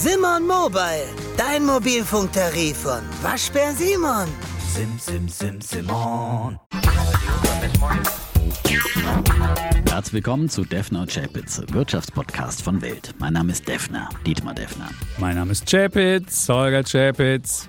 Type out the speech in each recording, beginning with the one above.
Simon Mobile, dein Mobilfunktarif von Waschbär Simon. Sim, sim, sim, Simon. Herzlich willkommen zu Defner und Chapitz, Wirtschaftspodcast von Welt. Mein Name ist Defner, Dietmar Defner. Mein Name ist Chapitz, Holger Chapitz.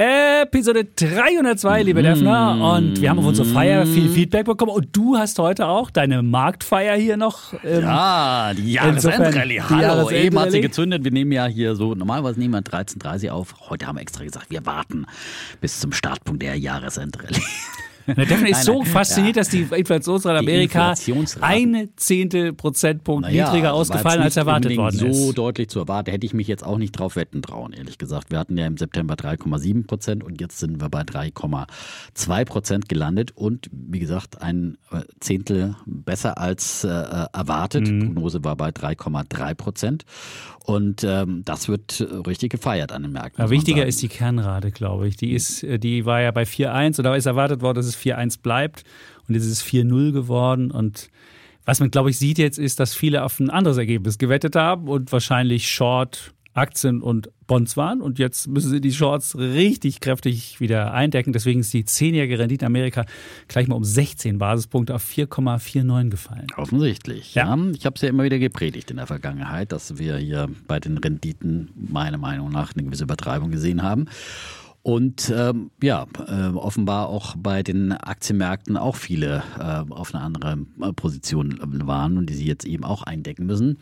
Episode 302, liebe Defner. Und wir haben auf unsere Feier viel Feedback bekommen. Und du hast heute auch deine Marktfeier hier noch. Ähm, Ja, die Jahresendrallye. Hallo, Jahresendrallye. eben hat sie gezündet. Wir nehmen ja hier so, normalerweise nehmen wir 13.30 auf. Heute haben wir extra gesagt, wir warten bis zum Startpunkt der Jahresendrallye. Der Defner ist so fasziniert, ja. dass die Inflationsrate Die Amerika eine Zehntel Prozentpunkt Naja, niedriger war ausgefallen, als erwartet worden unbedingt ist. So deutlich zu erwarten, hätte ich mich jetzt auch nicht drauf wetten trauen, ehrlich gesagt. Wir hatten ja im September 3,7 Prozent und jetzt sind wir bei 3,2 Prozent gelandet und wie gesagt, ein äh, Zehntel besser als äh, erwartet. Mhm. Die Prognose war bei 3,3 Prozent und ähm, das wird äh, richtig gefeiert an den Märkten. Man wichtiger ist die Kernrate, glaube ich. Die, ist, äh, die war ja bei 4,1 oder ist erwartet worden, dass es 4,1 bleibt. Und jetzt ist es 4,0 geworden. Und was man, glaube ich, sieht jetzt, ist, dass viele auf ein anderes Ergebnis gewettet haben und wahrscheinlich Short Aktien und Bonds waren. Und jetzt müssen sie die Shorts richtig kräftig wieder eindecken. Deswegen ist die 10-jährige Rendite in Amerika gleich mal um 16 Basispunkte auf 4,49 gefallen. Offensichtlich. Ja. Ja. Ich habe es ja immer wieder gepredigt in der Vergangenheit, dass wir hier bei den Renditen meiner Meinung nach eine gewisse Übertreibung gesehen haben. Und ähm, ja, äh, offenbar auch bei den Aktienmärkten auch viele äh, auf eine andere äh, Position waren und die sie jetzt eben auch eindecken müssen.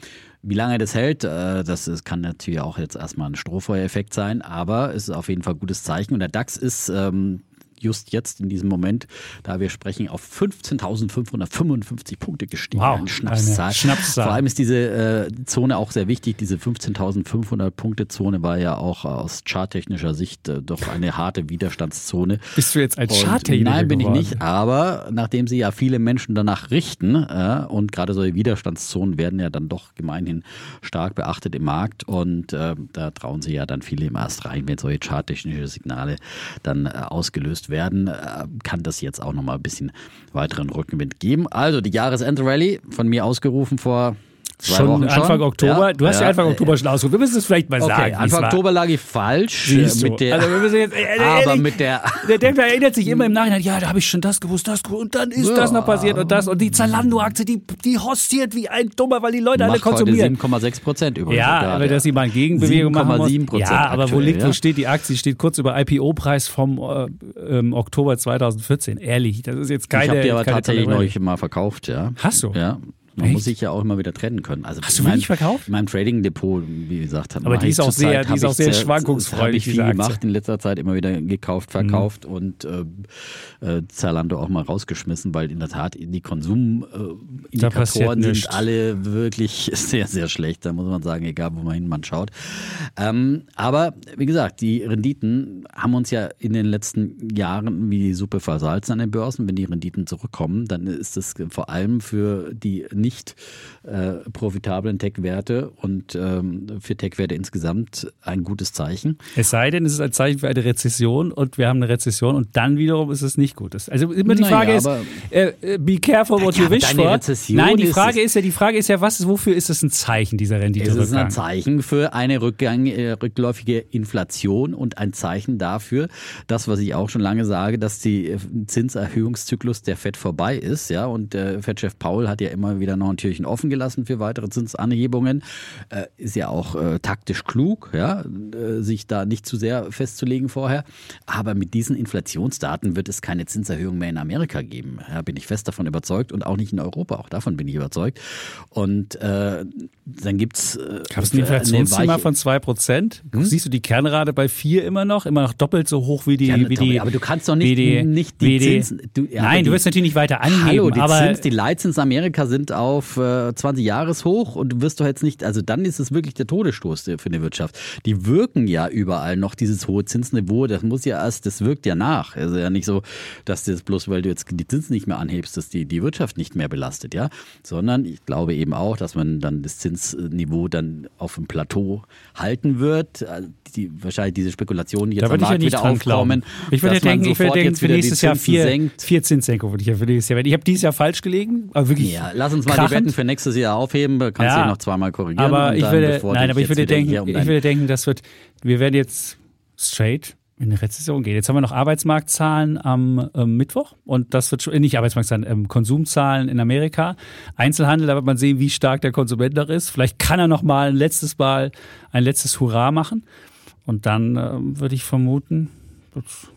Wie lange das hält, äh, das kann natürlich auch jetzt erstmal ein Strohfeuereffekt sein, aber es ist auf jeden Fall ein gutes Zeichen. Und der DAX ist ähm, just jetzt in diesem Moment, da wir sprechen, auf 15.555 Punkte gestiegen. Wow, eine Schnapszahl. eine Schnapszahl. Vor allem ist diese äh, Zone auch sehr wichtig. Diese 15.500 Punkte Zone war ja auch aus charttechnischer Sicht äh, doch eine harte Widerstandszone. Bist du jetzt ein Und Charttechniker Nein, bin ich geworden? nicht. Aber nachdem sie ja viele Menschen danach richten äh, und gerade solche Widerstandszonen werden ja dann doch gemeinhin stark beachtet im Markt und äh, da trauen sie ja dann viele im erst rein, wenn solche charttechnische Signale dann äh, ausgelöst werden, äh, kann das jetzt auch nochmal ein bisschen weiteren Rückenwind geben. Also die Jahresend-Rally von mir ausgerufen vor zwei Schon Wochen schon. Anfang Oktober. Ja, du hast ja, ja, Anfang äh, Oktober schon ausgerufen. Wir müssen es vielleicht mal Okay, sagen. Anfang. Oktober lag ich falsch. Siehst äh, du. mit der, also wir müssen jetzt, äh, aber ehrlich, mit der der Denker erinnert sich immer im Nachhinein, ja, da habe ich schon das gewusst, das gewusst, und dann ist das noch passiert und das. Und die Zalando-Aktie, die, die hostiert wie ein Dummer, weil die Leute alle macht heute konsumieren. 7,6 Prozent übrigens. Ja, gerade. aber dass sie mal eine Gegenbewegung machen muss. 7,7% Ja, aber wo aktuell, liegt, wo ja. steht die Aktie? Die steht kurz über IPO-Preis vom äh, ähm, Oktober 2014. Ehrlich, das ist jetzt keine. ich habe die aber tatsächlich neulich mal verkauft, ja. Hast du? Ja. Man Echt? muss sich ja auch immer wieder trennen können. Also Hast du wirklich meinem- verkauft? In meinem Trading-Depot, wie gesagt, Aber die ist auch sehr- die habe ist auch sehr sehr- schwankungsfreudig, Habe ich viel Aktie. Mhm. gemacht in letzter Zeit, immer wieder gekauft, verkauft und äh, äh, Zalando auch mal rausgeschmissen, weil in der Tat die Konsuministikatoren nichts. sind alle wirklich sehr, sehr schlecht. Da muss man sagen, egal wo man hin man schaut. Ähm, aber wie gesagt, die Renditen haben uns ja in den letzten Jahren wie die Suppe versalzen an den Börsen. Wenn die Renditen zurückkommen, dann ist es vor allem für die nicht äh, profitablen Tech-Werte und ähm, für Tech-Werte insgesamt ein gutes Zeichen. Es sei denn, es ist ein Zeichen für eine Rezession und wir haben eine Rezession und dann wiederum ist es nicht gut. Also immer die Naja, Frage ist, äh, äh, be careful what you wish for. Rezession Nein, die ist Frage es- ist ja, die Frage ist ja, was ist, wofür ist es ein Zeichen dieser Rendite? Es ist ein Zeichen für eine Rückgang, äh, rückläufige Inflation und ein Zeichen dafür, das, was ich auch schon lange sage, dass die äh, Zinserhöhungszyklus der FED vorbei ist. Ja, und äh, FED-Chef Paul hat ja immer wieder noch ein Türchen offen gelassen für weitere Zinsanhebungen. Äh, ist ja auch äh, taktisch klug, ja, äh, sich da nicht zu sehr festzulegen vorher. Aber mit diesen Inflationsdaten wird es keine Zinserhöhung mehr in Amerika geben. Ja, bin ich fest davon überzeugt und auch nicht in Europa. Auch davon bin ich überzeugt. Und äh, dann gibt's äh, Gab es ein Inflationsthema von 2%? Hm? Siehst du die Kernrate bei 4 immer noch? Immer noch doppelt so hoch wie die. Ja, wie die aber du kannst doch nicht- die, nicht die die, Zinsen- du- ja, Nein, du die- wirst natürlich nicht weiter angeben. Hallo, die, aber Zins, die Leitzins Amerika sind auf äh, 20 Jahreshoch und du wirst doch jetzt nicht, also dann ist es wirklich der Todesstoß für eine Wirtschaft. Die wirken ja überall noch dieses hohe Zinsniveau, das muss ja erst, das wirkt ja nach. Also ja nicht so, dass das bloß, weil du jetzt die Zinsen nicht mehr anhebst, dass die, die Wirtschaft nicht mehr belastet, ja, sondern ich glaube eben auch, dass man dann das Zinsniveau dann auf dem Plateau halten wird. Also Die, wahrscheinlich diese Spekulationen, die jetzt Da am würde ich ja Markt nicht wieder aufkommen. Ich würde man denken, ich würde denken, jetzt für nächstes Jahr vier, senkt. vier Zinssenkungen würde ich ja für nächstes Jahr. Ich habe dieses Jahr falsch gelegen, aber wirklich. Ja, lass uns mal krachend. die Wetten für nächstes Jahr aufheben. Kannst du Ja. dich noch zweimal korrigieren. Aber ich würde, nein, aber ich würde denken, um ich würde denken, das wird, wir werden jetzt straight in eine Rezession gehen. Jetzt haben wir noch Arbeitsmarktzahlen am ähm, Mittwoch und das wird schon, äh, nicht Arbeitsmarktzahlen, ähm, Konsumzahlen in Amerika. Einzelhandel, da wird man sehen, wie stark der Konsument noch ist. Vielleicht kann er noch mal ein letztes Mal ein letztes Hurra machen und dann ähm, würde ich vermuten, dass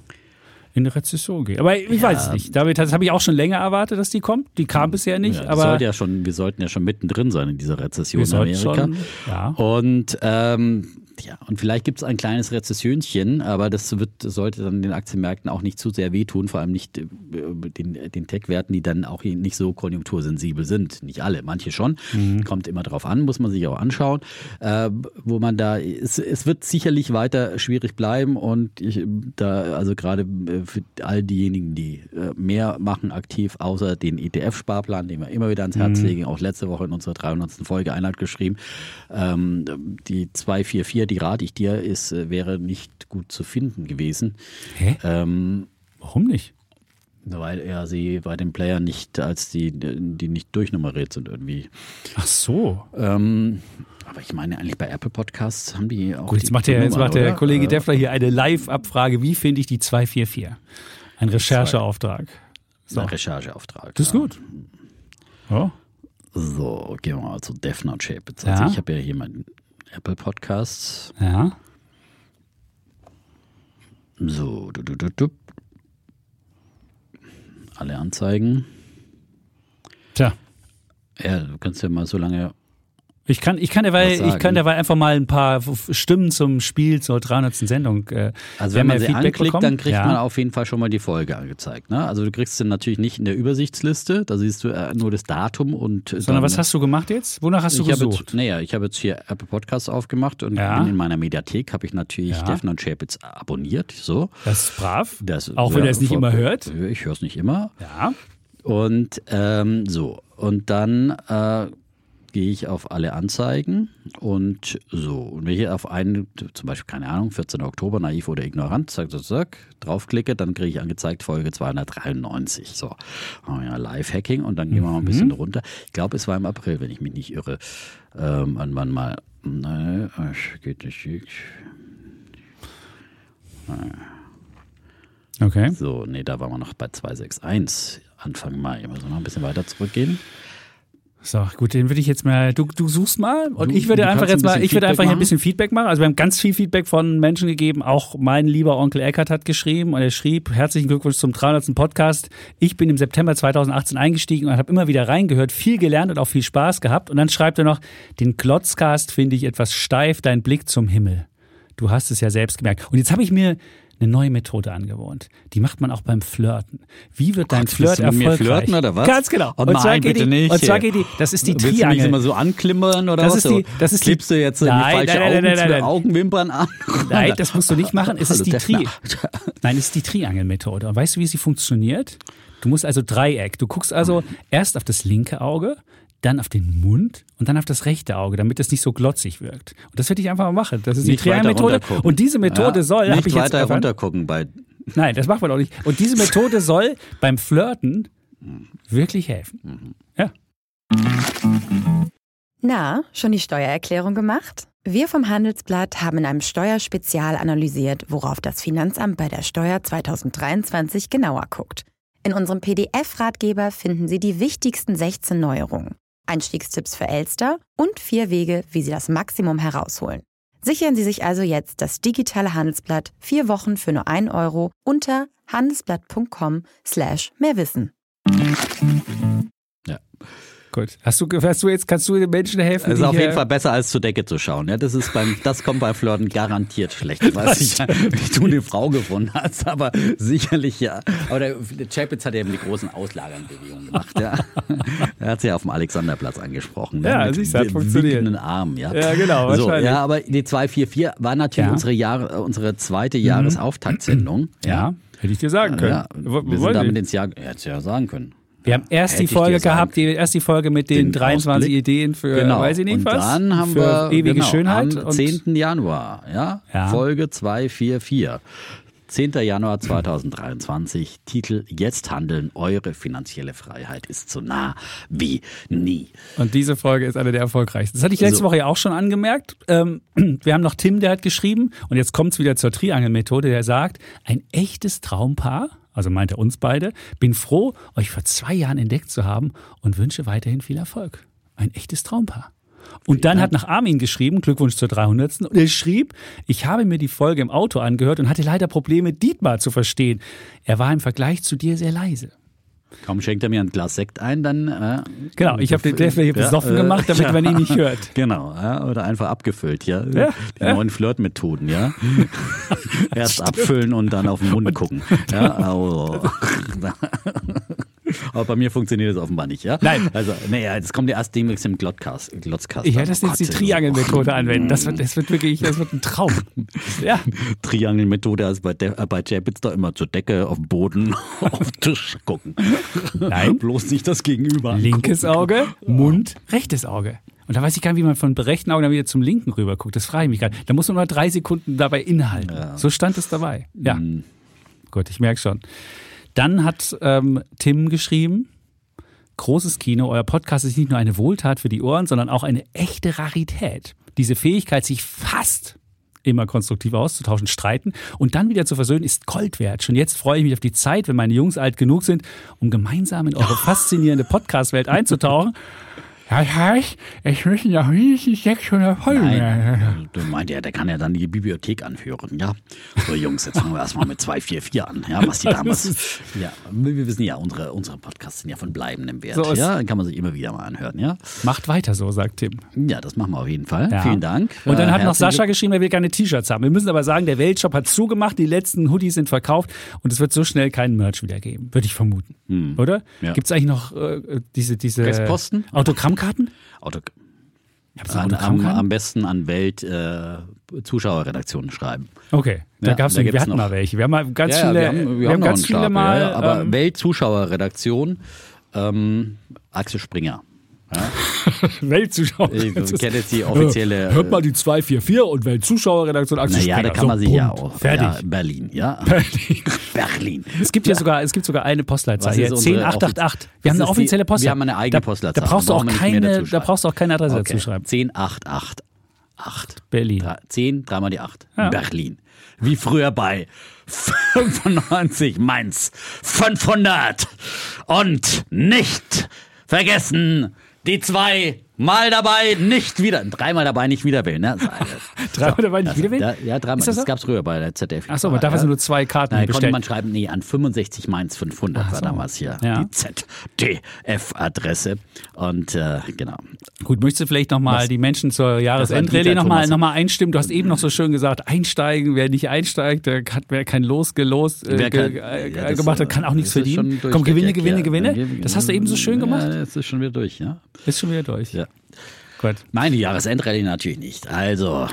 in eine Rezession gehen. Aber ich weiß es nicht. Damit, das habe ich auch schon länger erwartet, dass die kommt. Die kam bisher nicht. Ja, aber ja schon, wir sollten ja schon mittendrin sein in dieser Rezession in Amerika. schon, ja. Und ähm, ja, und vielleicht gibt es ein kleines Rezessionchen, aber das wird, sollte dann den Aktienmärkten auch nicht zu sehr wehtun, vor allem nicht äh, den, den Tech-Werten, die dann auch nicht so konjunktursensibel sind. Nicht alle, manche schon. Mhm. Kommt immer drauf an, muss man sich auch anschauen. Äh, wo man da, es, es wird sicherlich weiter schwierig bleiben und ich, da, also gerade äh, für all diejenigen, die äh, mehr machen aktiv, außer den ETF-Sparplan, den wir immer wieder ans Mhm. Herz legen, auch letzte Woche in unserer 300. Folge Einheit geschrieben, ähm, die 244, die rate ich dir, ist, äh, wäre nicht gut zu finden gewesen. Hä? Ähm, Warum nicht? weil er sie bei den Playern nicht als die, die nicht durchnummeriert sind irgendwie. Ach so. Ähm, aber ich meine, eigentlich bei Apple Podcasts haben die auch. Gut, jetzt macht der, jetzt macht der oder? Kollege Äh, Deffler hier eine Live-Abfrage. Wie finde ich die 244? Ein Rechercheauftrag. So. Ein Rechercheauftrag. Das ist ja. gut. Ja. So, gehen wir mal zu Defner Chapitz. Ja. Also ich habe ja hier meinen Apple Podcasts. Ja. So, du, du, du, du. Alle Anzeigen. Tja. Ja, du kannst ja mal so lange. Ich kann, ich kann derweil, ich kann derweil einfach mal ein paar Stimmen zum Spiel zur 300. Sendung. Äh, Also wenn man sie Feedback anklickt, bekommen. dann kriegt ja. man auf jeden Fall schon mal die Folge angezeigt. Ne? Also du kriegst sie natürlich nicht in der Übersichtsliste, da siehst du äh, nur das Datum und. Sondern dann, was hast du gemacht jetzt? Wonach hast du gesucht? naja, ich habe jetzt hier Apple Podcasts aufgemacht und Ja. bin in meiner Mediathek habe ich natürlich Ja. Defner und Chapitz abonniert. So. Das ist brav. Das, Auch wenn ja, er es nicht immer hört. Ich höre es nicht immer. Ja. Und ähm, so. Und dann äh, gehe ich auf alle Anzeigen und so. Und wenn ich hier auf einen, zum Beispiel, keine Ahnung, 14. Oktober, naiv oder ignorant, zack, zack, zack, draufklicke, dann kriege ich angezeigt Folge 293. So. Oh ja, Live-Hacking und dann gehen wir mal ein bisschen runter. Ich glaube, es war im April, wenn ich mich nicht irre. Ähm, irgendwann mal. Nein, geht nicht. Okay. So, nee, da waren wir noch bei 261 Anfang Mai. Müssen wir noch ein bisschen weiter zurückgehen. So, gut, den würde ich jetzt mal, du, du suchst mal und Du- ich würde einfach jetzt ein mal, ich würde einfach hier ein bisschen Feedback machen. Also wir haben ganz viel Feedback von Menschen gegeben. Auch mein lieber Onkel Eckert hat geschrieben und er schrieb, herzlichen Glückwunsch zum 300. Podcast. Ich bin im September 2018 eingestiegen und habe immer wieder reingehört, viel gelernt und auch viel Spaß gehabt. Und dann schreibt er noch, den Klotzcast finde ich etwas steif, dein Blick zum Himmel. Du hast es ja selbst gemerkt. Und jetzt habe ich mir eine neue Methode angewohnt. Die macht man auch beim Flirten. Wie wird dein Gott, Flirt willst mit mir erfolgreich? flirten oder was? Ganz genau. Oh und zwar geht bitte die, nicht. Und zwar geht die, das ist die Willst du mich Triangel. immer so anklimmern oder Das was? ist die- das ist die- Klebst du jetzt Nein, die falsche nein, nein, nein, nein. Augen, Augenwimpern an? Nein, das musst du nicht machen. Es ist die. Tri Nein, es ist die Triangelmethode. Und weißt du, wie sie funktioniert? Du musst also Dreieck. Du guckst also erst auf das linke Auge, dann auf den Mund und dann auf das rechte Auge, damit es nicht so glotzig wirkt. Und das würde ich einfach mal machen. Das ist die Nicht Triangelmethode. runtergucken. Und diese Methode Ja, soll, Nicht ich jetzt weiter erfahren- runtergucken bei. Nein, das macht man doch nicht. Und diese Methode soll beim Flirten wirklich helfen. Ja. Na, schon die Steuererklärung gemacht? Wir vom Handelsblatt haben in einem Steuerspezial analysiert, worauf das Finanzamt bei der Steuer 2023 genauer guckt. In unserem PDF-Ratgeber finden Sie die wichtigsten 16 Neuerungen, Einstiegstipps für Elster und vier Wege, wie Sie das Maximum herausholen. Sichern Sie sich also jetzt das digitale Handelsblatt vier Wochen für nur 1 Euro unter handelsblatt.com slash mehrwissen. Gut. Hast du, hast du jetzt, kannst du den Menschen helfen? Das ist auf jeden Fall besser als zur Decke zu schauen. Ja, das ist beim, das kommt bei Flirten garantiert schlecht. Ich weiß nicht, wie du eine Frau gefunden hast, aber sicherlich ja. Aber der, der Chapitz hat ja eben die großen Auslagerbewegungen gemacht. Ja. Er hat sie ja auf dem Alexanderplatz angesprochen. Ne? Ja, Mit siehst du, hat funktioniert. Armen. Ja, Ja, genau, So, ja, aber die 244 war natürlich Ja. Mhm. unsere, Jahre, äh, unsere zweite Jahresauftaktsendung. Ja, hätte ich dir sagen können. Ja, wir sind damit ins Jahr, hättest du ja sagen können. Wir haben erst Hätte die Folge gehabt, die, erst die Folge mit den, Den 23 Ausblick. Ideen für, Genau. weiß ich nicht und was, dann haben wir ewige genau, Schönheit. am und 10. Januar, ja, Ja. Folge 244. 10. Januar 2023, Titel Jetzt handeln, eure finanzielle Freiheit ist so nah wie nie. Und diese Folge ist eine der erfolgreichsten. Das hatte ich letzte So. Woche ja auch schon angemerkt. Ähm, wir haben noch Tim, der hat geschrieben, und jetzt kommt's wieder zur Triangelmethode, der sagt, ein echtes Traumpaar, also meint er uns beide, bin froh, euch vor zwei Jahren entdeckt zu haben und wünsche weiterhin viel Erfolg. Ein echtes Traumpaar. Und dann hat nach Armin geschrieben, Glückwunsch zur 300. Und er schrieb, ich habe mir die Folge im Auto angehört und hatte leider Probleme, Dietmar zu verstehen. Er war im Vergleich zu dir sehr leise. Komm, schenkt er mir ein Glas Sekt ein, dann. Äh, Genau, ich habe den Dave hier besoffen gemacht, damit man ihn nicht hört. Genau, ja, oder einfach abgefüllt, ja. Ja, Die ja. neuen Flirtmethoden, ja. Erst abfüllen und dann auf den Mund gucken. Ja, oh. Aber bei mir funktioniert das offenbar nicht, ja? Nein. Also, naja, jetzt kommt der erste demnächst im Glotzkast. Glotzkast Ich werde das Oh jetzt die Triangelmethode anwenden. Das wird, das wird wirklich, das wird ein Traum. Ja. Triangelmethode, also bei, äh, bei Chapitz da immer zur Decke, auf den Boden, auf den Tisch gucken. Nein. Bloß nicht das Gegenüber. Linkes Auge, Mund, rechtes Auge. Und da weiß ich gar nicht, wie man von dem rechten Auge dann wieder zum linken rüber guckt. Das frage ich mich gerade. Da muss man nur drei Sekunden dabei innehalten. So stand es dabei. Ja. Mhm. Gut, ich merke schon. Dann hat ähm, Tim geschrieben, großes Kino, euer Podcast ist nicht nur eine Wohltat für die Ohren, sondern auch eine echte Rarität. Diese Fähigkeit, sich fast immer konstruktiv auszutauschen, streiten und dann wieder zu versöhnen, ist Gold wert. Schon jetzt freue ich mich auf die Zeit, wenn meine Jungs alt genug sind, um gemeinsam in eure faszinierende Podcast-Welt einzutauchen. Das heißt, es müssen noch mindestens 600 Folgen. Nein, du meint ja, der kann ja dann die Bibliothek anhören, ja. So Jungs, jetzt fangen wir erstmal mit 244 an, ja, was die damals, ja, wir wissen ja, unsere, unsere Podcasts sind ja von bleibendem Wert, So ja, dann kann man sich immer wieder mal anhören, ja. Macht weiter so, sagt Tim. Ja, das machen wir auf jeden Fall. Ja. Vielen Dank. Und dann Äh, hat noch Sascha geschrieben, er will gerne T-Shirts haben. Wir müssen aber sagen, der Weltshop hat zugemacht, die letzten Hoodies sind verkauft und es wird so schnell keinen Merch wieder geben, würde ich vermuten. Oder? Hm. Ja. Gibt es eigentlich noch äh, diese, diese Pressposten? Autogrammkarten? Auto an, am, am besten an Welt äh, Zuschauerredaktionen schreiben. Okay, da Ja, gab's da wir hatten noch. mal welche. Wir haben mal ganz Ja, viele, wir haben, wir haben noch ganz viele Stapel, mal. ja, aber ähm, Weltzuschauerredaktion, ähm, Axel Springer. Weltzuschauer. Ich kenne jetzt die offizielle. Hört mal die 244 und Weltzuschauerredaktion Axel Naja, da kann man So, sich ja auch. Fertig. Ja, Berlin, ja. Berlin. Es gibt ja sogar, es gibt sogar eine Postleitzahl hier, ist unsere 10888. Wir haben eine offizielle Postleitzahl. wir haben eine eigene da, Postleitzahl. Da brauchst du auch keine, da braust du auch keine Adresse Okay. dazu schreiben. 10888. Berlin. Drei- 10, dreimal die 8. Ja. Berlin. Wie früher bei 95 Mainz 500. Und nicht vergessen, die zwei Mal dabei, nicht wieder. Dreimal dabei, nicht wieder wählen. Ne? Dreimal dabei nicht wieder wählen? Ja, ja dreimal. Das Das, so? gab's früher bei der ZDF. Achso, man darf also nur zwei Karten Nein, konnte bestellen. man schreiben, nee, an 65 Mainz 500 war damals hier Ja. die ZDF-Adresse. Und äh, genau. Gut, möchtest du vielleicht nochmal die Menschen zur Jahresendrallye nochmal noch mal einstimmen? Du hast eben noch so schön gesagt, einsteigen, wer nicht einsteigt, der hat, wer kein Los gelost äh, kein- äh, ja, das, gemacht hat, kann auch nichts verdienen. Komm, Gewinne, Gewinne, Gewinne. ja. Das hast du eben so schön gemacht. Ja, das ist schon wieder durch, ja. Ist schon wieder durch. ja. Gut, Nein, die Jahresendrallye natürlich nicht. Also,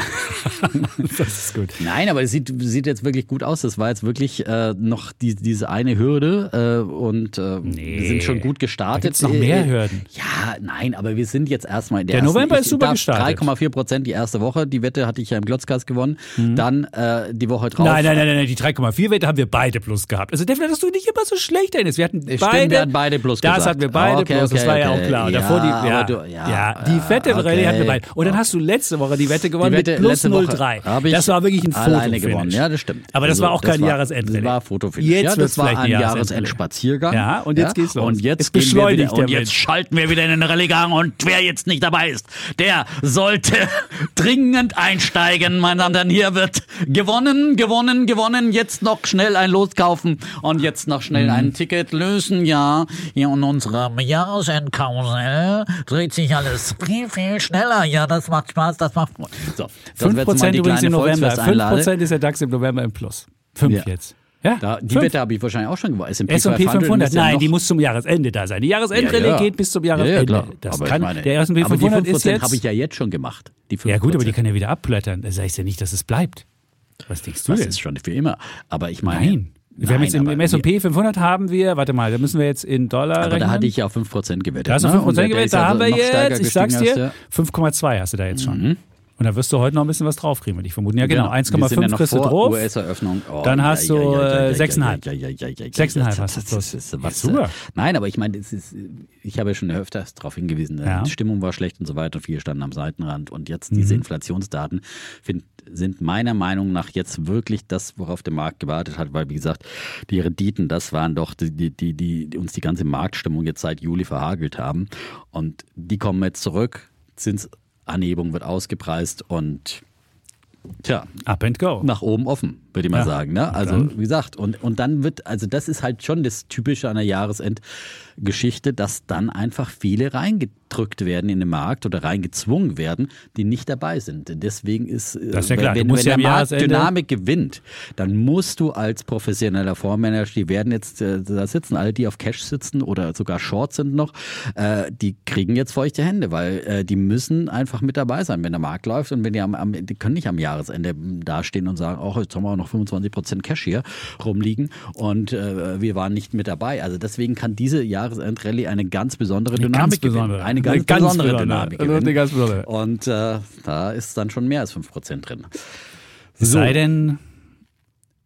das ist gut. nein, aber es sieht, sieht jetzt wirklich gut aus. Das war jetzt wirklich äh, noch die, diese eine Hürde äh, und äh, wir sind schon gut gestartet. Gibt's noch mehr Äh, Hürden. Ja, nein, aber wir sind jetzt erstmal in der, Der ersten, November ist super gestartet. 3,4 Prozent die erste Woche. Die Wette hatte ich ja im Glotzkast gewonnen. Dann äh, die Woche drauf. Mhm. Nein, nein, nein, nein, nein, die 3,4 Wette haben wir beide plus gehabt. Also Devin, dass du nicht immer so schlecht Dennis. Wir hatten Stimmt, beide. wir hatten beide plus Das gesagt. hatten wir beide Okay, plus, das okay, war ja okay. auch klar. Ja, Davor die, ja, du- ja, ja, Die fette okay. Rallye hat gewonnen. Und dann hast du letzte Woche die Wette gewonnen Wette mit plus letzte Woche 0,3. Ich Das war wirklich ein alleine Fotofinish. gewonnen. Ja, das stimmt. Aber das Also, war auch kein Jahresendrallye. Das war Fotofinish. Jetzt ja, das war ein. Jahresendspaziergang. Ja, und jetzt geht's los. Und jetzt, Jetzt gehen wir beschleunigt wieder, der und jetzt schalten wir wieder in den Rallyegang und wer jetzt nicht dabei ist, der sollte dringend einsteigen, meine Damen und Herren. Hier wird gewonnen, gewonnen, gewonnen. Jetzt noch schnell ein Los kaufen und jetzt noch schnell Mhm. ein Ticket lösen. Ja, hier in unserem Jahresendkarussell dreht sich alles viel, viel schneller. Ja, das macht Spaß, das macht Freude. So, das wäre 5% die übrigens im November. Volksfesteinlade. 5% ist der DAX im November im Plus. 5 Ja. jetzt. Ja, Da, die Fünf. Wette habe ich wahrscheinlich auch schon gewonnen. S&P S&P 500, müsste ja nein, noch- die muss zum Jahresende da sein. Die Jahresendrallye Ja, ja. geht bis zum Ja, Jahresende. ja, klar. Das aber kann, meine, der S&P aber die 500 ist 5% jetzt... habe ich ja jetzt schon gemacht. 5%. ja gut, aber die kann ja wieder abplöttern. Das heißt ja nicht, dass es bleibt. Was denkst du Das denn? ist schon für immer. Aber ich meine. Nein. Wir haben jetzt im, S&P 500 haben wir, warte mal, da müssen wir jetzt in Dollar Aber da rechnen. hatte ich ja auf 5% gewettet. Da hast du ne? 5% Und der gewählt, ist da also haben wir noch stärker jetzt, ich sag's dir, als 5,2 hast du da jetzt schon. Und da wirst du heute noch ein bisschen was draufkriegen, würde ich vermuten. Ja, genau, Wir sind ja 1,5 noch kriegst du drauf. US-Eröffnung. Oh, Dann hast du, äh, 6,5. Ja, ja, ja, ja, ja, ja, 6,5 ja, hast du Ja, was, super. äh, Nein, aber ich meine, ich habe ja schon öfters darauf hingewiesen, Ja. die Stimmung war schlecht und so weiter. Viele standen am Seitenrand. Und jetzt diese Mhm. Inflationsdaten find, sind meiner Meinung nach jetzt wirklich das, worauf der Markt gewartet hat. Weil, wie gesagt, die Renditen, das waren doch die, die, die, die, die uns die ganze Marktstimmung jetzt seit Juli verhagelt haben. Und die kommen jetzt zurück. Zinsanhebung wird ausgepreist und tja, Up and go. nach oben offen, würde ich mal Ja. sagen. Ne? Also wie gesagt, und, und dann wird, also das ist halt schon das Typische einer Jahresendgeschichte, dass dann einfach viele reingedrückt werden in den Markt oder reingezwungen werden, die nicht dabei sind. Deswegen ist, äh, Das ist ja wenn, wenn, wenn ja der Markt Jahresende- Dynamik gewinnt, dann musst du als professioneller Fondsmanager, die werden jetzt äh, da sitzen, alle, die auf Cash sitzen oder sogar Short sind noch, äh, die kriegen jetzt feuchte Hände, weil die müssen einfach mit dabei sein, wenn der Markt läuft und wenn die am, am die können nicht am Jahresende dastehen und sagen, oh, jetzt haben wir auch noch 25 Prozent Cash hier rumliegen und äh, wir waren nicht mit dabei. Also deswegen kann diese Jahresendrallye eine ganz besondere Eine Dynamik ganz gewinnen. besondere. Eine ganz, Eine ganz besondere besondere. Dynamik eine gewinnen. ganz besondere. Und äh, da ist dann schon mehr als 5 Prozent drin. Es sei denn,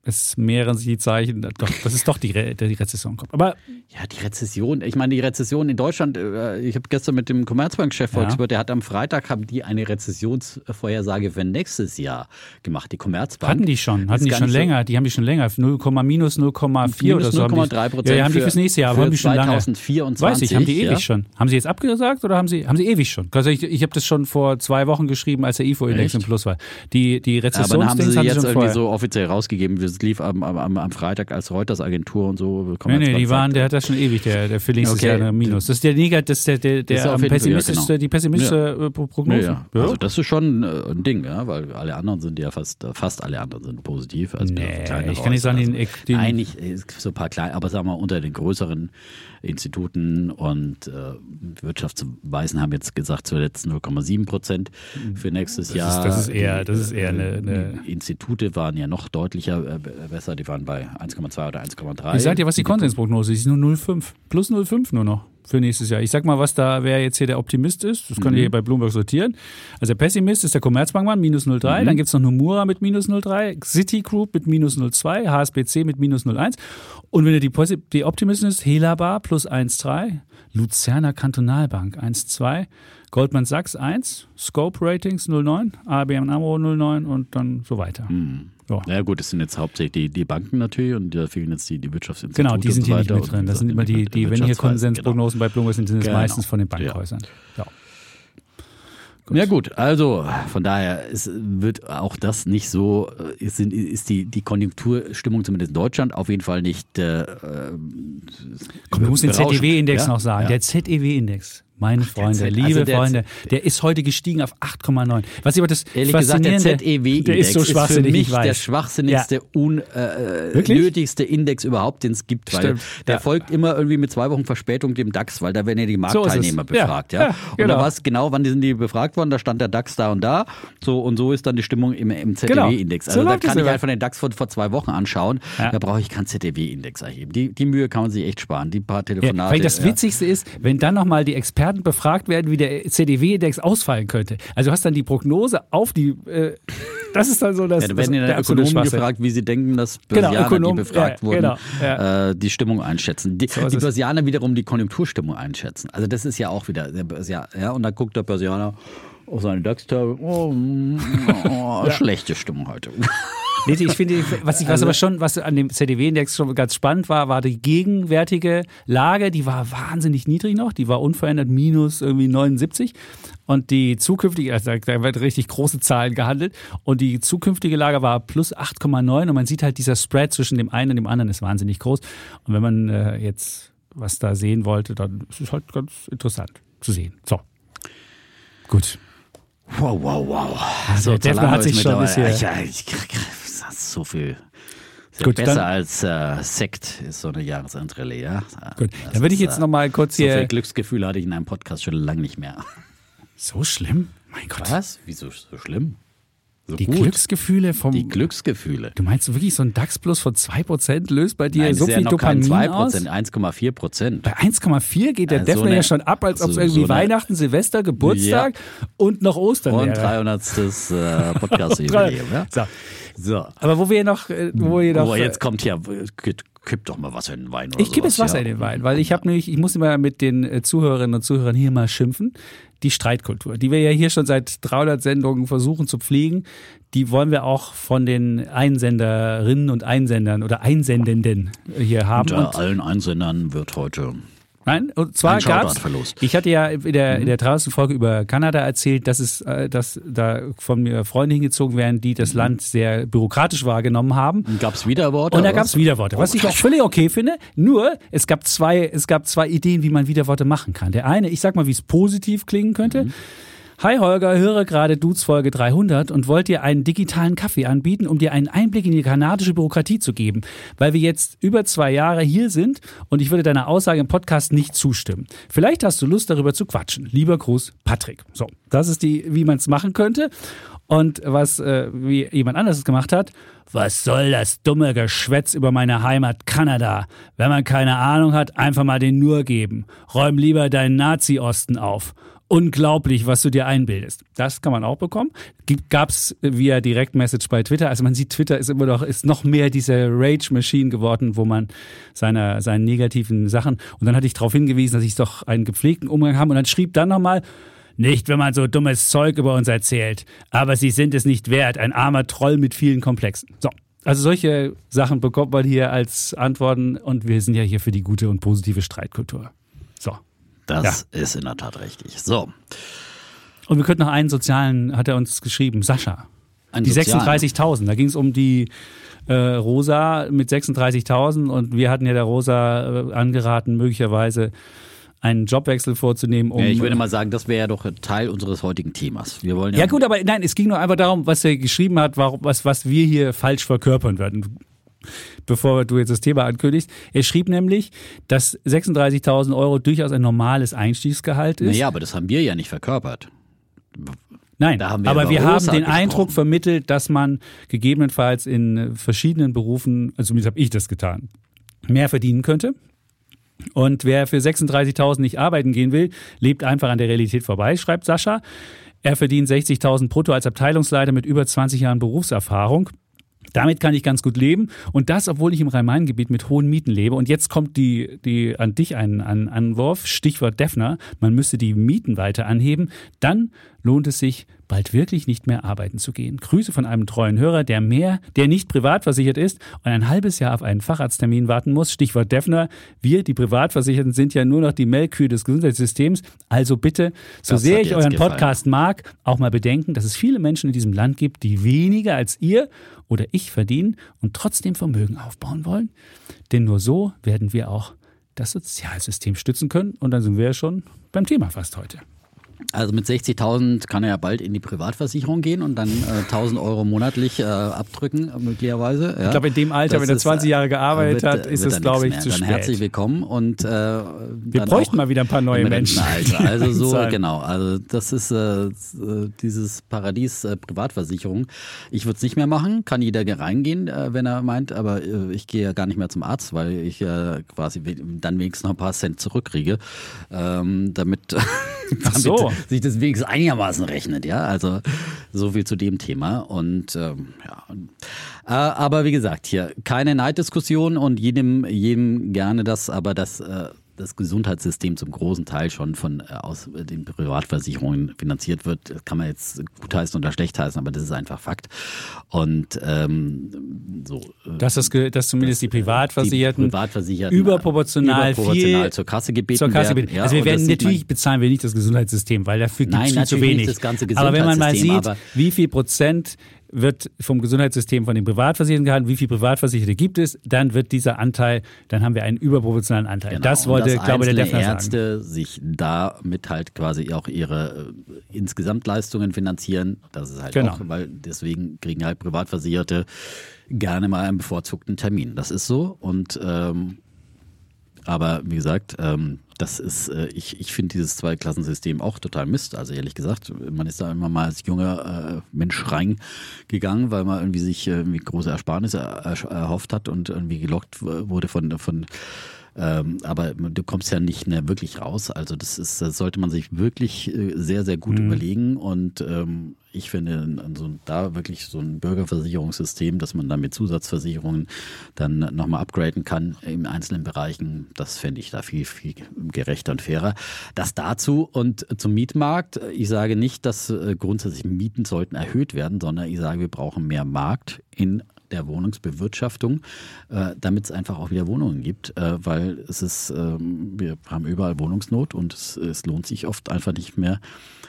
es mehren sich die Zeichen, doch, dass es doch die, Re die Rezession kommt. Aber Ja, die Rezession. Ich meine, die Rezession in Deutschland, äh, ich habe gestern mit dem Commerzbank-Chef Ja. Der hat am Freitag haben die eine Rezessionsvorhersage für nächstes Jahr gemacht. Die Commerzbank. hatten die schon, hatten die schon länger, die haben die schon länger, 0, minus 0,4 oder so. haben die- 0,3 Prozent Ja, ja, haben die für- fürs nächste Jahr, aber haben die schon lange. 2024, Weiß ich, haben die ewig ja. schon. Haben sie jetzt abgesagt oder haben sie, haben sie ewig schon? Also ich, ich habe das schon vor zwei Wochen geschrieben, als der IFO-Index Echt? im Plus war. Die, die Aber dann haben Rezessionsdings sie haben sie jetzt schon irgendwie vorher. so offiziell rausgegeben, das lief am, am, am- Freitag als Reuters-Agentur und so. Nee, nee, die waren, der hat das schon ewig, der, der nächstes Okay. Jahr eine Minus. Das ist der Negat, das ist der, der, Das ist der ja, pessimistischste, genau. die pessimistische äh, Pro- Prognose. Ja, ja. Also das ist schon äh, ein Ding, ja, weil alle anderen sind ja fast, äh, fast alle anderen sind positiv. Also Nee, ich kann nicht sagen, den- den- Eigentlich ist so ein paar kleine, aber sagen wir mal, unter den größeren Instituten und äh, Wirtschaftsweisen haben jetzt gesagt, zuletzt 0,7 Prozent für nächstes ist- Jahr. das ist eher- das ist eher eine- eine- Institute waren ja noch deutlicher äh, besser, die waren bei 1,2 oder 1,3. Ich sag dir, was die Konsensprognose ist, ist nur 0,5. Plus 0,5 nur noch für nächstes Jahr. Ich sag mal, was da, wer jetzt hier der Optimist ist, das könnt Mhm. ihr hier bei Bloomberg sortieren. Also der Pessimist ist der Commerzbankmann, minus Mhm. 0,3. Dann gibt's noch Nomura mit minus 0,3, Citigroup mit minus 0,2, HSBC mit minus 0,1. Und wenn ihr die, Posi- die Optimisten ist, Helabar plus 1,3, Luzerner Kantonalbank 1,2, Goldman Sachs 1, Scope Ratings 0,9, ABN AMRO 0,9 und dann so weiter. Mhm. Ja. Ja gut, das sind jetzt hauptsächlich die, die Banken natürlich und da fehlen jetzt die, die Wirtschaftsinstitute. Genau, die und sind so hier nicht mit drin. Das sind immer die, mit- die wenn hier Konsensprognosen bei Bloomberg sind, sind es Genau. meistens von den Ja. Bankhäusern. Ja. Ja gut, also von daher es wird auch das nicht so, äh, ist, ist die, die Konjunkturstimmung zumindest in Deutschland auf jeden Fall nicht äh, Komm, du musst den. ZEW-Index Ja? noch sagen. Ja. Der ZEW-Index, meine Freunde, Z- liebe also der Freunde, der ist heute gestiegen auf 8,9. Was ich aber das Ehrlich gesagt, der ZEW-Index der ist so für schwachsinnig, mich der schwachsinnigste, Wirklich? unnötigste Index überhaupt, den es gibt, weil Stimmt, der ja. folgt immer irgendwie mit zwei Wochen Verspätung dem DAX, weil da werden ja die So ist. Marktteilnehmer Ja, befragt. Ja, ja, Und genau. da war es genau, wann sind die befragt worden, da stand der DAX da und da, so und so ist dann die Stimmung im, im ZEW-Index. Genau. So Also da läuft es kann ich einfach den DAX von vor zwei Wochen anschauen, Ja. da brauche ich keinen ZEW-Index erheben. Die, die Mühe kann man sich echt sparen, die paar Ja, Telefonate. weil das ja. Witzigste ist, wenn dann nochmal die Experten befragt werden, wie der CDW-Index ausfallen könnte. Also du hast dann die Prognose auf die, äh, das ist dann so das, Ja, da das, werden ja der dann Ökonomen gefragt, wie sie denken, dass Genau, Börsianer, Ökonom- die befragt ja, wurden, genau, ja. äh, die Stimmung einschätzen. Die, So die. Börsianer wiederum die Konjunkturstimmung einschätzen. Also das ist ja auch wieder der Börsianer. Ja, und dann guckt der Börsianer auf seine DAX-Tage, oh, mm, oh, schlechte Stimmung heute. Nee, ich finde, was, ich, was aber schon, was an dem ZDW-Index schon ganz spannend war, war die gegenwärtige Lage, die war wahnsinnig niedrig noch, die war unverändert minus irgendwie 79 und die zukünftige, also da wird richtig große Zahlen gehandelt und die zukünftige Lage war plus 8,9 und man sieht halt, dieser Spread zwischen dem einen und dem anderen ist wahnsinnig groß und wenn man äh, jetzt was da sehen wollte, dann ist es halt ganz interessant zu sehen. So. Gut. Wow, wow, wow. Also, der Defner hat sich schon ein bisschen- Ja, ich, das ist so viel. Gut, besser dann- als äh, Sekt ist so eine Jahresendrallye, ja. Gut, Das dann würde ich jetzt äh, noch mal kurz So hier- viel Glücksgefühle hatte ich in einem Podcast schon lange nicht mehr. So schlimm? Mein Gott. Was? Wieso so schlimm? So Die gut. Glücksgefühle vom. Die Glücksgefühle. du meinst wirklich, so ein DAX-Plus von 2% löst bei dir Nein, so viel ja noch kein Dopamin aus? 2%, 1,4 Prozent. Bei 1,4 geht der Ja, so ja schon ab, als ob es so- irgendwie so Weihnachten, Silvester, Geburtstag und noch Ostern Und wäre. 300. Äh, Podcast-Jubiläum. ja? So. So. Aber wo wir noch, äh, wo wir noch Oh, äh, jetzt kommt hier, kipp, doch mal Wasser in den Wein oder Ich kippe jetzt Wasser ja. in den Wein, weil ich habe nämlich, ich muss immer mit den äh, Zuhörerinnen und Zuhörern hier mal schimpfen. Die Streitkultur, die wir ja hier schon seit 300 Sendungen versuchen zu pflegen, die wollen wir auch von den Einsenderinnen und Einsendern oder Einsendenden hier haben. Unter Und- allen Einsendern wird heute Nein, und zwar. Shoutout-Verlust. Ich hatte ja in der, in der 30. Folge über Kanada erzählt, dass es, äh, dass da von mir Freunde hingezogen werden, die das Land sehr bürokratisch wahrgenommen haben. gab es Widerworte. Und da gab es Widerworte, was ich auch völlig okay finde. Nur, es gab zwei, es gab zwei Ideen, wie man Widerworte machen kann. Der eine, ich sag mal, wie es positiv klingen könnte. Hi Holger, höre gerade Dudes Folge 300 und wollt dir einen digitalen Kaffee anbieten, um dir einen Einblick in die kanadische Bürokratie zu geben, weil wir jetzt über zwei Jahre hier sind und ich würde deiner Aussage im Podcast nicht zustimmen. Vielleicht hast du Lust darüber zu quatschen. Lieber Gruß, Patrick. So, das ist die, wie man es machen könnte. Und was äh, wie jemand anderes es gemacht hat, was soll das dumme Geschwätz über meine Heimat Kanada? Wenn man keine Ahnung hat, einfach mal den Nur geben. Räum lieber deinen Nazi-Osten auf. Unglaublich, was du dir einbildest. Das kann man auch bekommen. Gab es via Direktmessage bei Twitter. Also man sieht, Twitter ist immer noch, ist noch mehr diese Rage-Machine geworden, wo man seine, seine negativen Sachen. Und dann hatte ich darauf hingewiesen, dass ich doch einen gepflegten Umgang habe. Und dann schrieb dann nochmal, nicht, wenn man so dummes Zeug über uns erzählt. Aber sie sind es nicht wert. Ein armer Troll mit vielen Komplexen. So. Also solche Sachen bekommt man hier als Antworten und wir sind ja hier für die gute und positive Streitkultur. Das ist in der Tat richtig. So. Und wir könnten noch einen sozialen, hat er uns geschrieben, Sascha. Einen die sozialen. 36.000. Da ging es um die äh, Rosa mit 36.000 und wir hatten ja der Rosa äh, angeraten, möglicherweise einen Jobwechsel vorzunehmen. Um, Ja, ich würde mal sagen, das wäre ja doch Teil unseres heutigen Themas. Wir wollen ja, Ja gut, aber nein, es ging nur einfach darum, was er geschrieben hat, warum, was, was wir hier falsch verkörpern würden. Bevor du jetzt das Thema ankündigst. Er schrieb nämlich, dass 36.000 Euro durchaus ein normales Einstiegsgehalt ist. Naja, aber das haben wir ja nicht verkörpert. Nein, Da haben wir aber wir haben den. Eindruck vermittelt, dass man gegebenenfalls in verschiedenen Berufen, also zumindest habe ich das getan, mehr verdienen könnte. Und wer für 36.000 nicht arbeiten gehen will, lebt einfach an der Realität vorbei, schreibt Sascha. Er verdient 60.000 brutto als Abteilungsleiter mit über 20 Jahren Berufserfahrung. Damit kann ich ganz gut leben. Und das, obwohl ich im Rhein-Main-Gebiet mit hohen Mieten lebe. Und jetzt kommt die, die an dich ein, Anwurf, Stichwort Defner. Man müsste die Mieten weiter anheben. Dann lohnt es sich, bald wirklich nicht mehr arbeiten zu gehen. Grüße von einem treuen Hörer, der mehr, der nicht privat versichert ist und ein halbes Jahr auf einen Facharzttermin warten muss. Stichwort Defner. Wir, die Privatversicherten, sind ja nur noch die Melkkühe des Gesundheitssystems. Also bitte, so Das sehr ich euren gefallen. Podcast mag, auch mal bedenken, dass es viele Menschen in diesem Land gibt, die weniger als ihr oder ich verdienen und trotzdem Vermögen aufbauen wollen. Denn nur so werden wir auch das Sozialsystem stützen können. Und dann sind wir ja schon beim Thema fast heute. Also mit 60.000 kann er ja bald in die Privatversicherung gehen und dann äh, 1.000 Euro monatlich äh, abdrücken, äh, möglicherweise. Ja. Ich glaube, in dem Alter, Das wenn er ist, 20 Jahre gearbeitet wird, hat, ist es, glaube ich, nichts zu mehr. Dann spät. herzlich willkommen und äh, Wir bräuchten mal wieder ein paar neue Menschen. Rentenalter. Also so, genau. Also das ist äh, dieses Paradies äh, Privatversicherung. Ich würde es nicht mehr machen, kann jeder reingehen, äh, wenn er meint, aber äh, ich gehe ja gar nicht mehr zum Arzt, weil ich äh, quasi dann wenigstens noch ein paar Cent zurückkriege, ähm, damit so. sich das wenigstens einigermaßen rechnet, ja. Also so viel zu dem Thema. Und ähm, ja. Äh, aber wie gesagt, hier keine Neiddiskussion und jedem, jedem gerne das, aber das äh, das Gesundheitssystem zum großen Teil schon von äh, aus den Privatversicherungen finanziert wird. Das kann man jetzt gutheißen oder schlecht heißen, aber das ist einfach Fakt. Und ähm, so. äh, Dass, das, dass zumindest die Privatversicherten, die Privatversicherten überproportional, überproportional viel zur Kasse gebeten zur Kasse werden. Ja, also wir werden natürlich bezahlen wir nicht das Gesundheitssystem, weil dafür gibt es viel zu wenig. das ganze aber wenn man mal sieht, wie viel Prozent wird vom Gesundheitssystem von den Privatversicherten gehalten, wie viel Privatversicherte gibt es, dann wird dieser Anteil, dann haben wir einen überproportionalen Anteil. Genau. Das wollte, glaube ich, der Defner sagen. Ärzte sich damit halt quasi auch ihre äh, Insgesamtleistungen finanzieren. Das ist halt Genau. auch, weil deswegen kriegen halt Privatversicherte gerne mal einen bevorzugten Termin. Das ist so. Und ähm, aber wie gesagt, ähm, das ist, äh, ich, ich finde dieses Zweiklassensystem auch total Mist. Also ehrlich gesagt, man ist da immer mal als junger äh, Mensch reingegangen, weil man irgendwie sich äh, irgendwie große Ersparnisse er, erhofft hat und irgendwie gelockt wurde von, von ähm, aber du kommst ja nicht mehr wirklich raus. Also das ist, das sollte man sich wirklich äh, sehr, sehr gut überlegen. Und ähm, ich finde, so, da wirklich so ein Bürgerversicherungssystem, dass man dann mit Zusatzversicherungen dann nochmal upgraden kann in einzelnen Bereichen, das fände ich da viel, viel gerechter und fairer. Das dazu und zum Mietmarkt. Ich sage nicht, dass äh, grundsätzlich Mieten sollten erhöht werden, sondern ich sage, wir brauchen mehr Markt in der Wohnungsbewirtschaftung, äh, damit es einfach auch wieder Wohnungen gibt, äh, weil es ist, ähm, wir haben überall Wohnungsnot und es, es lohnt sich oft einfach nicht mehr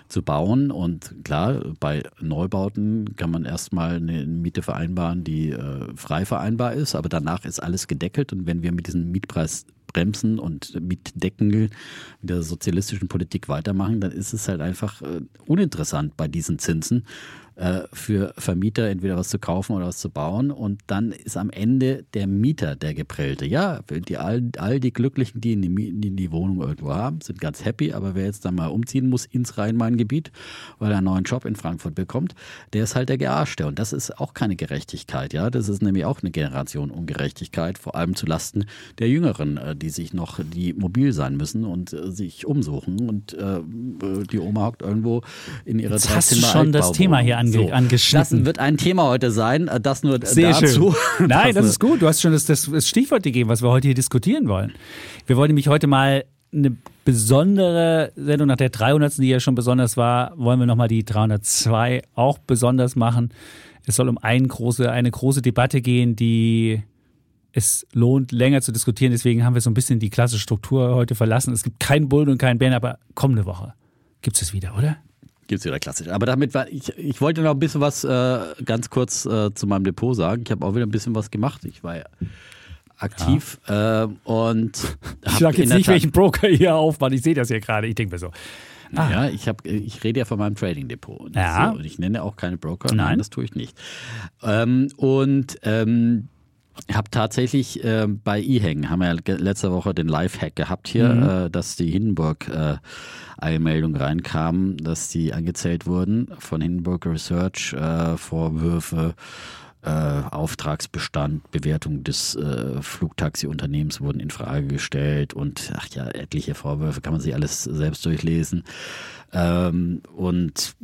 zu bauen. Und klar, bei Neubauten kann man erstmal eine Miete vereinbaren, die äh, frei vereinbar ist, aber danach ist alles gedeckelt und wenn wir mit diesem Mietpreis Bremsen und mit der sozialistischen Politik weitermachen, dann ist es halt einfach äh, uninteressant bei diesen Zinsen äh, für Vermieter entweder was zu kaufen oder was zu bauen. Und dann ist am Ende der Mieter der Geprellte. Ja, die, all, all die Glücklichen, die in die, die die Wohnung irgendwo haben, sind ganz happy. Aber wer jetzt dann mal umziehen muss ins Rhein-Main-Gebiet, weil er einen neuen Job in Frankfurt bekommt, der ist halt der Gearschte. Und das ist auch keine Gerechtigkeit. Ja, das ist nämlich auch eine Generation Ungerechtigkeit, vor allem zu Lasten der Jüngeren, äh, die sich noch, die mobil sein müssen und äh, sich umsuchen. Und äh, die Oma hockt irgendwo in ihrer Jetzt hast du schon das. Thema hier ange- angeschnitten. Das wird ein Thema heute sein. äh, Das nur Sehr dazu. schön. Nein, das ist gut. Du hast schon das, das, das Stichwort gegeben, was wir heute hier diskutieren wollen. Wir wollen nämlich heute mal eine besondere Sendung nach der 300. die ja schon besonders war, wollen wir nochmal die 302 auch besonders machen. Es soll um ein große, eine große Debatte gehen, die es lohnt, länger zu diskutieren. Deswegen haben wir so ein bisschen die klassische Struktur heute verlassen. Es gibt keinen Bullen und keinen Bären, aber kommende Woche gibt es wieder, oder? Gibt's wieder klassisch. Aber damit war ich, ich wollte noch ein bisschen was äh, ganz kurz äh, zu meinem Depot sagen. Ich habe auch wieder ein bisschen was gemacht. Ich war ja aktiv äh, und Ich hab sage jetzt nicht, Tat- welchen Broker ihr aufmacht. Ich sehe das hier gerade. Ich denke mir so. Ja, ich habe, ich rede ja von meinem Trading Depot. Und Ja. So, und ich nenne auch keine Broker. Nein. Nein, das tue ich nicht. Ähm, und ähm, habe tatsächlich äh, bei eHang, haben wir ja letzte Woche den Live-Hack gehabt hier, Mhm. äh, dass die Hindenburg äh, reinkam, dass die angezählt wurden von Hindenburg Research, äh, Vorwürfe, äh, Auftragsbestand, Bewertung des äh, Flugtaxi-Unternehmens wurden in Frage gestellt und ach ja, etliche Vorwürfe, kann man sich alles selbst durchlesen. Ähm, und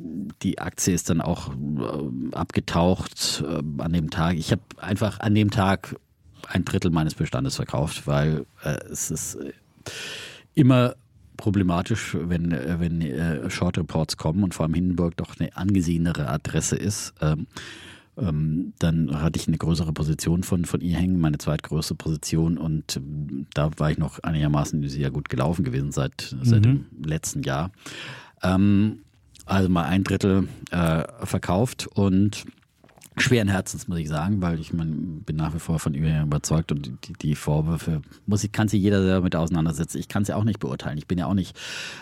die Aktie ist dann auch äh, abgetaucht äh, an dem Tag. Ich habe einfach an dem Tag ein Drittel meines Bestandes verkauft, weil äh, es ist äh, immer problematisch, wenn, äh, wenn Short Reports kommen und vor allem Hindenburg doch eine angesehenere Adresse ist. Ähm, ähm, dann hatte ich eine größere Position von, von ihr hängen, meine zweitgrößte Position und ähm, da war ich noch einigermaßen sehr gut gelaufen gewesen seit, seit dem letzten Jahr. Ähm, also mal ein Drittel äh, verkauft und schweren Herzens, muss ich sagen, weil ich mein, bin nach wie vor von ihr überzeugt und die, die Vorwürfe muss ich, kann sich jeder selber mit auseinandersetzen. Ich kann sie auch nicht beurteilen. Ich bin ja auch nicht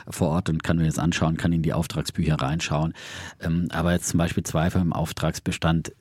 vor Ort und kann mir das anschauen, kann in die Auftragsbücher reinschauen. Ähm, aber jetzt zum Beispiel Zweifel im Auftragsbestand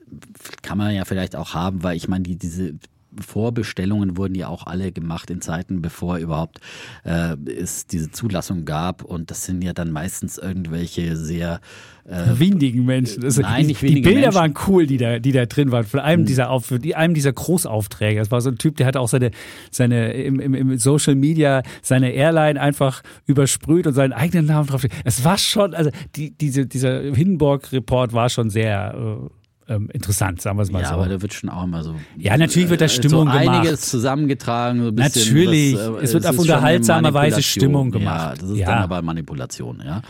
kann man ja vielleicht auch haben, weil ich meine, die, diese Vorbestellungen wurden ja auch alle gemacht in Zeiten, bevor überhaupt äh, es diese Zulassung gab. Und das sind ja dann meistens irgendwelche sehr äh, windigen Menschen. Also nein, nicht wenige Die Bilder Menschen. waren cool, die da, die da drin waren. Von einem, mhm. dieser, Auf, einem dieser Großaufträge. Es war so ein Typ, der hat auch seine, seine im, im, im Social Media seine Airline einfach übersprüht und seinen eigenen Namen drauf. Es war schon, also die, diese, dieser Hindenburg-Report war schon sehr äh, ähm, interessant, sagen wir es mal ja, so. Ja, aber da wird schon auch mal so. Ja, natürlich wird da Stimmung so gemacht. einiges zusammengetragen. So natürlich, was, äh, es wird auf unterhaltsame Weise Stimmung gemacht. Ja, das ist ja. dann aber Manipulation, ja.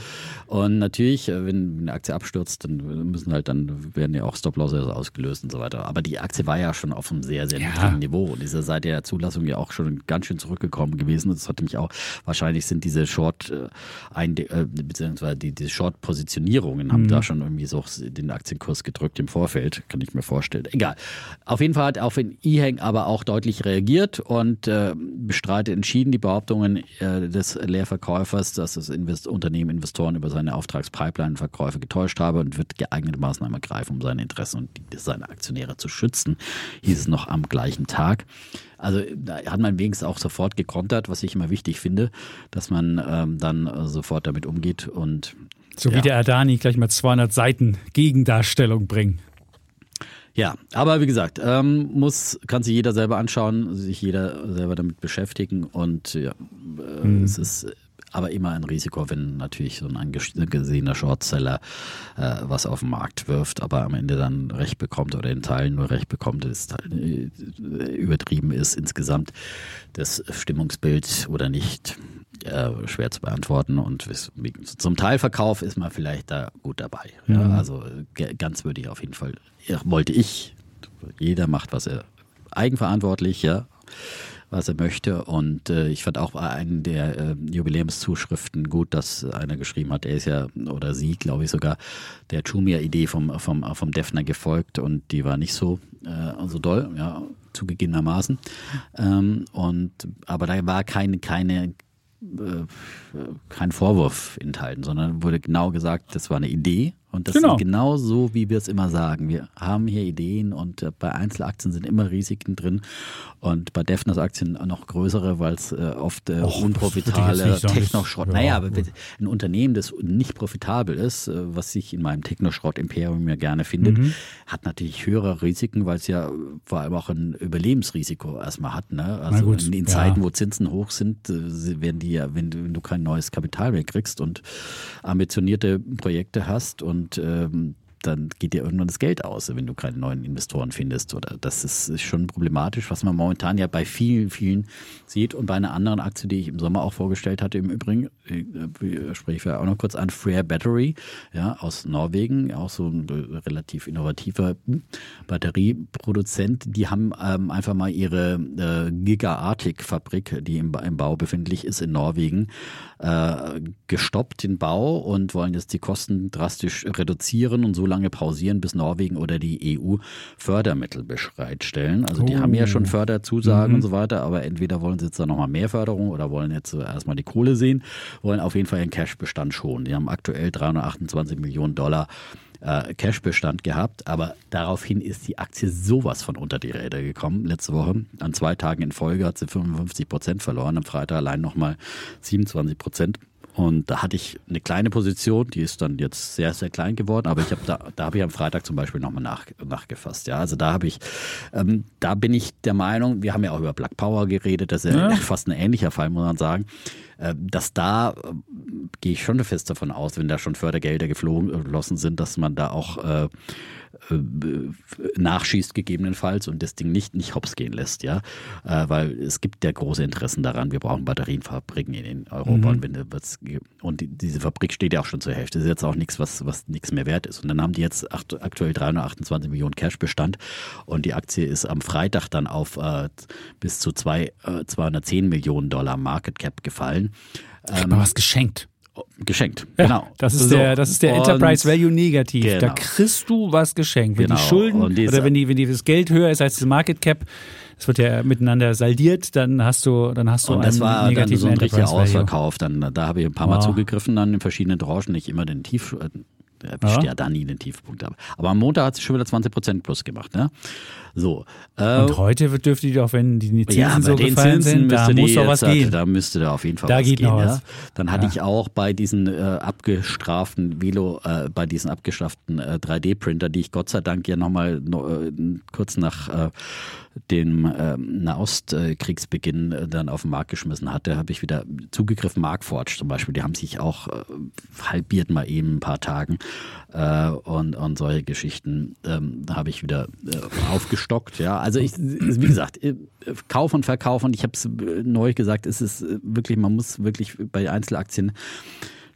Und natürlich, äh, wenn eine Aktie abstürzt, dann müssen halt dann werden ja auch Stop-Losses ausgelöst und so weiter. Aber die Aktie war ja schon auf einem sehr, sehr niedrigen Niveau und ist ja seit der Zulassung ja auch schon ganz schön zurückgekommen gewesen. Das hatte mich auch, wahrscheinlich sind diese Short, äh, äh, beziehungsweise die, die Short-Positionierungen haben mhm. da schon irgendwie so den Aktienkurs gedrückt im Vorfeld, kann ich mir vorstellen. Egal. Auf jeden Fall hat auf den E-Hang aber auch deutlich reagiert und äh, bestreitet entschieden die Behauptungen äh, des Leerverkäufers, dass das Invest Unternehmen Investoren über seine Auftragspipeline-Verkäufe getäuscht habe und wird geeignete Maßnahmen ergreifen, um seine Interessen und die seiner Aktionäre zu schützen, hieß es noch am gleichen Tag. Also da hat man wenigstens auch sofort gekontert, was ich immer wichtig finde, dass man ähm, dann äh, sofort damit umgeht und so ja. wie der Adani gleich mal 200 Seiten Gegendarstellung bringen. Ja, aber wie gesagt, ähm, muss, kann sich jeder selber anschauen, sich jeder selber damit beschäftigen und ja, äh, mhm. es ist aber immer ein Risiko, wenn natürlich so ein angesehener Shortseller äh, was auf den Markt wirft, aber am Ende dann Recht bekommt oder in Teilen nur Recht bekommt, ist halt, äh, übertrieben ist insgesamt das Stimmungsbild oder nicht äh, schwer zu beantworten und zum Teilverkauf ist man vielleicht da gut dabei. Ja, mhm. also ganz würde ich auf jeden Fall, wollte ich, jeder macht was er eigenverantwortlich, ja was er möchte. Und äh, ich fand auch bei einem der äh, Jubiläumszuschriften gut, dass einer geschrieben hat, er ist ja, oder sie, glaube ich sogar, der Jumia-Idee vom, vom, vom Defner gefolgt und die war nicht so, äh, so doll, ja, zugegebenermaßen. Ähm, und, aber da war keine, keine, äh, kein Vorwurf enthalten, sondern wurde genau gesagt, das war eine Idee und das genau. ist genau so, wie wir es immer sagen. Wir haben hier Ideen und äh, bei Einzelaktien sind immer Risiken drin und bei Defners Aktien noch größere, weil es äh, oft äh, Och, unprofitable Technoschrott. Ja, naja, aber ein Unternehmen, das nicht profitabel ist, äh, was sich in meinem Technoschrott-Imperium ja gerne findet, mhm. hat natürlich höhere Risiken, weil es ja vor allem auch ein Überlebensrisiko erstmal hat. Ne? Also gut, in, in Zeiten, ja. wo Zinsen hoch sind, werden die ja, wenn du, wenn du kein neues Kapital mehr kriegst und ambitionierte Projekte hast und und ähm, dann geht dir irgendwann das Geld aus, wenn du keine neuen Investoren findest. Oder das ist schon problematisch, was man momentan ja bei vielen, vielen sieht. Und bei einer anderen Aktie, die ich im Sommer auch vorgestellt hatte, im Übrigen, äh, spreche ich auch noch kurz an, Frere Battery, ja, aus Norwegen, auch so ein relativ innovativer Batterieproduzent. Die haben ähm, einfach mal ihre äh, Giga-Arctic-Fabrik, die im, im, Bau befindlich ist in Norwegen, äh, gestoppt, den Bau, und wollen jetzt die Kosten drastisch reduzieren und so lange pausieren, bis Norwegen oder die EU Fördermittel bereitstellen. Also die oh. haben ja schon oh. Förderzusagen mhm. und so weiter, aber entweder wollen sie jetzt da nochmal mehr Förderung oder wollen jetzt erstmal die Kohle sehen, wollen auf jeden Fall ihren Cashbestand schonen. Die haben aktuell 328 Millionen Dollar äh, Cashbestand gehabt, aber daraufhin ist die Aktie sowas von unter die Räder gekommen. Letzte Woche, an zwei Tagen in Folge, hat sie 55 Prozent verloren, am Freitag allein nochmal 27 Prozent. Und da hatte ich eine kleine Position, die ist dann jetzt sehr, sehr klein geworden, aber ich habe da, da habe ich am Freitag zum Beispiel nochmal nach, nachgefasst. Ja, also da habe ich, ähm, da bin ich der Meinung, wir haben ja auch über Black Power geredet, das ist ja, ja. fast ein ähnlicher Fall, muss man sagen, dass da äh, gehe ich schon fest davon aus, wenn da schon Fördergelder geflossen sind, dass man da auch äh, äh, nachschießt gegebenenfalls und das Ding nicht, nicht hops gehen lässt, ja. Äh, weil es gibt ja große Interessen daran. Wir brauchen Batterienfabriken in Europa mhm. und, und diese Fabrik steht ja auch schon zur Hälfte. Das ist jetzt auch nichts, was, was nichts mehr wert ist. Und dann haben die jetzt aktuell 328 Millionen Cashbestand und die Aktie ist am Freitag dann auf äh, bis zu zwei, äh, 210 Millionen Dollar Market Cap gefallen. Ähm, was geschenkt geschenkt. Ja, genau. Das ist so. der, das ist der Enterprise Value negativ. Genau. Da kriegst du was geschenkt. Wenn genau. die Schulden oder wenn die, wenn die das Geld höher ist als das Market Cap, es wird ja miteinander saldiert, dann hast du, dann hast du und das war dann so ein richtiger Ausverkauf. Dann, da habe ich ein paar Mal wow. zugegriffen, dann in verschiedenen Tranchen, nicht immer den Tief, erwischt ja. ja da nie den Tiefpunkt. Aber am Montag hat sie schon wieder 20 Prozent plus gemacht. Ne? So. Äh, und heute dürfte die doch, wenn die Zinsen ja, so gefallen Zinsen sind, da muss doch was gehen. Da müsste da auf jeden Fall da was geht gehen. Noch ja? was. Dann hatte ich auch bei diesen äh, abgestraften Velo, äh, bei diesen abgestraften äh, 3D-Printer, die ich Gott sei Dank ja nochmal äh, kurz nach äh, dem äh, Nahostkriegsbeginn äh, dann auf den Markt geschmissen hatte, habe ich wieder zugegriffen. Markforge zum Beispiel, die haben sich auch äh, halbiert mal eben ein paar Tagen äh, und, und solche Geschichten ähm, habe ich wieder äh, aufgestockt. Ja, also ich, wie gesagt, äh, Kauf und Verkauf und ich habe es neu gesagt, es ist wirklich, man muss wirklich bei Einzelaktien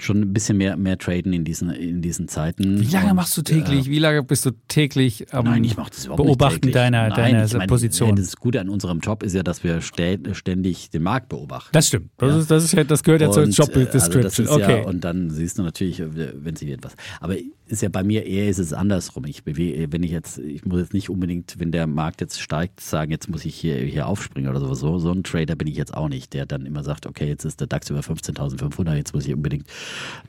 schon ein bisschen mehr, mehr traden in diesen, in diesen Zeiten. Wie lange machst du täglich? Äh, Wie lange bist du täglich am Nein, ich mach das überhaupt Beobachten nicht deiner, Nein, deiner ich meine, Position? Das Gute an unserem Job ist ja, dass wir ständig den Markt beobachten. Das stimmt. Das, Ja. ist, das, ist ja, das gehört ja zur Und, Job äh, also das Description. ist okay. Ja, und dann siehst du natürlich, äh, wenn sie etwas. Aber ist ja bei mir eher ist es andersrum. Ich bewege, wenn ich jetzt, ich muss jetzt nicht unbedingt, wenn der Markt jetzt steigt, sagen, jetzt muss ich hier, hier aufspringen oder so. so. So ein Trader bin ich jetzt auch nicht, der dann immer sagt, okay, jetzt ist der DAX über 15.500, jetzt muss ich unbedingt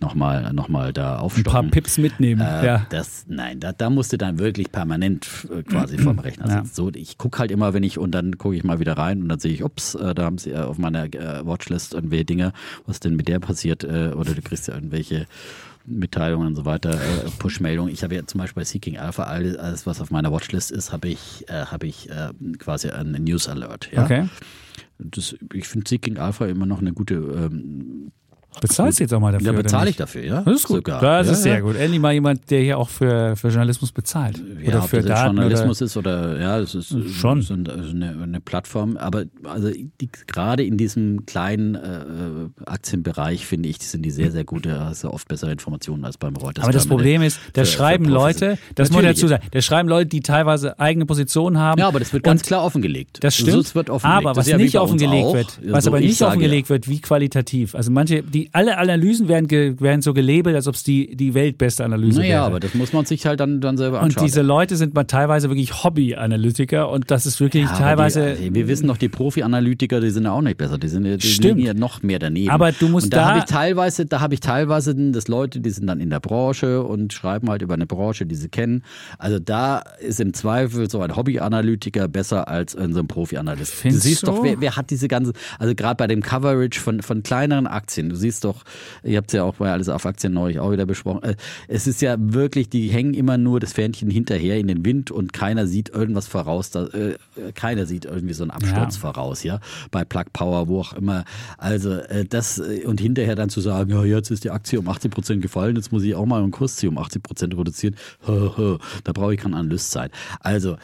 nochmal noch mal da ein aufstocken. paar Pips mitnehmen. Äh, ja. Das, nein, da, da musst du dann wirklich permanent äh, quasi vom Rechner Ja. sitzen. So, ich gucke halt immer, wenn ich, und dann gucke ich mal wieder rein und dann sehe ich, ups, äh, da haben sie äh, auf meiner Watchlist irgendwelche Dinge, was denn mit der passiert, oder du kriegst ja irgendwelche Mitteilungen und so weiter, äh, Push-Meldungen. Ich habe ja zum Beispiel bei Seeking Alpha alles, alles was auf meiner Watchlist ist, habe ich, äh, habe ich äh, quasi einen News Alert. Ja? Okay. Das, ich finde Seeking Alpha immer noch eine gute ähm, Bezahlst du jetzt auch mal dafür? Da oder bezahle ich dafür, ja. Das ist gut. Sogar. Das ja, ist sehr ja. gut. Endlich mal jemand, der hier auch für, für Journalismus bezahlt. Ja, oder ob für das Daten. Journalismus ist oder ja, es ist Schon. so eine, eine, Plattform. Aber also die, gerade in diesem kleinen äh, Aktienbereich finde ich, sind die sehr, sehr gut. Da hast du oft bessere Informationen als beim Reuters. aber das. Problem ist, da für- für schreiben Profis. Leute, das muss man Natürlich. dazu sagen, da schreiben Leute, die teilweise eigene Positionen haben. Ja, aber das wird ganz klar offengelegt. Das Also stimmt. es wird offengelegt. Aber Das was ja nicht offengelegt auch. wird, Ja, was so, aber ich nicht offengelegt wird, wie qualitativ. Also manche, die alle Analysen werden, ge, werden so gelabelt, als ob es die, die weltbeste Analyse Naja, wäre. aber das muss man sich halt dann, dann selber und anschauen. diese Leute sind mal teilweise wirklich Hobby-Analytiker und das ist wirklich Ja, teilweise. Die, wir wissen doch, die Profi-Analytiker, die sind ja auch nicht besser. Die sind ja- die Stimmt. ja noch mehr daneben. Aber du musst und da, da- habe ich teilweise, da habe ich teilweise, das Leute, die sind dann in der Branche und schreiben halt über eine Branche, die sie kennen. Also da ist im Zweifel so ein Hobby-Analytiker besser als in so ein Profi-Analyst. Du siehst du? doch, wer, wer hat diese ganze, also gerade bei dem Coverage von, von kleineren Aktien, du siehst doch, ihr habt es ja auch bei Alles auf Aktien neulich auch wieder besprochen, äh, es ist ja wirklich, die hängen immer nur das Fähnchen hinterher in den Wind und keiner sieht irgendwas voraus, da, äh, keiner sieht irgendwie so einen Absturz Ja. voraus, ja, bei Plug Power, wo auch immer. Also äh, das äh, und hinterher dann zu sagen, ja, jetzt ist die Aktie um 80 Prozent gefallen, jetzt muss ich auch mal einen Kursziel um 80 Prozent reduzieren, da brauche ich keinen Analyst sein. Also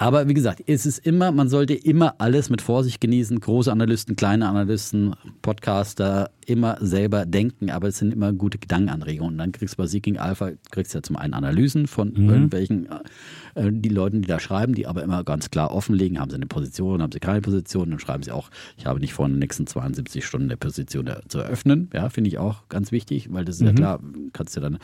aber wie gesagt, es ist immer, man sollte immer alles mit Vorsicht genießen. Große Analysten, kleine Analysten, Podcaster, immer selber denken, aber es sind immer gute Gedankenanregungen. Und dann kriegst du bei Seeking Alpha, kriegst du ja zum einen Analysen von irgendwelchen, äh, die Leuten, die da schreiben, die aber immer ganz klar offenlegen, haben sie eine Position, haben sie keine Position, dann schreiben sie auch, ich habe nicht vor, in den nächsten 72 Stunden eine Position da zu eröffnen. Ja, finde ich auch ganz wichtig, weil das ist ja klar, kannst du dann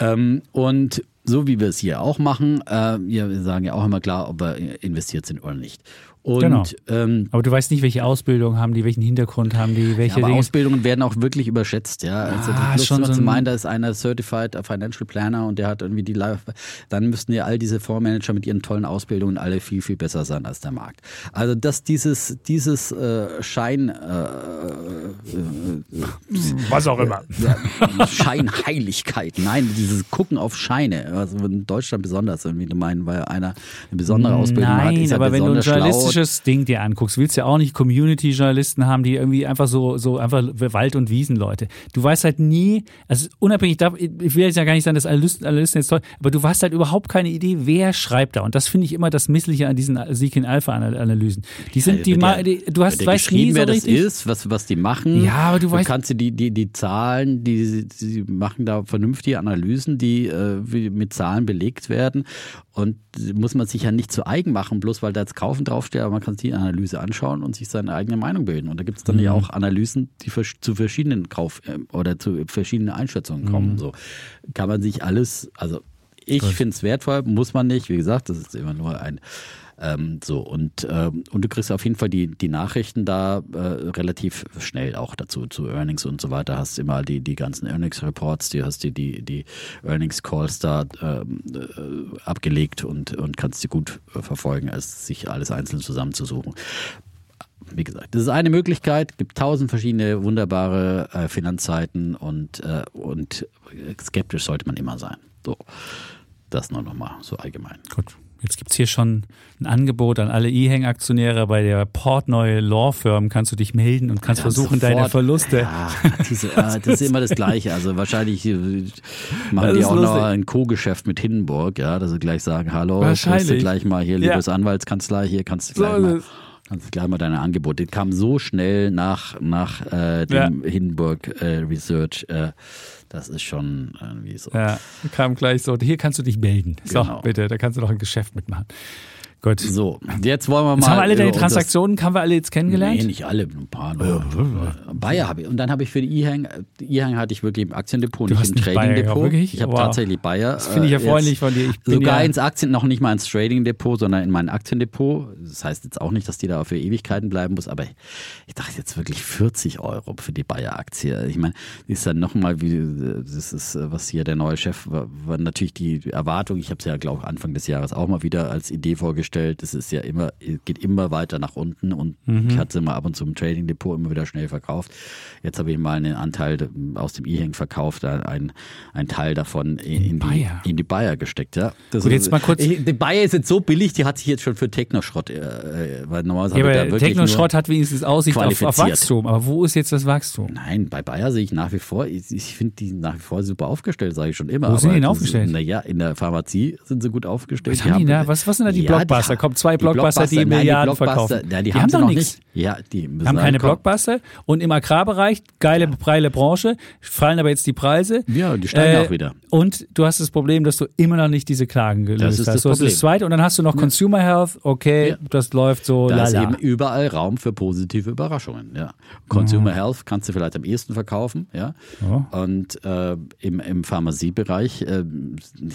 ähm, und so wie wir es hier auch machen, äh, wir sagen ja auch immer klar, ob wir investiert sind oder nicht. Und Genau. ähm, aber du weißt nicht, welche Ausbildung haben die, welchen Hintergrund haben die, welche ja, aber. Ausbildungen werden auch wirklich überschätzt, ja. Also Ah, das schon schon so zu ein- meinen, da ist einer Certified Financial Planner und der hat irgendwie die Live, dann müssten ja all diese Fondsmanager mit ihren tollen Ausbildungen alle viel, viel besser sein als der Markt. Also dass dieses, dieses äh, Schein, äh, Was auch immer. ja, Scheinheiligkeit, nein, dieses Gucken auf Scheine, also in Deutschland besonders, irgendwie du meinen, weil einer eine besondere Ausbildung hat, Nein, ist er aber wenn du ein besonders journalistisches Ding dir anguckst, willst du ja auch nicht Community-Journalisten haben, die irgendwie einfach so, so einfach Wald- und Wiesenleute. Du weißt halt nie, also unabhängig davon, ich will jetzt ja gar nicht sagen, dass Analysten, Analysten jetzt toll, aber du hast halt überhaupt keine Idee, wer schreibt da. Und das finde ich immer das Missliche an diesen Seeking Alpha-Analysen. Die sind, die, ja- die, du hast, weißt nie so wer das richtig. ist, was, was die machen. Ja, aber du weißt- kannst du die, die, die Zahlen, die, sie- sie machen da vernünftige Analysen, die äh, mit Zahlen belegt werden. Und muss man sich ja nicht zu eigen machen, bloß weil da jetzt Kaufen draufsteht, aber man kann sich die Analyse anschauen und sich seine eigene Meinung bilden. Und da gibt es dann Mhm. ja auch Analysen, die zu verschiedenen Kauf- äh, oder zu verschiedenen Einschätzungen kommen. Mhm. So kann man sich alles, also ich finde es wertvoll, muss man nicht. Wie gesagt, das ist immer nur ein Ähm, so und, ähm, und du kriegst auf jeden Fall die, die Nachrichten da äh, relativ schnell auch dazu, zu Earnings und so weiter. Hast immer die, die ganzen Earnings-Reports, die hast die, die, die Earnings-Calls da ähm, äh, abgelegt und, und kannst die gut äh, verfolgen, als sich alles einzeln zusammenzusuchen wie gesagt, das ist eine Möglichkeit, gibt tausend verschiedene wunderbare äh, Finanzseiten und, äh, und skeptisch sollte man immer sein. So, das nur nochmal so allgemein. Gut. Jetzt gibt es hier schon ein Angebot an alle E-Hang-Aktionäre. Bei der Portneue Law Firm kannst du dich melden und kannst Ja, versuchen, sofort. deine Verluste. Ja, diese, äh, das ist immer das Gleiche. Also wahrscheinlich äh, machen die auch noch lustig. ein Co-Geschäft mit Hindenburg, ja, dass sie gleich sagen, hallo, kriegst du Wahrscheinlich. gleich mal hier, Ja. liebes Anwaltskanzlei, hier kannst du So gleich ist mal. Kannst du gleich mal deine Angebote. Die kam so schnell nach, nach äh, dem Hindenburg äh, Research. Äh, das ist schon irgendwie so. Ja, kam gleich so. Hier kannst du dich melden. So, Genau. bitte, da kannst du noch ein Geschäft mitmachen. Gut. So, jetzt wollen wir mal. Jetzt haben wir alle deine unser- Transaktionen, haben wir alle jetzt kennengelernt? Nee, nicht alle, ein paar nur. Bayer habe ich. Und dann habe ich für die E-Hang, die E-Hang hatte ich wirklich im Aktiendepot, Du nicht hast im nicht Bayer Trading gekauft, Depot. wirklich? Ich habe Wow. tatsächlich Bayer. Das finde ich ja äh, von dir. Sogar ja, ins Aktien, noch nicht mal ins Trading Depot, sondern in mein Aktiendepot. Das heißt jetzt auch nicht, dass die da für Ewigkeiten bleiben muss, aber ich, dachte jetzt wirklich 40 Euro für die Bayer-Aktie. Ich meine, die ist dann nochmal, wie, das ist, äh, was hier der neue Chef war, war natürlich die Erwartung. Ich habe es ja, glaube ich, Anfang des Jahres auch mal wieder als Idee vorgestellt. Das ist ja immer, geht immer weiter nach unten und Mhm. ich hatte sie immer ab und zu im Trading Depot immer wieder schnell verkauft. Jetzt habe ich mal einen Anteil aus dem E-Hang verkauft, ein, ein Teil davon in, in, Bayer? die, in die Bayer gesteckt, ja. Das Gut, jetzt mal kurz- Ich, die Bayer ist jetzt so billig, die hat sich jetzt schon für Technoschrott, äh, äh, weil normalerweise ja, ich da aber wirklich Technoschrott hat wenigstens Aussicht auf, auf. Wachstum. Aber wo ist jetzt das Wachstum? Nein, bei Bayer sehe ich nach wie vor, ich, ich finde die nach wie vor super aufgestellt, sage ich schon immer. Wo sind die denn aufgestellt? Naja, in der Pharmazie sind sie gut aufgestellt. Was haben die da? Was- was sind da die Blockbuster? Kommen zwei Blockbuster, die nein, Milliarden Blockbuster, verkaufen. Ja, die, Die haben, haben sie doch noch nix. nicht. Ja, die haben keine kommen. Blockbuster und im Agrarbereich, geile, breile Branche, fallen aber jetzt die Preise. Ja, die steigen auch wieder. Und du hast das Problem, dass du immer noch nicht diese Klagen gelöst Das ist hast. das Du hast Problem. das zweite und dann hast du noch Consumer Health, okay, Ja. das läuft so, Da ist lala. eben überall Raum für positive Überraschungen. Ja. Consumer Health kannst du vielleicht am ehesten verkaufen. Ja. Ja. Und äh, im, im Pharmaziebereich äh,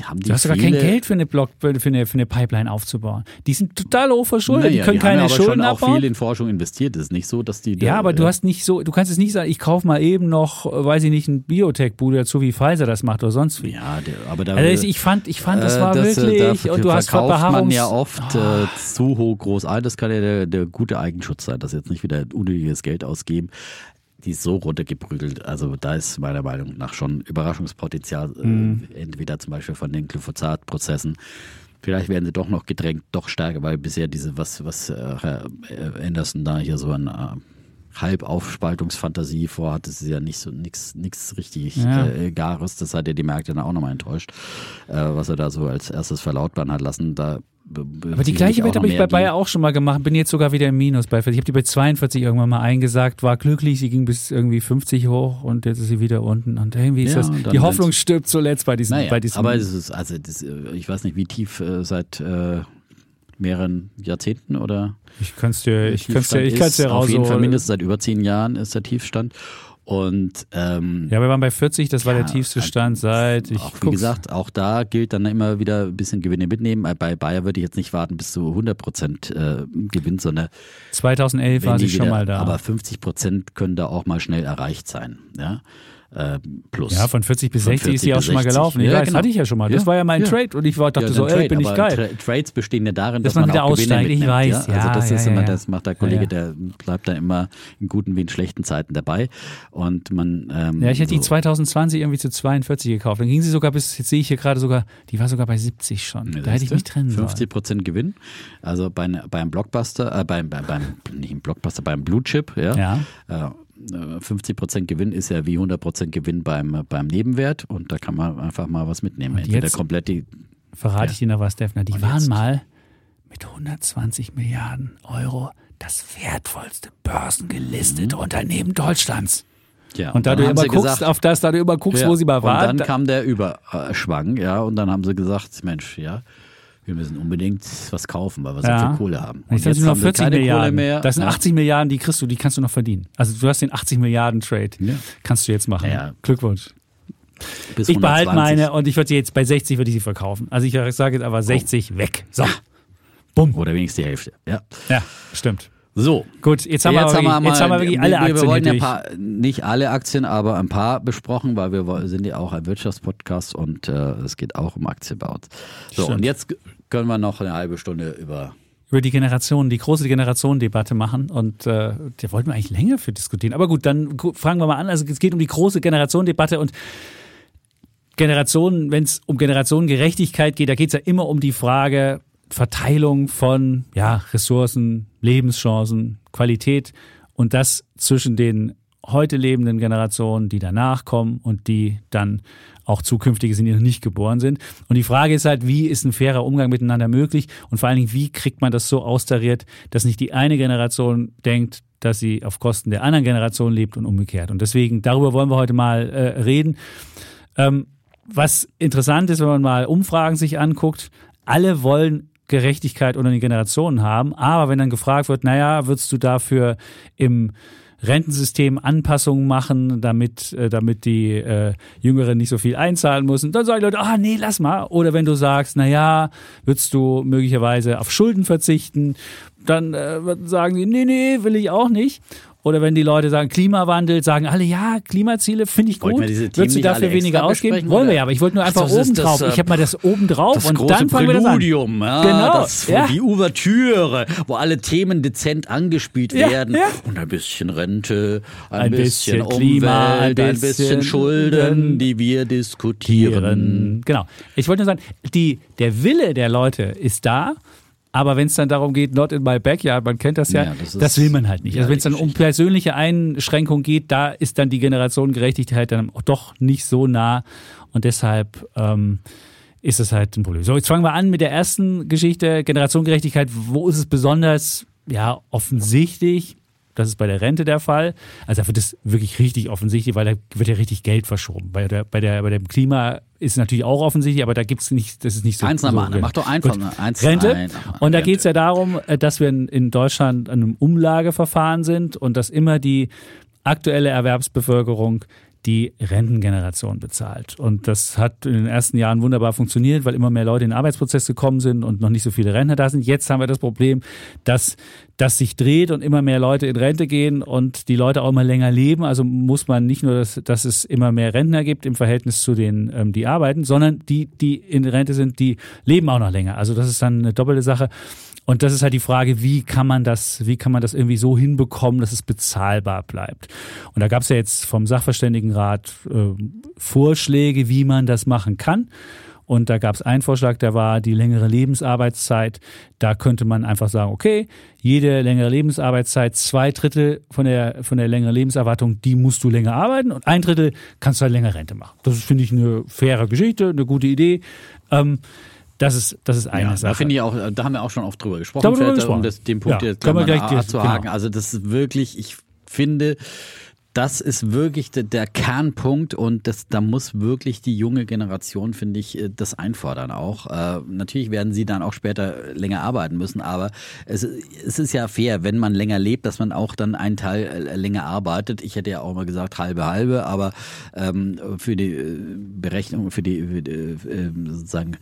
haben die Du hast sogar kein Geld für eine, Block, für eine, für eine Pipeline aufzubauen. Die sind total hoch verschuldet, die Naja, können die haben keine ja aber Schulden schon auch abbauen. viel in Forschung investiert. Es ist nicht so, dass die. Ja, da, aber du äh, hast nicht so, du kannst es nicht sagen, ich kaufe mal eben noch, äh, weiß ich nicht, ein Biotech-Bude dazu, wie Pfizer das macht oder sonst wie. Ja, der, aber da. Also ich fand, ich fand, das äh, war das, wirklich, dafür und du hast man ja oft äh, zu hoch groß ein. Das kann ja der, der gute Eigenschutz sein, dass jetzt nicht wieder unnötiges Geld ausgeben. Die ist so runtergeprügelt. Also da ist meiner Meinung nach schon Überraschungspotenzial, Mhm. äh, entweder zum Beispiel von den Glyphosat-Prozessen. Vielleicht werden sie doch noch gedrängt, doch stärker, weil bisher diese, was, was äh, Herr Anderson da hier so ein äh, Halbaufspaltungsfantasie vorhat, das ist ja nicht so nix, nix richtig Ja. äh, Gares. Das hat ja die Märkte dann auch nochmal enttäuscht, äh, was er da so als erstes verlautbaren hat lassen. Da Aber die gleiche Wette habe ich bei Bayer auch schon mal gemacht, bin jetzt sogar wieder im Minus bei 40. Ich habe die bei 42 irgendwann mal eingesagt, war glücklich, sie ging bis irgendwie 50 hoch und jetzt ist sie wieder unten. Und irgendwie ist Ja, das, die Hoffnung stirbt zuletzt bei diesem, Naja, bei diesem aber es ist, also das, äh, ich weiß nicht, wie tief äh, seit äh, mehreren Jahrzehnten oder ich kann es dir, ich kann's dir, ich dir Auf jeden Fall rausholen. mindestens seit über zehn Jahren ist der Tiefstand. Und ähm, Ja, wir waren bei 40, das war Ja, der tiefste also, Stand seit, ich auch wie gesagt, auch da gilt dann immer wieder ein bisschen Gewinne mitnehmen. Äh, Bei Bayer würde ich jetzt nicht warten bis zu 100 Prozent äh, Gewinn, sondern 2011 wenn war sie schon wieder- mal da. Aber 50 Prozent können da auch mal schnell erreicht sein. Ja, äh, plus. ja, von 40 bis Von 60 ist 40 sie auch bis schon mal 60. gelaufen. Ja, weiß, genau. hatte ich ja schon mal. Das Ja, war ja mein ja. Trade und ich war, dachte Ja, so, ey, bin ich geil. Tra Trades bestehen ja darin, Dass dass, man man, wieder auch aussteigt, ich weiß. Ja? Also Ja, das ist ja, immer, ja. das macht der Kollege, Ja, der bleibt da immer in guten wie in schlechten Zeiten dabei. Und man ähm, Ja, ich hätte die so, 2020 irgendwie zu 42 gekauft. Dann ging sie sogar bis, jetzt sehe ich hier gerade sogar, die war sogar bei 70 schon. Ja, da hätte ich mich trennen sollen. 50 Prozent Gewinn. Also bei, beim Blockbuster, äh, beim, beim, beim, nicht im Blockbuster, beim Blue Chip, ja. Ja. Äh, 50 Prozent Gewinn ist ja wie 100 Prozent Gewinn beim, beim Nebenwert und da kann man einfach mal was mitnehmen. Und Entweder jetzt- komplett die, Verrate Ja. ich dir noch was, Defner. Die Und waren jetzt? mal mit 120 Milliarden Euro das wertvollste börsengelistete Unternehmen Deutschlands. ja. Und da dann du haben immer sie guckst gesagt, auf das, da du immer guckst, Ja, wo sie mal waren. Und da- dann kam der Überschwang, ja, und dann haben sie gesagt, Mensch, ja, wir müssen unbedingt was kaufen, weil wir so Ja. viel Kohle haben. ich dachte, jetzt noch haben sie 40 keine Milliarden. Kohle mehr. Das sind ja. 80 Milliarden, die kriegst du, die kannst du noch verdienen. Also du hast den 80 Milliarden Trade. Ja. Kannst du jetzt machen. Ja. Glückwunsch. bis Ich behalte 120. meine und ich würde sie jetzt bei 60 würde ich sie verkaufen. Also ich sage jetzt aber 60 weg. So. Bumm. Oder wenigstens die Hälfte. Ja, ja stimmt. So. Gut, jetzt haben, jetzt wir, haben wir, jetzt haben wir wirklich alle Aktien. Wir wollen ja paar, nicht alle Aktien, aber ein paar besprochen, weil wir sind ja auch ein Wirtschaftspodcast und äh, es geht auch um Aktienbau. So, Stimmt. und jetzt können wir noch eine halbe Stunde über über die Generation, die große Generationendebatte machen. Und äh, da wollten wir eigentlich länger für diskutieren. Aber gut, dann fangen wir mal an. Also es geht um die große Generationendebatte und Generationen, wenn es um Generationengerechtigkeit geht, da geht es ja immer um die Frage Verteilung von ja, Ressourcen, Lebenschancen, Qualität und das zwischen den heute lebenden Generationen, die danach kommen und die dann auch zukünftige sind, die noch nicht geboren sind. Und die Frage ist halt, wie ist ein fairer Umgang miteinander möglich? Und vor allen Dingen, wie kriegt man das so austariert, dass nicht die eine Generation denkt, dass sie auf Kosten der anderen Generation lebt und umgekehrt. Und deswegen, darüber wollen wir heute mal äh, reden. Ähm, was interessant ist, wenn man mal Umfragen sich anguckt, alle wollen Gerechtigkeit unter den Generationen haben. Aber wenn dann gefragt wird, naja, würdest du dafür im Rentensystem Anpassungen machen, damit, äh, damit die äh, Jüngeren nicht so viel einzahlen müssen, dann sagen die Leute, ah nee, lass mal. Oder wenn du sagst, naja, würdest du möglicherweise auf Schulden verzichten, dann äh, sagen sie, nee, nee, will ich auch nicht. Oder wenn die Leute sagen Klimawandel, sagen alle, ja, Klimaziele finde ich gut. Würdest du dafür weniger ausgeben? Wollen wir ja, aber ich wollte nur einfach so, oben drauf. ich habe mal das oben drauf das und große dann fangen Präludium, wir das an. Ja, genau. Das, ja. Die Ouvertüre, wo alle Themen dezent angespielt ja, werden. Und ein bisschen Rente, ein, ein bisschen, bisschen, Klima, Umwelt, ein bisschen, bisschen Schulden, die wir diskutieren. Genau. Ich wollte nur sagen, die, der Wille der Leute ist da. Aber wenn es dann darum geht, not in my backyard, man kennt das ja, ja das, das, will man halt nicht. Also wenn es dann um persönliche Einschränkungen geht, da ist dann die Generationengerechtigkeit dann doch nicht so nah. Und deshalb ähm, ist es halt ein Problem. So, jetzt fangen wir an mit der ersten Geschichte, Generationengerechtigkeit. Wo ist es besonders ja, offensichtlich? Das ist bei der Rente der Fall. Also da wird es wirklich richtig offensichtlich, weil da wird ja richtig Geld verschoben. Bei, der, bei, der, bei dem Klima ist es natürlich auch offensichtlich, aber da gibt es nicht, das ist nicht so. Eins nach so anderen, mach doch einfach Gut. eins Rente. Ein, und da geht es ja darum, äh, dass wir in, in Deutschland an einem Umlageverfahren sind und dass immer die aktuelle Erwerbsbevölkerung die Rentengeneration bezahlt. Und das hat in den ersten Jahren wunderbar funktioniert, weil immer mehr Leute in den Arbeitsprozess gekommen sind und noch nicht so viele Rentner da sind. Jetzt haben wir das Problem, dass das sich dreht und immer mehr Leute in Rente gehen und die Leute auch immer länger leben. Also muss man nicht nur, dass, dass es immer mehr Rentner gibt im Verhältnis zu denen, ähm, die arbeiten, sondern die, die in Rente sind, die leben auch noch länger. Also das ist dann eine doppelte Sache. Und das ist halt die Frage, wie kann man das, wie kann man das irgendwie so hinbekommen, dass es bezahlbar bleibt? Und da gab es ja jetzt vom Sachverständigenrat äh, Vorschläge, wie man das machen kann. Und da gab es einen Vorschlag, der war die längere Lebensarbeitszeit. Da könnte man einfach sagen, okay, jede längere Lebensarbeitszeit, zwei Drittel von der, von der längeren Lebenserwartung, die musst du länger arbeiten und ein Drittel kannst du halt länger Rente machen. Das finde ich eine faire Geschichte, eine gute Idee. Ähm, das ist, das ist eine ja, Sache. Da finde ich auch, da haben wir auch schon oft drüber gesprochen, da gesprochen. um das, den Punkt ja, jetzt mal gleich zu haken. Genau. Also das ist wirklich, ich finde, das ist wirklich der, der Kernpunkt und das, da muss wirklich die junge Generation, finde ich, äh, das einfordern auch. Äh, natürlich werden sie dann auch später länger arbeiten müssen, aber es, es ist ja fair, wenn man länger lebt, dass man auch dann einen Teil äh, länger arbeitet. Ich hätte ja auch mal gesagt halbe halbe, aber ähm, für die äh, Berechnung, für die, für die äh, sozusagen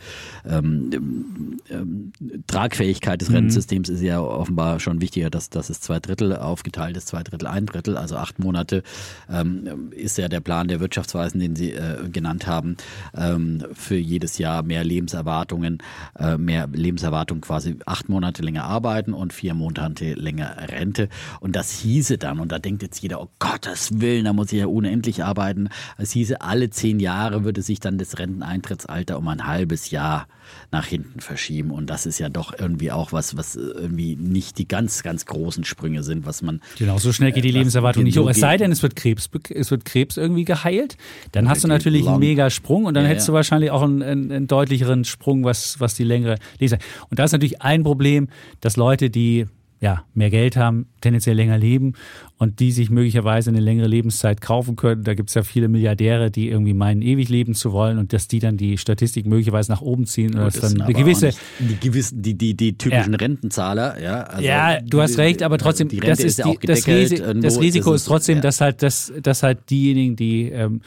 ähm, ähm, Tragfähigkeit des mhm. Rentensystems ist ja offenbar schon wichtiger, dass, dass es zwei Drittel aufgeteilt ist, zwei Drittel, ein Drittel, also acht Monate ähm, ist ja der Plan der Wirtschaftsweisen, den Sie äh, genannt haben, ähm, für jedes Jahr mehr Lebenserwartungen, äh, mehr Lebenserwartung quasi acht Monate länger arbeiten und vier Monate länger Rente. Und das hieße dann, und da denkt jetzt jeder, oh Gottes Willen, da muss ich ja unendlich arbeiten. Es hieße, alle zehn Jahre würde sich dann das Renteneintrittsalter um ein halbes Jahr nach hinten verschieben. Und das ist ja doch irgendwie auch was, was irgendwie nicht die ganz, ganz großen Sprünge sind, was man. Genau, so schnell geht die äh, Lebenserwartung nicht hoch. Es sei denn, es wird Krebs, es wird Krebs irgendwie geheilt. Dann hast du natürlich einen mega Sprung und dann ja, hättest du wahrscheinlich auch einen, einen, einen, deutlicheren Sprung, was, was die längere Lebenszeit. Und da ist natürlich ein Problem, dass Leute, die ja, mehr Geld haben, tendenziell länger leben und die sich möglicherweise eine längere Lebenszeit kaufen können. Da gibt es ja viele Milliardäre, die irgendwie meinen, ewig leben zu wollen und dass die dann die Statistik möglicherweise nach oben ziehen. Oder dann eine gewisse. Die, gewissen, die, die, die typischen ja. Rentenzahler, ja. Also ja, du hast recht, aber trotzdem, das, ist, ist die, das, Risi das Risiko ist trotzdem, ja. dass halt, dass, dass halt diejenigen, die ähm,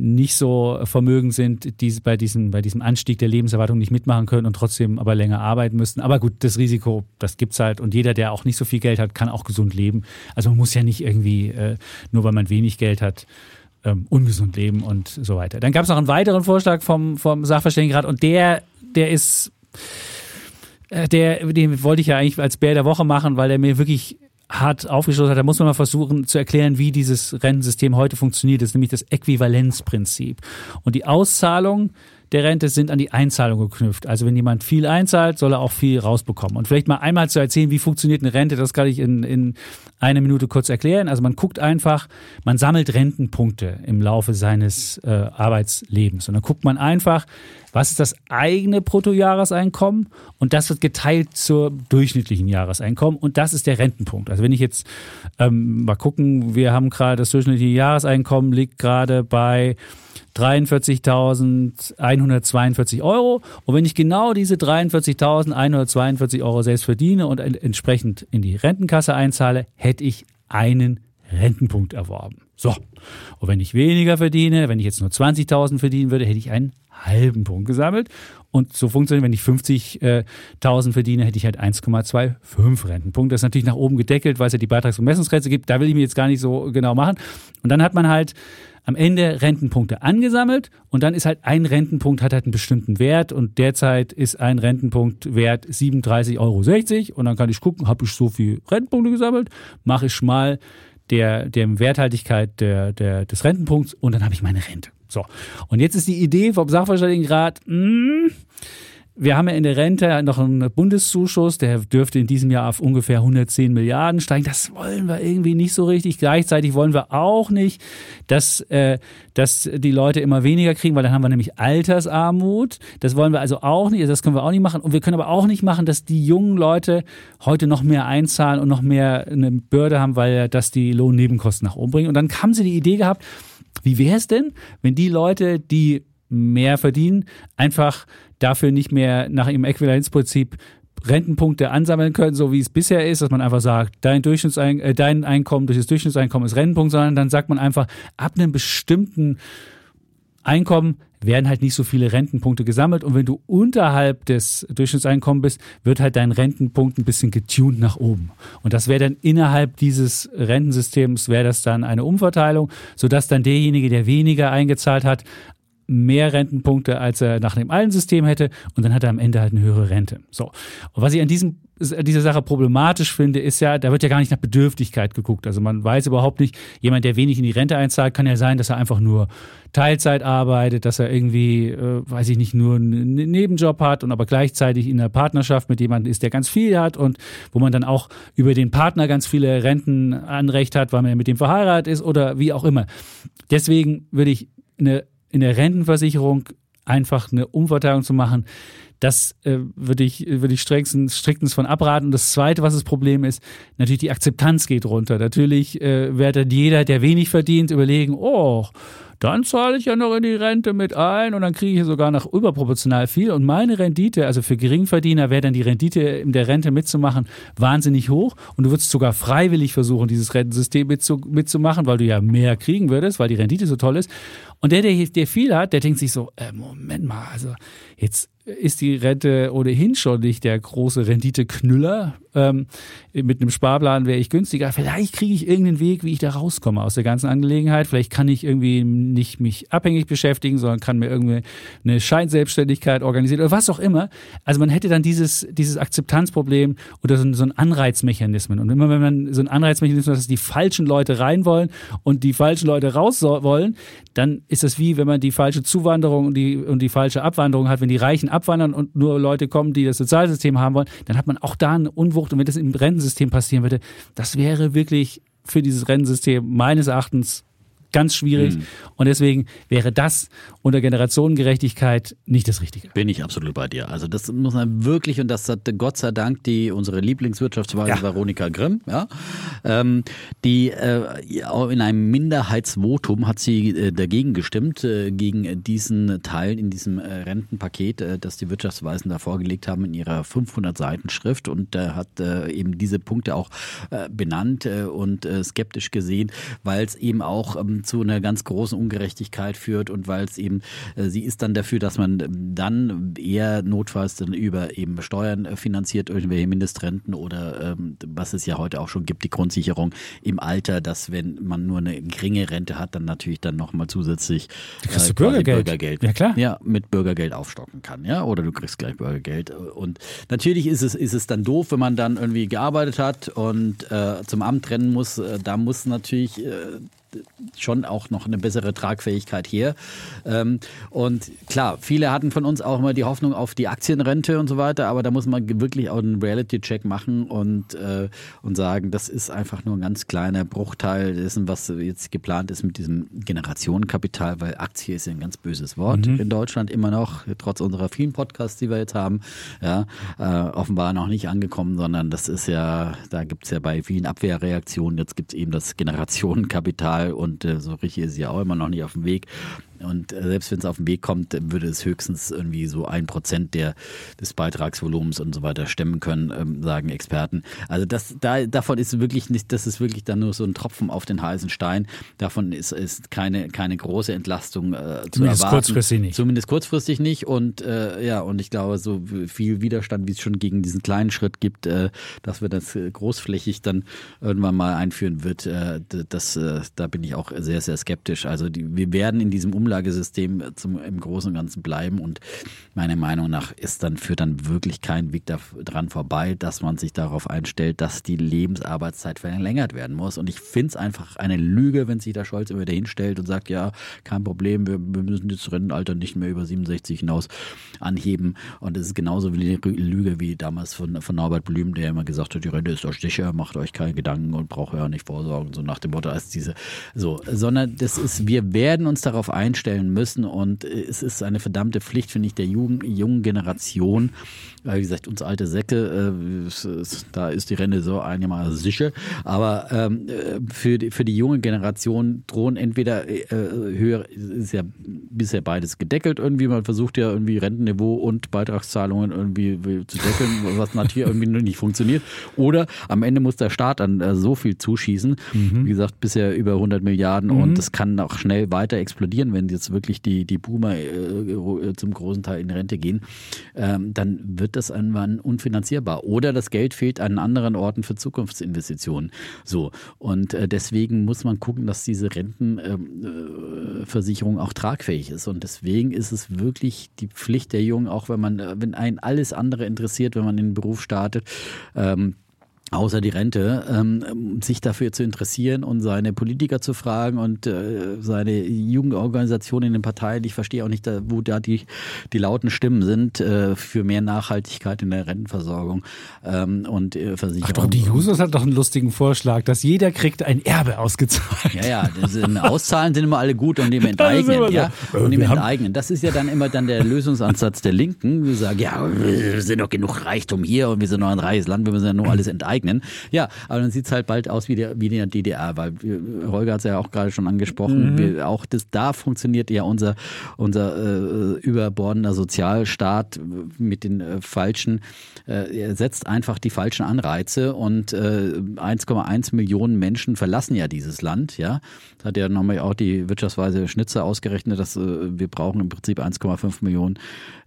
nicht so vermögend sind, die bei diesem, bei diesem Anstieg der Lebenserwartung nicht mitmachen können und trotzdem aber länger arbeiten müssten. Aber gut, das Risiko, das gibt es halt. Und jeder, der auch nicht so viel Geld hat, kann auch gesund leben. Also man muss ja nicht irgendwie, äh, nur weil man wenig Geld hat, ähm, ungesund leben und so weiter. Dann gab es noch einen weiteren Vorschlag vom, vom Sachverständigenrat und der, der ist, äh, der, den wollte ich ja eigentlich als Bär der Woche machen, weil er mir wirklich hart aufgeschlossen hat. Da muss man mal versuchen zu erklären, wie dieses Rentensystem heute funktioniert. Das ist nämlich das Äquivalenzprinzip. Und die Auszahlung der Rente sind an die Einzahlung geknüpft. Also wenn jemand viel einzahlt, soll er auch viel rausbekommen. Und vielleicht mal einmal zu erzählen, wie funktioniert eine Rente, das kann ich in, in einer Minute kurz erklären. Also man guckt einfach, man sammelt Rentenpunkte im Laufe seines äh, Arbeitslebens. Und dann guckt man einfach, was ist das eigene Bruttojahreseinkommen und das wird geteilt zur durchschnittlichen Jahreseinkommen und das ist der Rentenpunkt. Also wenn ich jetzt ähm, mal gucken, wir haben gerade das durchschnittliche Jahreseinkommen liegt gerade bei 43.142 Euro. Und wenn ich genau diese 43.142 Euro selbst verdiene und entsprechend in die Rentenkasse einzahle, hätte ich einen Rentenpunkt erworben. So. Und wenn ich weniger verdiene, wenn ich jetzt nur 20.000 verdienen würde, hätte ich einen halben Punkt gesammelt. Und so funktioniert, wenn ich 50.000 verdiene, hätte ich halt 1,25 Rentenpunkte. Das ist natürlich nach oben gedeckelt, weil es ja die Beitragsbemessungsgrenze gibt. Da will ich mir jetzt gar nicht so genau machen. Und dann hat man halt am Ende Rentenpunkte angesammelt und dann ist halt ein Rentenpunkt hat halt einen bestimmten Wert und derzeit ist ein Rentenpunkt wert 37,60 Euro und dann kann ich gucken, habe ich so viel Rentenpunkte gesammelt, mache ich mal der, der Werthaltigkeit der, der, des Rentenpunkts und dann habe ich meine Rente. So. Und jetzt ist die Idee vom Sachverständigenrat, mh, hm, wir haben ja in der Rente noch einen Bundeszuschuss, der dürfte in diesem Jahr auf ungefähr 110 Milliarden steigen. Das wollen wir irgendwie nicht so richtig. Gleichzeitig wollen wir auch nicht, dass, äh, dass die Leute immer weniger kriegen, weil dann haben wir nämlich Altersarmut. Das wollen wir also auch nicht, das können wir auch nicht machen. Und wir können aber auch nicht machen, dass die jungen Leute heute noch mehr einzahlen und noch mehr eine Bürde haben, weil das die Lohnnebenkosten nach oben bringen. Und dann haben sie die Idee gehabt, wie wäre es denn, wenn die Leute, die mehr verdienen, einfach dafür nicht mehr nach ihrem Äquivalenzprinzip Rentenpunkte ansammeln können, so wie es bisher ist, dass man einfach sagt, dein, Durchschnittsein äh, dein Einkommen durch das Durchschnittseinkommen ist Rentenpunkt, sondern dann sagt man einfach, ab einem bestimmten Einkommen werden halt nicht so viele Rentenpunkte gesammelt und wenn du unterhalb des Durchschnittseinkommens bist, wird halt dein Rentenpunkt ein bisschen getuned nach oben. Und das wäre dann innerhalb dieses Rentensystems, wäre das dann eine Umverteilung, sodass dann derjenige, der weniger eingezahlt hat, mehr Rentenpunkte, als er nach dem alten System hätte und dann hat er am Ende halt eine höhere Rente. So. Und was ich an diesem dieser Sache problematisch finde, ist ja, da wird ja gar nicht nach Bedürftigkeit geguckt. Also man weiß überhaupt nicht, jemand, der wenig in die Rente einzahlt, kann ja sein, dass er einfach nur Teilzeit arbeitet, dass er irgendwie, äh, weiß ich nicht, nur einen Nebenjob hat und aber gleichzeitig in einer Partnerschaft mit jemandem ist, der ganz viel hat und wo man dann auch über den Partner ganz viele Rentenanrecht hat, weil man mit dem verheiratet ist oder wie auch immer. Deswegen würde ich eine in der Rentenversicherung einfach eine Umverteilung zu machen, das äh, würde ich, würde ich strengstens, striktens von abraten. Und das Zweite, was das Problem ist, natürlich die Akzeptanz geht runter. Natürlich äh, wird dann jeder, der wenig verdient, überlegen, oh, dann zahle ich ja noch in die Rente mit ein und dann kriege ich sogar noch überproportional viel. Und meine Rendite, also für Geringverdiener wäre dann die Rendite in der Rente mitzumachen wahnsinnig hoch. Und du würdest sogar freiwillig versuchen, dieses Rentensystem mitzumachen, weil du ja mehr kriegen würdest, weil die Rendite so toll ist. Und der, der, der viel hat, der denkt sich so, äh, Moment mal, also jetzt ist die Rente ohnehin schon nicht der große Renditeknüller. Ähm, mit einem Sparplan wäre ich günstiger. Vielleicht kriege ich irgendeinen Weg, wie ich da rauskomme aus der ganzen Angelegenheit. Vielleicht kann ich irgendwie nicht mich abhängig beschäftigen, sondern kann mir irgendwie eine Scheinselbstständigkeit organisieren oder was auch immer. Also man hätte dann dieses, dieses Akzeptanzproblem oder so, so ein Anreizmechanismus. Und immer wenn man so ein Anreizmechanismus hat, dass die falschen Leute rein wollen und die falschen Leute raus wollen, dann ist das wie, wenn man die falsche Zuwanderung und die, und die falsche Abwanderung hat, wenn die Reichen abwandern und nur Leute kommen, die das Sozialsystem haben wollen, dann hat man auch da eine Unwucht. Und wenn das im Rentensystem passieren würde, das wäre wirklich für dieses Rentensystem meines Erachtens ganz schwierig. Mhm. Und deswegen wäre das unter Generationengerechtigkeit nicht das Richtige. Bin ich absolut bei dir. Also das muss man wirklich, und das hat Gott sei Dank die unsere Lieblingswirtschaftsweise ja. Veronika Grimm, ja, ähm, die äh, in einem Minderheitsvotum hat sie äh, dagegen gestimmt, äh, gegen diesen Teil in diesem äh, Rentenpaket, äh, das die Wirtschaftsweisen da vorgelegt haben in ihrer 500 Seiten Schrift und äh, hat eben diese Punkte auch benannt und skeptisch gesehen, weil es eben auch ähm, zu einer ganz großen Ungerechtigkeit führt und weil es eben, äh, sie ist dann dafür, dass man dann eher notfalls dann über eben Steuern äh, finanziert, irgendwelche Mindestrenten oder ähm, was es ja heute auch schon gibt, die Grundsicherung im Alter, dass wenn man nur eine geringe Rente hat, dann natürlich dann nochmal zusätzlich Du kriegst äh, Bürgergeld. Bürgergeld. Ja, klar. Ja, mit Bürgergeld aufstocken kann, ja, oder du kriegst gleich Bürgergeld. Und natürlich ist es, ist es dann doof, wenn man dann irgendwie gearbeitet hat und äh, zum Amt rennen muss. Äh, da muss natürlich äh, schon auch noch eine bessere Tragfähigkeit her. Ähm, und klar, viele hatten von uns auch immer die Hoffnung auf die Aktienrente und so weiter, aber da muss man wirklich auch einen Reality-Check machen und, äh, und sagen, das ist einfach nur ein ganz kleiner Bruchteil dessen, was jetzt geplant ist mit diesem Generationenkapital, weil Aktie ist ja ein ganz böses Wort in Deutschland immer noch, trotz unserer vielen Podcasts, die wir jetzt haben, ja, äh, offenbar noch nicht angekommen, sondern das ist ja, da gibt es ja bei vielen Abwehrreaktionen, jetzt gibt es eben das Generationenkapital und äh, so richtig ist es ja auch immer noch nicht auf dem Weg. Und äh, selbst wenn es auf den Weg kommt, würde es höchstens irgendwie so ein Prozent der, des Beitragsvolumens und so weiter stemmen können, ähm, sagen Experten. Also das, da, davon ist wirklich nicht, das ist wirklich dann nur so ein Tropfen auf den heißen Stein. Davon ist, ist keine, keine große Entlastung äh, zu Zumindest erwarten. kurzfristig nicht. Zumindest kurzfristig nicht. Und äh, ja, und ich glaube, so viel Widerstand, wie es schon gegen diesen kleinen Schritt gibt, äh, dass wir das äh, großflächig dann irgendwann mal einführen wird, äh, das, äh, da bin ich auch sehr, sehr skeptisch. Also die, wir werden in diesem Umlagesystem zum, im Großen und Ganzen bleiben und meiner Meinung nach ist dann, führt dann wirklich kein Weg da, dran vorbei, dass man sich darauf einstellt, dass die Lebensarbeitszeit verlängert werden muss. Und ich finde es einfach eine Lüge, wenn sich da Scholz immer wieder hinstellt und sagt, ja, kein Problem, wir, wir müssen das Rentenalter nicht mehr über 67 hinaus anheben. Und es ist genauso wie eine Lüge wie damals von, von Norbert Blüm, der immer gesagt hat, die Rente ist doch sicher, macht euch keine Gedanken und braucht ja nicht vorsorgen, so nach dem Motto als diese, so, sondern das ist, wir werden uns darauf einstellen müssen. Und es ist eine verdammte Pflicht, finde ich, der jungen, jungen Generation, weil wie gesagt, uns alte Säcke, äh, da ist die Rente so einigermaßen sicher, aber ähm, äh, für, die, für die junge Generation drohen entweder äh, höher, ist ja bisher beides gedeckelt irgendwie, man versucht ja irgendwie Rentenniveau und Beitragszahlungen irgendwie zu deckeln, was natürlich irgendwie nicht funktioniert, oder am Ende muss der Staat dann äh, so viel zuschießen, wie gesagt, bisher über 100 Milliarden und das kann auch schnell weiter explodieren, wenn jetzt wirklich die, die Boomer äh, zum großen Teil in Rente gehen, ähm, dann wird das irgendwann unfinanzierbar. Oder das Geld fehlt an anderen Orten für Zukunftsinvestitionen. So. Und äh, deswegen muss man gucken, dass diese Rentenversicherung auch tragfähig ist. Und deswegen ist es wirklich die Pflicht der Jungen, auch wenn man, äh, wenn einen alles andere interessiert, wenn man in den Beruf startet, ähm, außer die Rente, ähm, sich dafür zu interessieren und seine Politiker zu fragen und äh, seine Jugendorganisationen in den Parteien. Ich verstehe auch nicht, da, wo da die, die lauten Stimmen sind äh, für mehr Nachhaltigkeit in der Rentenversorgung ähm, und äh, Versicherung. Ach doch, die Jusos hat doch einen lustigen Vorschlag, dass jeder kriegt ein Erbe ausgezahlt. Ja, ja, das sind, Auszahlen sind immer alle gut und dem Das enteignen, so. ja. Äh, Und dem enteignen. Das ist ja dann immer dann der Lösungsansatz der Linken. Wir sagen, ja, wir sind doch genug Reichtum hier und wir sind noch ein reiches Land, wir müssen ja nur alles enteignen. Ja, aber dann sieht's halt bald aus wie, der, wie in der DDR, weil Holger hat es ja auch gerade schon angesprochen. Mhm. Wir, auch das, da funktioniert ja unser, unser äh, überbordender Sozialstaat mit den äh, falschen, äh, er setzt einfach die falschen Anreize und äh, 1,1 Millionen Menschen verlassen ja dieses Land, ja. Das hat ja nochmal auch die Wirtschaftsweise Schnitzer ausgerechnet, dass äh, wir brauchen im Prinzip 1,5 Millionen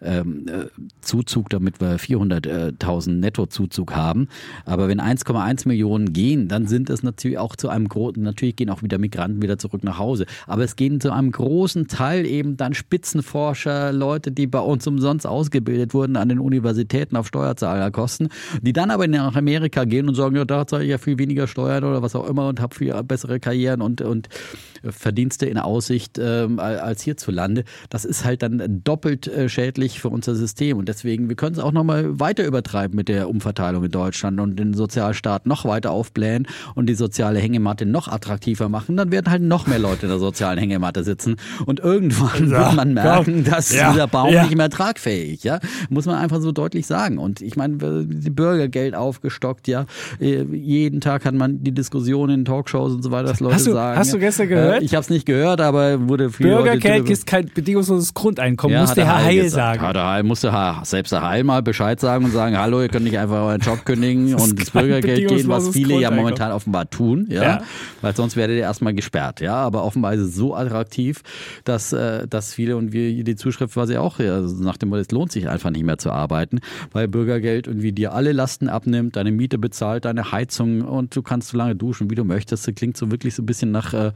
ähm, äh, Zuzug, damit wir 400.000 Nettozuzug haben. Aber wenn 1,1 Millionen gehen, dann sind es natürlich auch zu einem großen, natürlich gehen auch wieder Migranten wieder zurück nach Hause. Aber es gehen zu einem großen Teil eben dann Spitzenforscher, Leute, die bei uns umsonst ausgebildet wurden an den Universitäten auf Steuerzahlerkosten, die dann aber nach Amerika gehen und sagen, ja, da zahle ich ja viel weniger Steuern oder was auch immer und habe viel bessere Karrieren und, und Verdienste in Aussicht ähm, als hierzulande. Das ist halt dann doppelt äh, schädlich für unser System. Und deswegen, wir können es auch nochmal weiter übertreiben mit der Umverteilung in Deutschland und den Sozialstaat noch weiter aufblähen und die soziale Hängematte noch attraktiver machen. Dann werden halt noch mehr Leute in der sozialen Hängematte sitzen. Und irgendwann Ja, wird man merken, komm. dass Ja, dieser Baum ja. nicht mehr tragfähig, ja. Muss man einfach so deutlich sagen. Und ich meine, die Bürgergeld aufgestockt, ja. Äh, Jeden Tag hat man die Diskussion in Talkshows und so weiter, dass Leute Hast du- sagen. hast du gestern gehört? Äh, ich habe es nicht gehört, aber wurde viel Bürgergeld ist kein bedingungsloses Grundeinkommen, muss hat der Herr Heil gesagt. sagen. Hat der Heil, musste Herr, selbst der Heil mal Bescheid sagen und sagen, hallo, ihr könnt nicht einfach euren Job kündigen und das kann Bürgergeld gehen, was viele ja momentan offenbar tun, ja, Ja. weil sonst werdet ihr erstmal gesperrt, ja, aber offenbar ist es so attraktiv, dass, äh, dass viele und wir die Zuschrift war sie auch ja, also nach dem Motto, es lohnt sich einfach nicht mehr zu arbeiten, weil Bürgergeld irgendwie dir alle Lasten abnimmt, deine Miete bezahlt, deine Heizung und du kannst so lange duschen, wie du möchtest. Das klingt so wirklich so ein bisschen nach äh,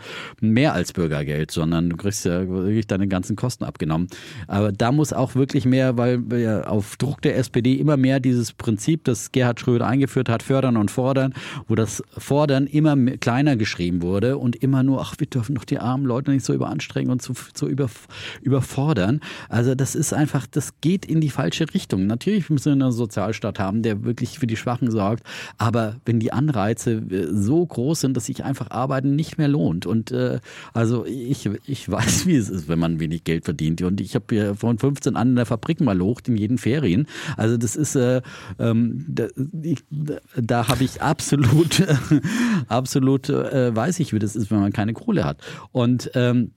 mehr als Bürgergeld, sondern du kriegst ja wirklich deine ganzen Kosten abgenommen. Aber da muss auch wirklich mehr, weil wir auf Druck der SPD immer mehr dieses Prinzip, das Gerhard Schröder eingeführt hat, fördern und fordern, wo das Fordern immer kleiner geschrieben wurde und immer nur, ach, wir dürfen doch die armen Leute nicht so überanstrengen und so, so über, überfordern. Also das ist einfach, das geht in die falsche Richtung. Natürlich müssen wir einen Sozialstaat haben, der wirklich für die Schwachen sorgt, aber wenn die Anreize äh, so groß sind, dass sich einfach Arbeiten nicht mehr lohnt und äh, also ich, ich weiß, wie es ist, wenn man wenig Geld verdient und ich habe ja von 15 an in der Fabrik mal locht in jeden Ferien. Also das ist, äh, ähm, da, da habe ich absolut, absolut äh, weiß ich, wie das ist, wenn man keine Kohle hat. Und ähm,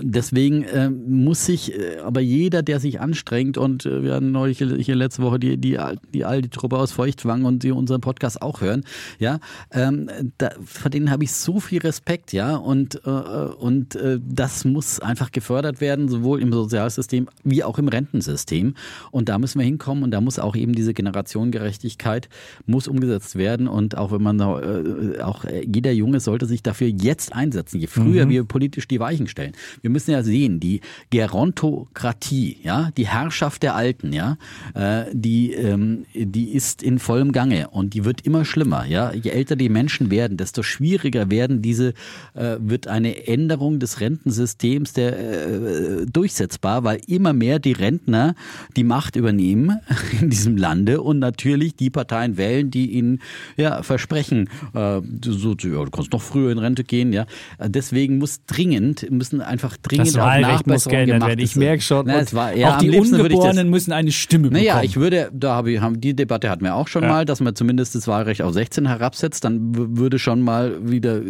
Deswegen äh, muss sich äh, aber jeder, der sich anstrengt und äh, wir hatten neulich hier, letzte Woche die, die, die Aldi-Truppe aus Feuchtwang und die unseren Podcast auch hören, ja, ähm, da, vor denen habe ich so viel Respekt, ja, und, äh, und äh, das muss einfach gefördert werden, sowohl im Sozialsystem wie auch im Rentensystem. Und da müssen wir hinkommen und da muss auch eben diese Generationengerechtigkeit muss umgesetzt werden und auch wenn man äh, auch äh, jeder Junge sollte sich dafür jetzt einsetzen, je früher wir politisch die Weichen stellen. Wir müssen ja sehen, die Gerontokratie, ja, die Herrschaft der Alten, ja, äh, die, ähm, die ist in vollem Gange und die wird immer schlimmer, ja. Je älter die Menschen werden, desto schwieriger werden diese, äh, wird eine Änderung des Rentensystems der, äh, durchsetzbar, weil immer mehr die Rentner die Macht übernehmen in diesem Lande und natürlich die Parteien wählen, die ihnen ja versprechen, äh, so, ja, du kannst noch früher in Rente gehen, ja. Deswegen muss dringend, müssen einfach dringend Das auch Wahlrecht muss geändert werden. Ich merke schon. Na, es war, ja, auch die das- Ungeborenen müssen eine Stimme bekommen. naja, ich würde, da habe ich, haben, die Debatte hatten wir auch schon Ja. mal, dass man zumindest das Wahlrecht auf 16 herabsetzt, dann würde schon mal wieder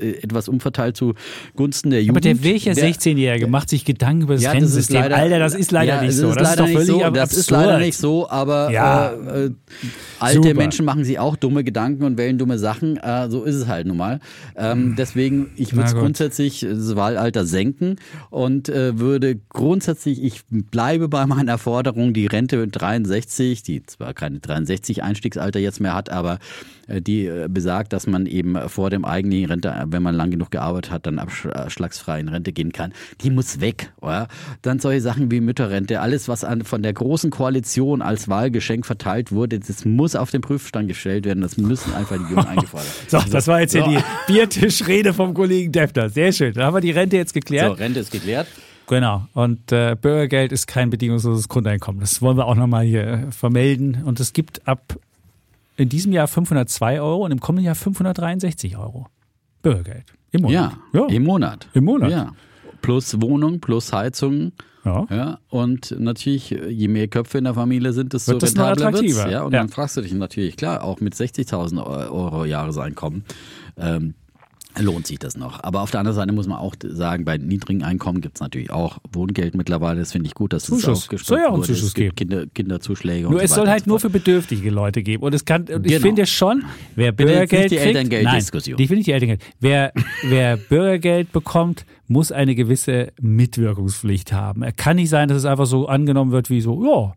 äh, etwas umverteilt zugunsten der Jugend. aber der welcher Der- 16-Jährige macht sich Gedanken über das ja, das ist Rennsystem? leider, Alter, das ist leider ja, nicht es so. Das ist leider doch nicht völlig so. Das ist leider nicht so, aber äh, äh, alte Super. Menschen machen sich auch dumme Gedanken und wählen dumme Sachen. Äh, so ist es halt nun mal. Ähm, deswegen, ich würde gut. grundsätzlich das Wahlalter senken und äh, würde grundsätzlich, ich bleibe bei meiner Forderung, die Rente mit 63, die zwar keine 63 Einstiegsalter jetzt mehr hat, aber die äh, besagt, dass man eben vor dem eigentlichen Rente, äh, wenn man lang genug gearbeitet hat, dann abschlagsfrei in Rente gehen kann. Die muss weg. Oder? Dann solche Sachen wie Mütterrente, alles, was an, von der großen Koalition als Wahlgeschenk verteilt wurde, das muss auf den Prüfstand gestellt werden. Das müssen einfach die Jungen eingefordert So, das war jetzt hier So. die Biertischrede vom Kollegen Defner. Sehr schön. Da haben wir die Rente jetzt So, geklärt. Rente ist geklärt. Genau. Und äh, Bürgergeld ist kein bedingungsloses Grundeinkommen. Das wollen wir auch nochmal hier äh, vermelden. Und es gibt ab in diesem Jahr 502 Euro und im kommenden Jahr 563 Euro. Bürgergeld. Im Monat. Ja, im Monat. Im Monat. Ja. Plus Wohnung, plus Heizung. Ja. Ja, und natürlich, je mehr Köpfe in der Familie sind, desto Wird das rentabler attraktiver. Ja, und Ja. dann fragst du dich natürlich, klar, auch mit 60.000 Euro Jahreseinkommen ähm, lohnt sich das noch. Aber auf der anderen Seite muss man auch sagen, bei niedrigen Einkommen gibt es natürlich auch Wohngeld mittlerweile. Das finde ich gut, dass Zuschuss. das aufgestockt Soll ja auch einen. Zuschuss es gibt Kinder, Kinderzuschläge Nur und es so soll halt so nur für bedürftige Leute geben. Und es kann, und ich Genau. finde schon, wer Bürgergeld kriegt, Elterngelddiskussion. Ich will nicht die Elterngeld. Wer, wer Bürgergeld bekommt, muss eine gewisse Mitwirkungspflicht haben. Er kann nicht sein, dass es einfach so angenommen wird wie so, ja,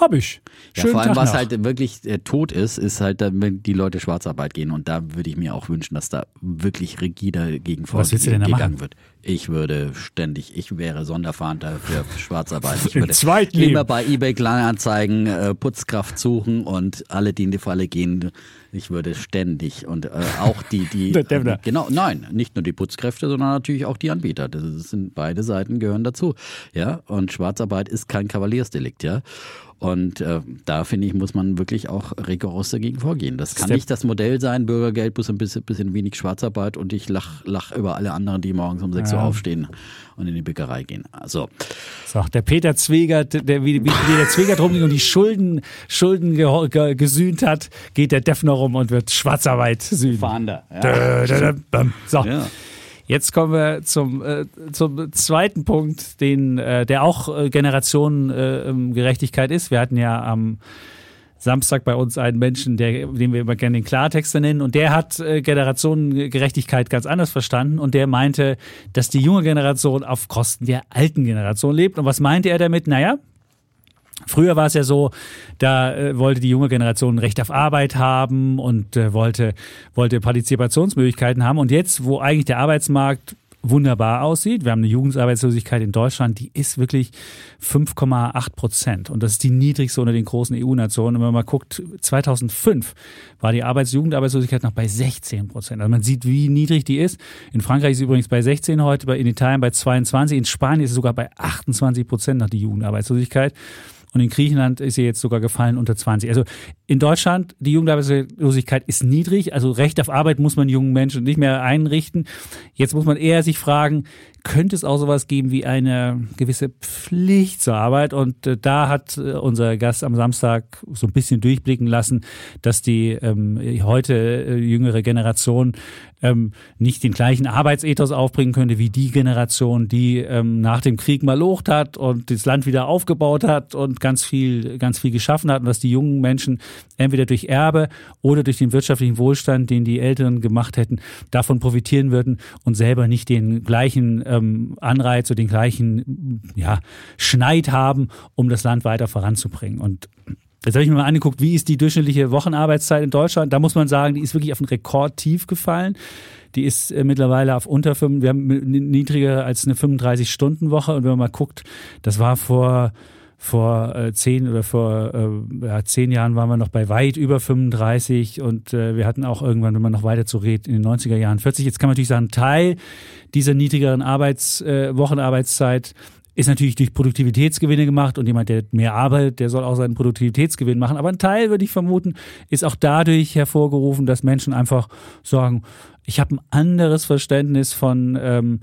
hab ich. Ja, Schönen vor allem, Tag was noch. halt wirklich äh, tot ist, ist halt, dann, wenn die Leute Schwarzarbeit gehen. Und da würde ich mir auch wünschen, dass da wirklich rigider gegen Was willst du denn da machen? wird. Ich würde ständig, ich wäre Sonderfahnder für Schwarzarbeit. Ich würde zweiten immer bei eBay Kleinanzeigen äh, Putzkraft suchen und alle, die in die Falle gehen, ich würde ständig und äh, auch die, die, Devner. genau, nein, nicht nur die Putzkräfte, sondern natürlich auch die Anbieter. Das sind beide Seiten gehören dazu. Ja, und Schwarzarbeit ist kein Kavaliersdelikt, ja. Und äh, da finde ich, muss man wirklich auch rigoros dagegen vorgehen. Das kann Step- nicht das Modell sein, Bürgergeld plus ein bisschen, bisschen wenig Schwarzarbeit und ich lach, lach über alle anderen, die morgens um 6 Uhr Ja. aufstehen und in die Bäckerei gehen. Also, So, der Peter Zwegert, der, wie, wie, der Zwegert rumging und die Schulden, Schulden ge, ge, gesühnt hat, geht der Defner rum und wird Schwarzarbeit sühnen. Fahnder. Ja. Dö, dö, dö. So, Ja. Jetzt kommen wir zum, äh, zum zweiten Punkt, den, äh, der auch äh, Generationengerechtigkeit ist. Wir hatten ja am Samstag bei uns einen Menschen, der, den wir immer gerne den Klartexter nennen, und der hat äh, Generationengerechtigkeit ganz anders verstanden und der meinte, dass die junge Generation auf Kosten der alten Generation lebt. Und was meinte er damit? Naja, Früher war es ja so, da äh, wollte die junge Generation ein Recht auf Arbeit haben und äh, wollte, wollte Partizipationsmöglichkeiten haben. Und jetzt, wo eigentlich der Arbeitsmarkt wunderbar aussieht. Wir haben eine Jugendarbeitslosigkeit in Deutschland, die ist wirklich 5,8 Prozent. Und das ist die niedrigste unter den großen EU-Nationen. Und wenn man mal guckt, 2005 war die Arbeits Jugendarbeitslosigkeit noch bei 16 Prozent. Also man sieht, wie niedrig die ist. In Frankreich ist sie übrigens bei 16 heute, in Italien bei 22, in Spanien ist es sogar bei 28 Prozent nach die Jugendarbeitslosigkeit. Und in Griechenland ist sie jetzt sogar gefallen unter 20. Also in Deutschland, die Jugendarbeitslosigkeit ist niedrig. Also Recht auf Arbeit muss man jungen Menschen nicht mehr einrichten. Jetzt muss man eher sich fragen, könnte es auch sowas geben wie eine gewisse Pflicht zur Arbeit. Und äh, da hat äh, unser Gast am Samstag so ein bisschen durchblicken lassen, dass die ähm, heute äh, jüngere Generation ähm, nicht den gleichen Arbeitsethos aufbringen könnte wie die Generation, die ähm, nach dem Krieg mal locht hat und das Land wieder aufgebaut hat und ganz viel, ganz viel geschaffen hat und dass die jungen Menschen entweder durch Erbe oder durch den wirtschaftlichen Wohlstand, den die Eltern gemacht hätten, davon profitieren würden und selber nicht den gleichen ähm, Anreiz oder den gleichen ja, Schneid haben, um das Land weiter voranzubringen. Und Jetzt habe ich mir mal angeguckt, wie ist die durchschnittliche Wochenarbeitszeit in Deutschland. Da muss man sagen, die ist wirklich auf ein Rekordtief gefallen. Die ist äh, mittlerweile auf unter fünf, wir haben niedriger als eine 35-Stunden-Woche. Und wenn man mal guckt, das war vor vor äh, zehn oder vor äh, ja, zehn Jahren waren wir noch bei weit über 35 und äh, wir hatten auch irgendwann, wenn man noch weiter zu reden, in den 90er Jahren 40. Jetzt kann man natürlich sagen, Teil dieser niedrigeren Arbeits, äh, Wochenarbeitszeit ist natürlich durch Produktivitätsgewinne gemacht und jemand, der mehr arbeitet, der soll auch seinen Produktivitätsgewinn machen. Aber ein Teil, würde ich vermuten, ist auch dadurch hervorgerufen, dass Menschen einfach sagen, ich habe ein anderes Verständnis von ähm,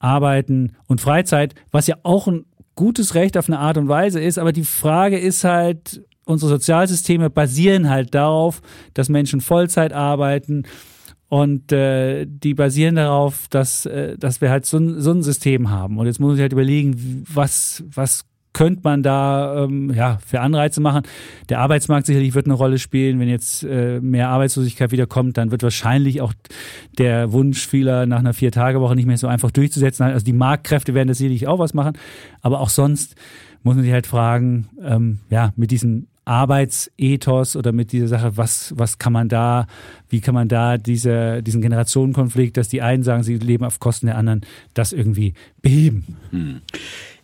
Arbeiten und Freizeit, was ja auch ein gutes Recht auf eine Art und Weise ist, aber die Frage ist halt, unsere Sozialsysteme basieren halt darauf, dass Menschen Vollzeit arbeiten und äh, die basieren darauf, dass, äh, dass wir halt so ein, so ein System haben. Und jetzt muss sich halt überlegen, was, was könnte man da ähm, ja, für Anreize machen? Der Arbeitsmarkt sicherlich wird eine Rolle spielen. Wenn jetzt äh, mehr Arbeitslosigkeit wieder kommt, dann wird wahrscheinlich auch der Wunsch vieler nach einer Vier-Tage-Woche nicht mehr so einfach durchzusetzen. Also die Marktkräfte werden das sicherlich auch was machen. Aber auch sonst muss man sich halt fragen, ähm, ja, mit diesem Arbeitsethos oder mit dieser Sache, was, was kann man da, wie kann man da diese, diesen Generationenkonflikt, dass die einen sagen, sie leben auf Kosten der anderen, das irgendwie beheben? Hm.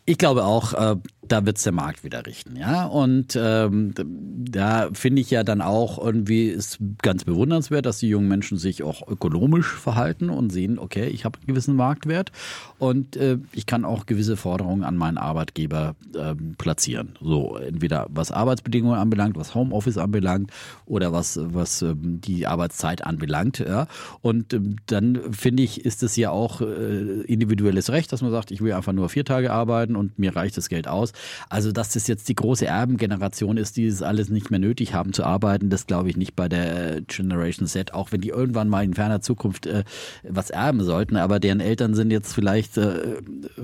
Ich glaube auch, äh, da wird's der Markt wieder richten, ja. Und ähm, da finde ich ja dann auch irgendwie ist ganz bewundernswert, dass die jungen Menschen sich auch ökonomisch verhalten und sehen, okay, ich habe einen gewissen Marktwert und äh, ich kann auch gewisse Forderungen an meinen Arbeitgeber äh, platzieren. So entweder was Arbeitsbedingungen anbelangt, was Homeoffice anbelangt oder was was ähm, die Arbeitszeit anbelangt, ja. Und ähm, dann finde ich, ist es ja auch äh, individuelles Recht, dass man sagt, ich will einfach nur vier Tage arbeiten und mir reicht das Geld aus. Also, dass das jetzt die große Erbengeneration ist, die es alles nicht mehr nötig haben zu arbeiten, das glaube ich nicht bei der äh, Generation Z, auch wenn die irgendwann mal in ferner Zukunft äh, was erben sollten, aber deren Eltern sind jetzt vielleicht äh,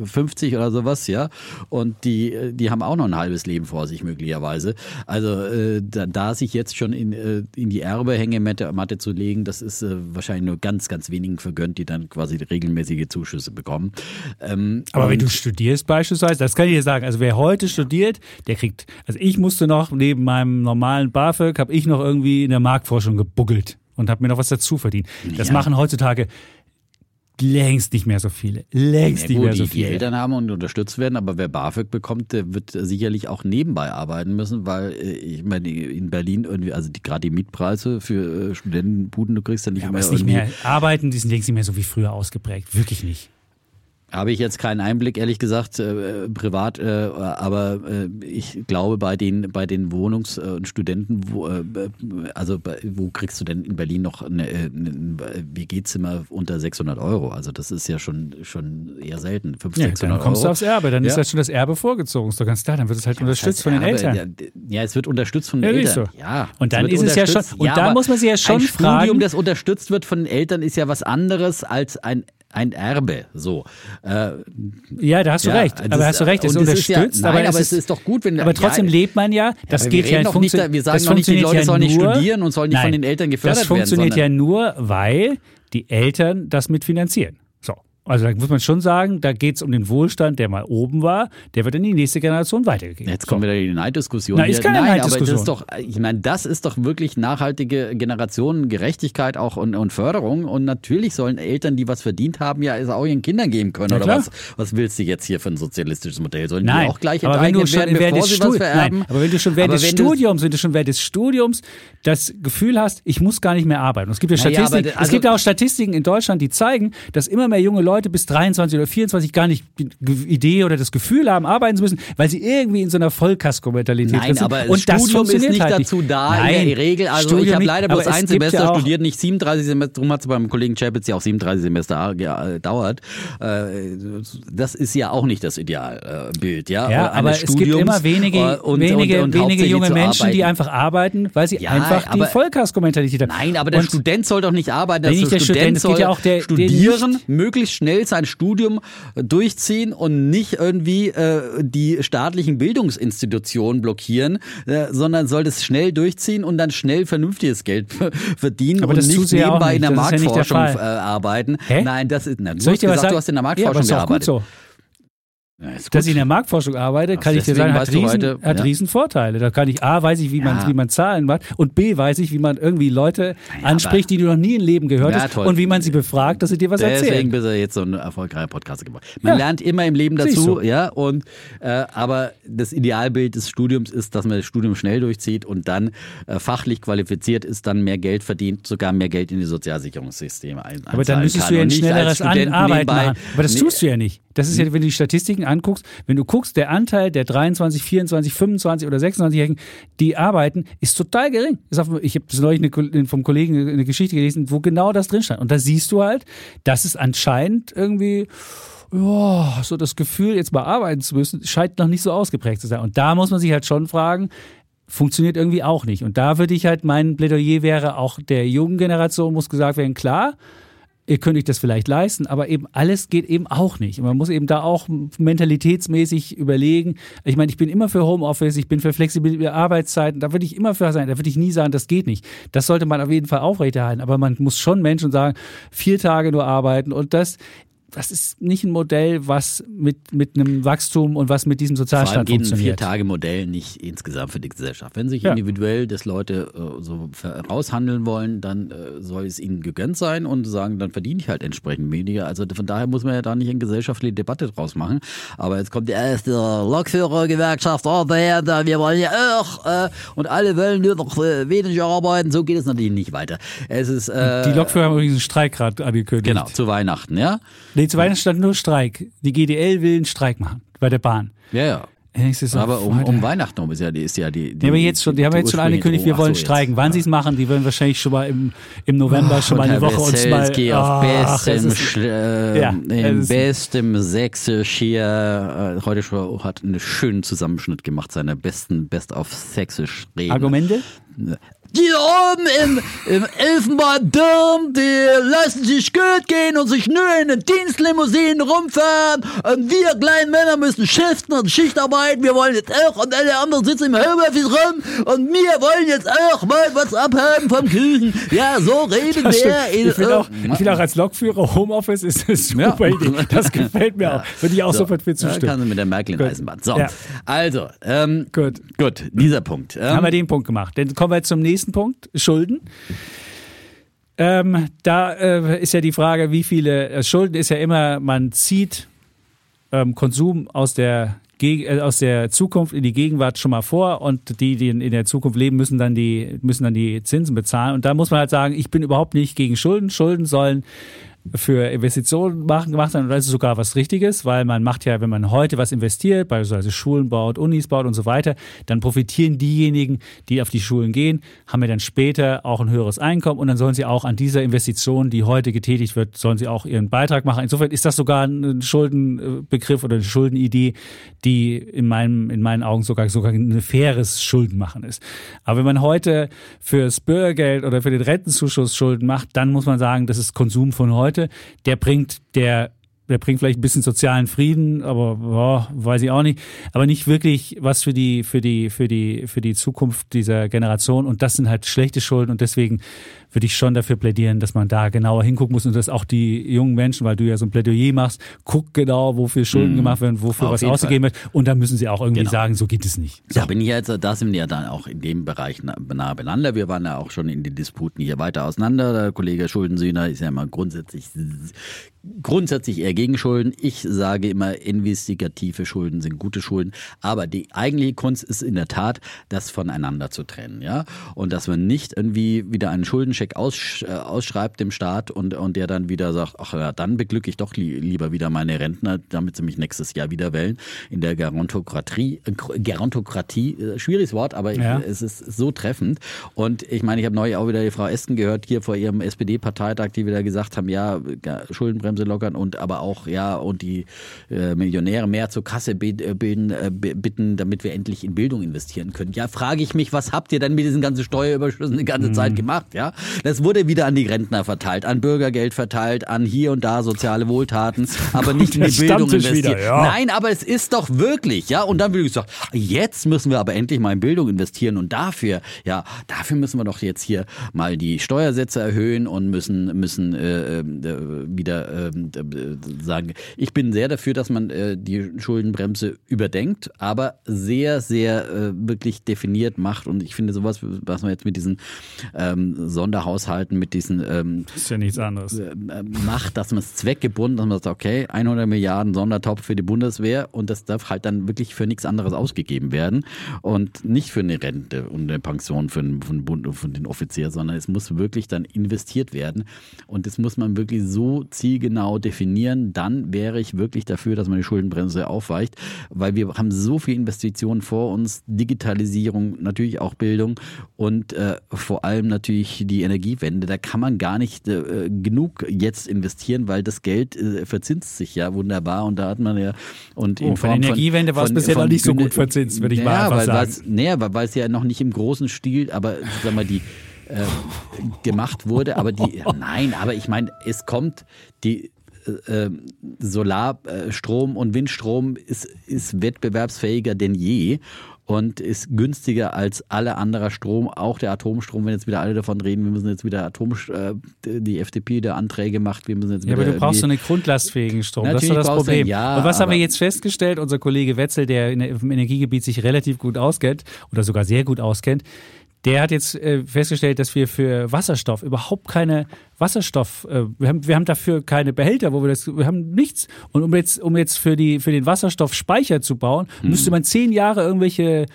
50 oder sowas, ja, und die, äh, die haben auch noch ein halbes Leben vor sich möglicherweise. Also äh, da, da sich jetzt schon in, äh, in die Erbehängematte Matte zu legen, das ist wahrscheinlich nur ganz, ganz wenigen vergönnt, die dann quasi regelmäßige Zuschüsse bekommen. Ähm, aber wenn du studierst beispielsweise, das kann ich dir sagen, also wer heute studiert, der kriegt, also ich musste noch neben meinem normalen BAföG, habe ich noch irgendwie in der Marktforschung gebuggelt und habe mir noch was dazu verdient. Das ja. machen heutzutage längst nicht mehr so viele. Längst ja, gut, nicht mehr so viele. Die Eltern haben und unterstützt werden, aber wer BAföG bekommt, der wird sicherlich auch nebenbei arbeiten müssen, weil äh, ich meine, in Berlin irgendwie, also die, gerade die Mietpreise für äh, Studentenbuden, du kriegst ja nicht ja, mehr. Nicht mehr arbeiten, die sind längst nicht mehr so wie früher ausgeprägt. Wirklich nicht. Habe ich jetzt keinen Einblick, ehrlich gesagt, äh, privat, äh, aber äh, ich glaube, bei den, bei den Wohnungs- und Studenten, wo, äh, also wo kriegst du denn in Berlin noch äh, ein WG-Zimmer unter 600 Euro? Also das ist ja schon, schon eher selten. 500, ja, 600 dann kommst Euro. du aufs Erbe, dann ja. ist halt schon das Erbe vorgezogen. Ist doch ganz klar, dann wird es halt ja, unterstützt von den Erbe, Eltern. Ja, es wird unterstützt von den Eltern. So. Ja, und dann ist es ja schon, und da muss man sich ja schon ein fragen. Studium, das unterstützt wird von den Eltern, ist ja was anderes als ein ein Erbe. So. Äh, ja, da hast du ja, recht. das Aber ist- hast du recht, es das ist unterstützt. ja- nein, aber, aber es es ist doch gut, wenn- Aber trotzdem ja, lebt man ja. Das geht ja nicht, wir sagen das doch nicht, die funktioniert Leute ja sollen nicht studieren und sollen nicht von Nein, den Eltern gefördert Das werden, funktioniert sondern- ja nur, weil die Eltern das mitfinanzieren. So. Also da muss man schon sagen, da geht es um den Wohlstand, der mal oben war, der wird in die nächste Generation weitergegeben. Jetzt kommen wieder die Neiddiskussion. Na, hier. ist keine Nein, Neiddiskussion. aber das ist doch, ich meine, das ist doch wirklich nachhaltige Generationengerechtigkeit auch und, und Förderung. Und natürlich sollen Eltern, die was verdient haben, ja es auch ihren Kindern geben können. Ja, oder klar. was, was willst du jetzt hier für ein sozialistisches Modell? Sollen Nein, die auch gleich aber wenn du enteignet schon werden, während des? Nein, aber wenn du schon während Aber des wenn Studiums, wenn du schon während des Studiums das Gefühl hast, ich muss gar nicht mehr arbeiten. Und es gibt ja Naja, Statistiken, aber also- es gibt ja auch Statistiken in Deutschland, die zeigen, dass immer mehr junge Leute bis 23 oder 24 gar nicht die Idee oder das Gefühl haben, arbeiten zu müssen, weil sie irgendwie in so einer Vollkasko-Mentalität sind. aber Und das Studium ist nicht halt dazu da Nein, in der Regel. Also Studium ich habe leider bloß ein Semester ja studiert, nicht 37 Semester. Darum hat es beim Kollegen Chapitz ja auch 37 Semester gedauert. Äh, Das ist ja auch nicht das Idealbild, ja? Ja, aber es gibt immer wenige, äh, und- wenige, und- und wenige junge Menschen, die einfach arbeiten, weil sie Ja, einfach die Vollkasko-Mentalität haben. Nein, aber der Student soll doch nicht arbeiten. Nein, Der nicht der Student, es soll ja auch der- studieren, möglichst schnell sein Studium durchziehen und nicht irgendwie äh, die staatlichen Bildungsinstitutionen blockieren, äh, sondern soll das schnell durchziehen und dann schnell vernünftiges Geld verdienen Aber und nicht nebenbei nicht. in der Das ist ja der Marktforschung äh, arbeiten. Hä? Nein, das ist. Na, du hast was gesagt, du hast in der ja, aber Marktforschung ist doch gut gearbeitet. so. Ja, Dass ich in der Marktforschung arbeite, Ach, kann ich dir deswegen sagen, hat, riesen, heute, hat ja. riesen Vorteile. Da kann ich A, weiß ich, wie man, Ja. wie man Zahlen macht und B, weiß ich, wie man irgendwie Leute Naja, anspricht, die du noch nie im Leben gehört hast und wie man sie befragt, dass sie dir was Deswegen erzählen. bist du jetzt so ein erfolgreicher Podcast geworden. Man lernt immer im Leben dazu, ja. Und äh, aber das Idealbild des Studiums ist, dass man das Studium schnell durchzieht und dann äh, fachlich qualifiziert ist, dann mehr Geld verdient, sogar mehr Geld in die Sozialsicherungssysteme ein. Aber dann müsstest du ja ein schnelleres nebenbei- machen. Aber das tust du ja nicht. Das ist ja, wenn du die Statistiken anguckst, wenn du guckst, der Anteil der 23, 24, 25 oder 26-Jährigen, die arbeiten, ist total gering. Ich habe neulich eine, vom Kollegen eine Geschichte gelesen, wo genau das drin stand. Und da siehst du halt, dass es anscheinend irgendwie ja, so das Gefühl, jetzt mal arbeiten zu müssen, scheint noch nicht so ausgeprägt zu sein. Und da muss man sich halt schon fragen, funktioniert irgendwie auch nicht. Und da würde ich halt, mein Plädoyer wäre, auch der jungen Generation muss gesagt werden, klar, ihr könnt euch das vielleicht leisten, aber eben alles geht eben auch nicht. Und man muss eben da auch mentalitätsmäßig überlegen. Ich meine, ich bin immer für Homeoffice, ich bin für flexible Arbeitszeiten, da würde ich immer für sein, da würde ich nie sagen, das geht nicht. Das sollte man auf jeden Fall aufrechterhalten, aber man muss schon Menschen sagen, vier Tage nur arbeiten und das das ist nicht ein Modell, was mit, mit einem Wachstum und was mit diesem Vor allem Sozialstaat geht ein funktioniert. Vier-Tage-Modell nicht insgesamt für die Gesellschaft. Wenn sich Ja. individuell das Leute äh, so raushandeln wollen, dann äh, soll es ihnen gegönnt sein und sagen, dann verdiene ich halt entsprechend weniger. Also von daher muss man ja da nicht eine gesellschaftliche Debatte draus machen. Aber jetzt kommt die erste Lokführergewerkschaft, oh, der, da, wir wollen ja auch äh, und alle wollen nur noch äh, weniger arbeiten. So geht es natürlich nicht weiter. Es ist äh, Die Lokführer haben übrigens einen Streik gerade angekündigt. genau zu Weihnachten, ja. Nee, zu Weihnachten stand nur Streik. Die GDL will einen Streik machen bei der Bahn. Ja, ja. So, Aber um, um Weihnachten um ist ja die ist ja die. die Ja, aber jetzt schon, die haben jetzt schon angekündigt, wir wollen Ach so, streiken. Wann sie es machen, die werden wahrscheinlich schon mal im, im November schon mal eine Woche uns mal. Weselski auf Ach, es bestem, ist- Sch- äh, Ja, im bestem Sächsisch hier. Äh, heute schon hat einen schönen Zusammenschnitt gemacht, seiner besten Best of Sächsisch reden. Argumente? Die oben im, im Elfenbeindom, die lassen sich gut gehen und sich nur in den Dienstlimousinen rumfahren. Und wir kleinen Männer müssen schiften und Schicht arbeiten. Wir wollen jetzt auch und alle anderen sitzen im Homeoffice rum. Und wir wollen jetzt auch mal was abhaben vom Küchen. Ja, so reden Das wir. in- Ich finde auch, ich find auch als Lokführer Homeoffice ist eine Ja. super Idee. Das gefällt mir auch. Würde ich auch So, sofort kann zustimmen. sie mit der Merkel in Gut. Eisenbahn. So, Ja. also, ähm, Gut. gut, dieser Punkt. Ähm, Haben wir den Punkt gemacht. Dann kommen wir zum nächsten Punkt, Schulden. Ähm, da äh, ist ja die Frage, wie viele äh, Schulden ist ja immer, man zieht ähm, Konsum aus der äh, aus der Zukunft in die Gegenwart schon mal vor und die, die in in der Zukunft leben, müssen dann die müssen dann die Zinsen bezahlen und da muss man halt sagen, ich bin überhaupt nicht gegen Schulden. Schulden sollen für Investitionen machen, gemacht sein und das ist sogar was Richtiges, weil man macht ja, wenn man heute was investiert, beispielsweise Schulen baut, Unis baut und so weiter, dann profitieren diejenigen, die auf die Schulen gehen, haben ja dann später auch ein höheres Einkommen und dann sollen sie auch an dieser Investition, die heute getätigt wird, sollen sie auch ihren Beitrag machen. Insofern ist das sogar ein Schuldenbegriff oder eine Schuldenidee, die in meinem, in meinen Augen sogar, sogar ein faires Schuldenmachen ist. Aber wenn man heute fürs Bürgergeld oder für den Rentenzuschuss Schulden macht, dann muss man sagen, das ist Konsum von heute. Monate. Der bringt der der bringt vielleicht ein bisschen sozialen Frieden, aber boah, weiß ich auch nicht. Aber nicht wirklich was für die, für die, für die, für die Zukunft dieser Generation. Und das sind halt schlechte Schulden. Und deswegen würde ich schon dafür plädieren, dass man da genauer hingucken muss und dass auch die jungen Menschen, weil du ja so ein Plädoyer machst, guck genau, wofür Schulden mhm. gemacht werden, wofür Auf was ausgegeben wird. Und da müssen sie auch irgendwie genau. sagen, so geht es nicht. So. Da bin ich jetzt, da sind wir ja dann auch in dem Bereich nah beieinander. Wir waren ja auch schon in den Disputen hier weiter auseinander. Der Kollege Schuldensühner ist ja immer grundsätzlich grundsätzlich eher gegen Schulden. Ich sage immer, investigative Schulden sind gute Schulden. Aber die eigentliche Kunst ist in der Tat, das voneinander zu trennen, ja. Und dass man nicht irgendwie wieder einen Schuldencheck aus, äh, ausschreibt dem Staat und, und der dann wieder sagt, ach ja, dann beglücke ich doch li lieber wieder meine Rentner, damit sie mich nächstes Jahr wieder wählen. In der Gerontokratie, äh, Gerontokratie, äh, schwieriges Wort, aber ja. es ist so treffend. Und ich meine, ich habe neulich auch wieder die Frau Esten gehört, hier vor ihrem SPD-Parteitag, die wieder gesagt haben, ja, Schuldenbremse lockern und aber auch, ja, und die Millionäre mehr zur Kasse bilden, bitten, damit wir endlich in Bildung investieren können. Ja, frage ich mich, was habt ihr denn mit diesen ganzen Steuerüberschüssen die ganze mhm. Zeit gemacht? Ja, das wurde wieder an die Rentner verteilt, an Bürgergeld verteilt, an hier und da soziale Wohltaten, aber nicht in die Bildung investiert. Wieder, ja. Nein, aber es ist doch wirklich, ja, und dann würde ich sagen, jetzt müssen wir aber endlich mal in Bildung investieren und dafür, ja, dafür müssen wir doch jetzt hier mal die Steuersätze erhöhen und müssen müssen äh, äh, wieder äh, sagen, ich bin sehr dafür, dass man äh, die Schuldenbremse überdenkt, aber sehr, sehr äh, wirklich definiert macht. Und ich finde sowas, was man jetzt mit diesen ähm, Sonderhaushalten, mit diesen ähm, das ist ja nichts anderes. Äh, macht, dass man es zweckgebunden, dass man sagt, okay, 100 Milliarden Sondertopf für die Bundeswehr und das darf halt dann wirklich für nichts anderes ausgegeben werden und nicht für eine Rente und eine Pension für den, für den, Bund, für den Offizier, sondern es muss wirklich dann investiert werden und das muss man wirklich so zielgenau definieren, dann wäre ich wirklich dafür, dass man die Schuldenbremse aufweicht, weil wir haben so viele Investitionen vor uns, Digitalisierung, natürlich auch Bildung und äh, vor allem natürlich die Energiewende. Da kann man gar nicht äh, genug jetzt investieren, weil das Geld äh, verzinst sich ja wunderbar und da hat man ja und oh, in Form von Energiewende war es bisher noch nicht so gut verzinst, würde ich ja, mal einfach weil, sagen. Naja, weil es ja noch nicht im großen Stil, aber sag mal die äh, gemacht wurde, aber die nein, aber ich meine, es kommt die äh, Solarstrom und Windstrom ist, ist wettbewerbsfähiger denn je und ist günstiger als alle anderer Strom, auch der Atomstrom, wenn jetzt wieder alle davon reden, wir müssen jetzt wieder Atom, äh, die FDP der Anträge macht, wir müssen jetzt wieder. Ja, aber du brauchst so einen grundlastfähigen Strom, das ist doch das Problem. Einen, ja, und was haben wir jetzt festgestellt? Unser Kollege Wetzel, der im Energiegebiet sich relativ gut auskennt oder sogar sehr gut auskennt, der hat jetzt äh, festgestellt, dass wir für Wasserstoff überhaupt keine Wasserstoff, äh, wir, haben, wir haben dafür keine Behälter, wo wir das, wir haben nichts. Und um jetzt, um jetzt für, die, für den Wasserstoff Speicher zu bauen, mhm. müsste man zehn Jahre irgendwelche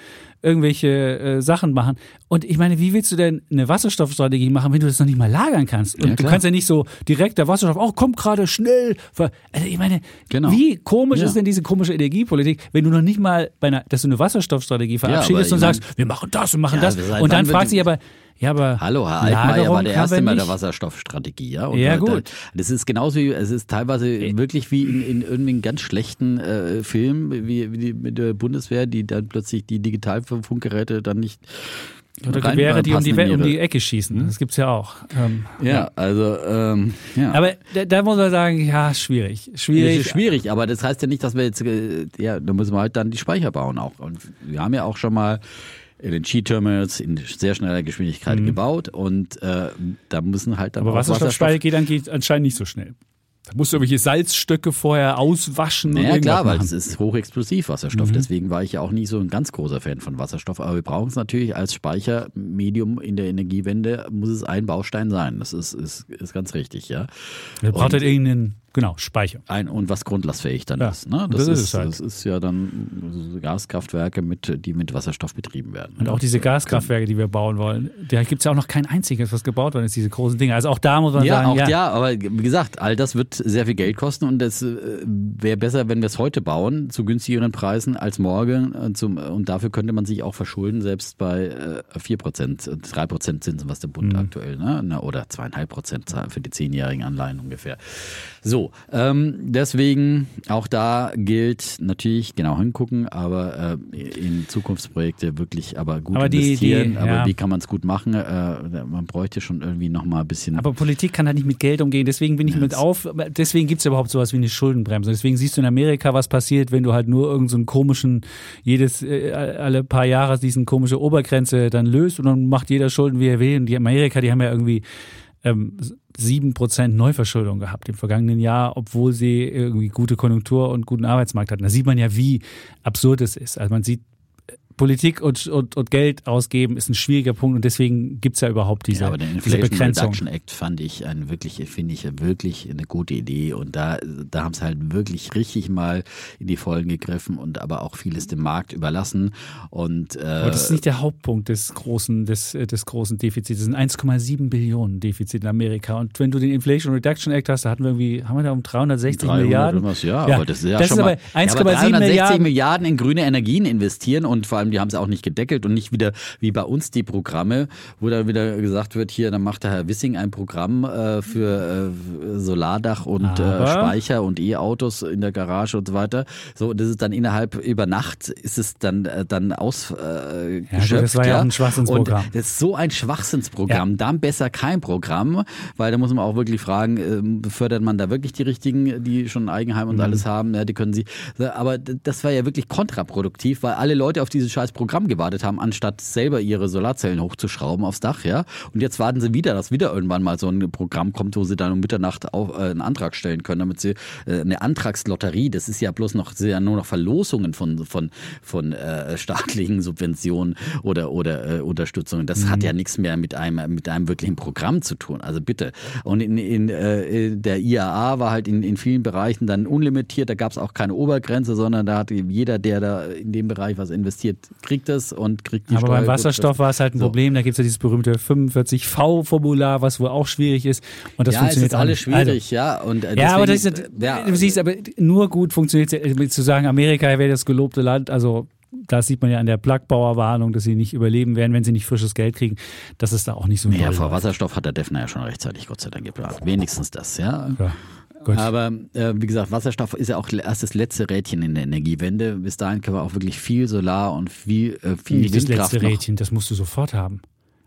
irgendwelche äh, Sachen machen. Und ich meine, wie willst du denn eine Wasserstoffstrategie machen, wenn du das noch nicht mal lagern kannst? Und ja, du kannst ja nicht so direkt der Wasserstoff, oh, kommt gerade schnell. Also ich meine, genau. wie komisch ja. ist denn diese komische Energiepolitik, wenn du noch nicht mal bei einer, dass du eine Wasserstoffstrategie verabschiedest ja, und sagst, wir machen das und machen das. Und dann fragt sich aber, ja, aber. Hallo, Herr Altmaier war der erste Mal der Wasserstoffstrategie, ja. Und ja, gut. Das ist genauso wie, es ist teilweise äh. wirklich wie in, in irgendwie ganz schlechten äh, Filmen, wie, wie die, mit der Bundeswehr, die dann plötzlich die Digitalfunkgeräte dann nicht oder Gewehre, die um die, um die Ecke schießen. Das gibt's ja auch. Ähm, ja, ja, also ähm, ja. Aber da, da, muss man sagen, ja, schwierig. Schwierig. schwierig, aber das heißt ja nicht, dass wir jetzt, äh, ja, da müssen wir halt dann die Speicher bauen auch. Und wir haben ja auch schon mal LNG-Terminals in sehr schneller Geschwindigkeit mhm. gebaut und äh, da müssen halt dann Aber Wasserstoffspeicher geht dann geht anscheinend nicht so schnell. Da musst du irgendwelche Salzstöcke vorher auswaschen. Ja, klar, weil es ist hochexplosiv Wasserstoff. Mhm. Deswegen war ich ja auch nie so ein ganz großer Fan von Wasserstoff. Aber wir brauchen es natürlich als Speichermedium in der Energiewende, muss es ein Baustein sein. Das ist, ist, ist ganz richtig, ja. Wir braucht halt irgendeinen Genau, Speicher. Ein, und was grundlastfähig dann ja, ist. Ne? Das, das, ist, ist halt. das ist ja dann Gaskraftwerke, mit, die mit Wasserstoff betrieben werden. Und auch diese Gaskraftwerke, die wir bauen wollen, da gibt es ja auch noch kein einziges, was gebaut worden ist, diese großen Dinge. Also auch da muss man ja, sagen. Auch, ja, ja, aber wie gesagt, all das wird sehr viel Geld kosten und es äh, wäre besser, wenn wir es heute bauen, zu günstigeren Preisen als morgen. Und, zum, und dafür könnte man sich auch verschulden, selbst bei äh, 4%, 3% Zinsen, was der Bund mhm. aktuell, ne? oder 2,5% für die zehnjährigen Anleihen ungefähr. So, ähm, deswegen auch da gilt natürlich genau hingucken, aber äh, in Zukunftsprojekte wirklich aber gut Aber die- investieren. die- aber ja. wie kann man es gut machen? Äh, man bräuchte schon irgendwie noch mal ein bisschen. Aber Politik kann halt nicht mit Geld umgehen. Deswegen bin ich mit auf. Deswegen gibt es überhaupt sowas wie eine Schuldenbremse. Deswegen siehst du in Amerika, was passiert, wenn du halt nur irgendeinen so einen komischen, jedes, äh, alle paar Jahre diesen komische Obergrenze dann löst und dann macht jeder Schulden, wie er will. Und die Amerika, die haben ja irgendwie ähm, 7% Neuverschuldung gehabt im vergangenen Jahr, obwohl sie irgendwie gute Konjunktur und guten Arbeitsmarkt hatten. Da sieht man ja, wie absurd es ist. Also man sieht, Politik und, und, und Geld ausgeben ist ein schwieriger Punkt und deswegen gibt es ja überhaupt diese, ja, aber den diese Inflation Begrenzung. Reduction Act fand ich ein wirklich, finde ich wirklich eine gute Idee und da, da haben sie halt wirklich richtig mal in die Vollen gegriffen und aber auch vieles dem Markt überlassen und äh, Aber das ist nicht der Hauptpunkt des großen, des, des großen Defizits. Das sind 1,7 Billionen Defizit in Amerika. Und wenn du den Inflation Reduction Act hast, da hatten wir irgendwie, haben wir da um 360 300 Milliarden? Irgendwas, ja, Ja, aber das ist ja das schon ist mal aber ja, 1,7 aber 360 Milliarden. Milliarden in grüne Energien investieren und vor allem die haben es auch nicht gedeckelt und nicht wieder wie bei uns die Programme, wo dann wieder gesagt wird, hier, dann macht der Herr Wissing ein Programm äh, für äh, Solardach und äh, Speicher und E-Autos in der Garage und so weiter. So, das ist dann innerhalb über Nacht ist es dann äh, dann aus äh, gut, das war ja auch ein Schwachsinnsprogramm. Und das ist so ein Schwachsinnsprogramm. Dann besser kein Programm, weil da muss man auch wirklich fragen, ähm, fördert man da wirklich die richtigen, die schon ein Eigenheim und Mhm. alles haben, ja, die können sie. Aber das war ja wirklich kontraproduktiv, weil alle Leute auf dieses scheiß Programm gewartet haben, anstatt selber ihre Solarzellen hochzuschrauben aufs Dach, ja. Und jetzt warten sie wieder, dass wieder irgendwann mal so ein Programm kommt, wo sie dann um Mitternacht auf, äh, einen Antrag stellen können, damit sie äh, eine Antragslotterie, das ist ja bloß noch, sind ja nur noch Verlosungen von, von, von äh, staatlichen Subventionen oder, oder äh, Unterstützung. Das hat ja nichts mehr mit einem, mit einem wirklichen Programm zu tun. Also bitte. Und in, in äh, der IAA war halt in, in vielen Bereichen dann unlimitiert, da gab es auch keine Obergrenze, sondern da hat jeder, der da in dem Bereich was investiert, kriegt das und kriegt die Aber beim Steuer- Wasserstoff war es halt ein So. Problem. Da gibt es ja dieses berühmte 45V-Formular, was wohl auch schwierig ist. Und das ja, es funktioniert ist auch alles. Also, schwierig, ja. Und äh, Ja, aber das ist, ja, du siehst, aber nur gut funktioniert es, zu sagen, Amerika wäre das gelobte Land, also das sieht man ja an der Plug-Bauer-Warnung, dass sie nicht überleben werden, wenn sie nicht frisches Geld kriegen. Das ist da auch nicht so Ja, vor Wasserstoff hat der Defner ja schon rechtzeitig Gott sei Dank geplant. Wenigstens das, ja. Ja, gut. Aber äh, wie gesagt, Wasserstoff ist ja auch erst das letzte Rädchen in der Energiewende. Bis dahin können wir auch wirklich viel Solar und viel, äh, viel nicht das Windkraft letzte noch. Rädchen, das musst du sofort haben.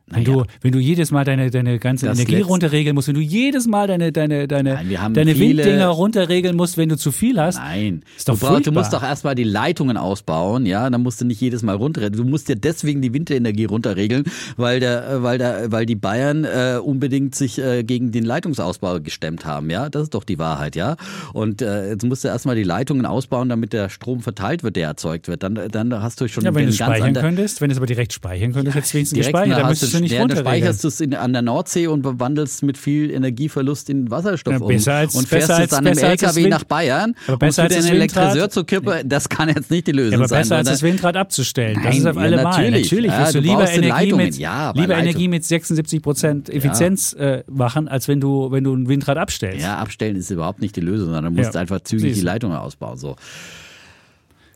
Wenn, Naja. du, wenn du jedes Mal deine, deine ganze Das Energie runterregeln musst, wenn du jedes Mal deine, deine, deine, Nein, deine viele- Winddinger runterregeln musst, wenn du zu viel hast. Nein, Ist doch du, brauchst, du musst doch erstmal die Leitungen ausbauen, ja, dann musst du nicht jedes Mal runter. Du musst ja deswegen die Winterenergie runterregeln, weil der, äh, weil der, weil die Bayern äh, unbedingt sich äh, gegen den Leitungsausbau gestemmt haben, ja, das ist doch die Wahrheit, ja. Und äh, jetzt musst du erstmal die Leitungen ausbauen, damit der Strom verteilt wird, der erzeugt wird. Dann, dann hast du schon Ja, wenn du speichern könntest, wenn du es aber direkt speichern könntest, hättest du wenigstens gespeichert, dann müsstest du nicht ja, dann speicherst du es in, an der Nordsee und wandelst mit viel Energieverlust in Wasserstoff Ja, um besser als- und fährst es dann im das LKW nach Bayern Aber besser und als das den Elektriseur zu kippen, das kann jetzt nicht die Lösung Ja, aber sein. besser als das Windrad abzustellen. das Nein, ist auf ja, alle Mal. natürlich. Natürlich Ja, wirst du du lieber Energie mit, Ja, lieber Leitung. Energie mit 76 Prozent Effizienz äh, machen, als wenn du, wenn du ein Windrad abstellst. ja, abstellen ist überhaupt nicht die Lösung, sondern du musst einfach zügig die du. Leitungen ausbauen. So.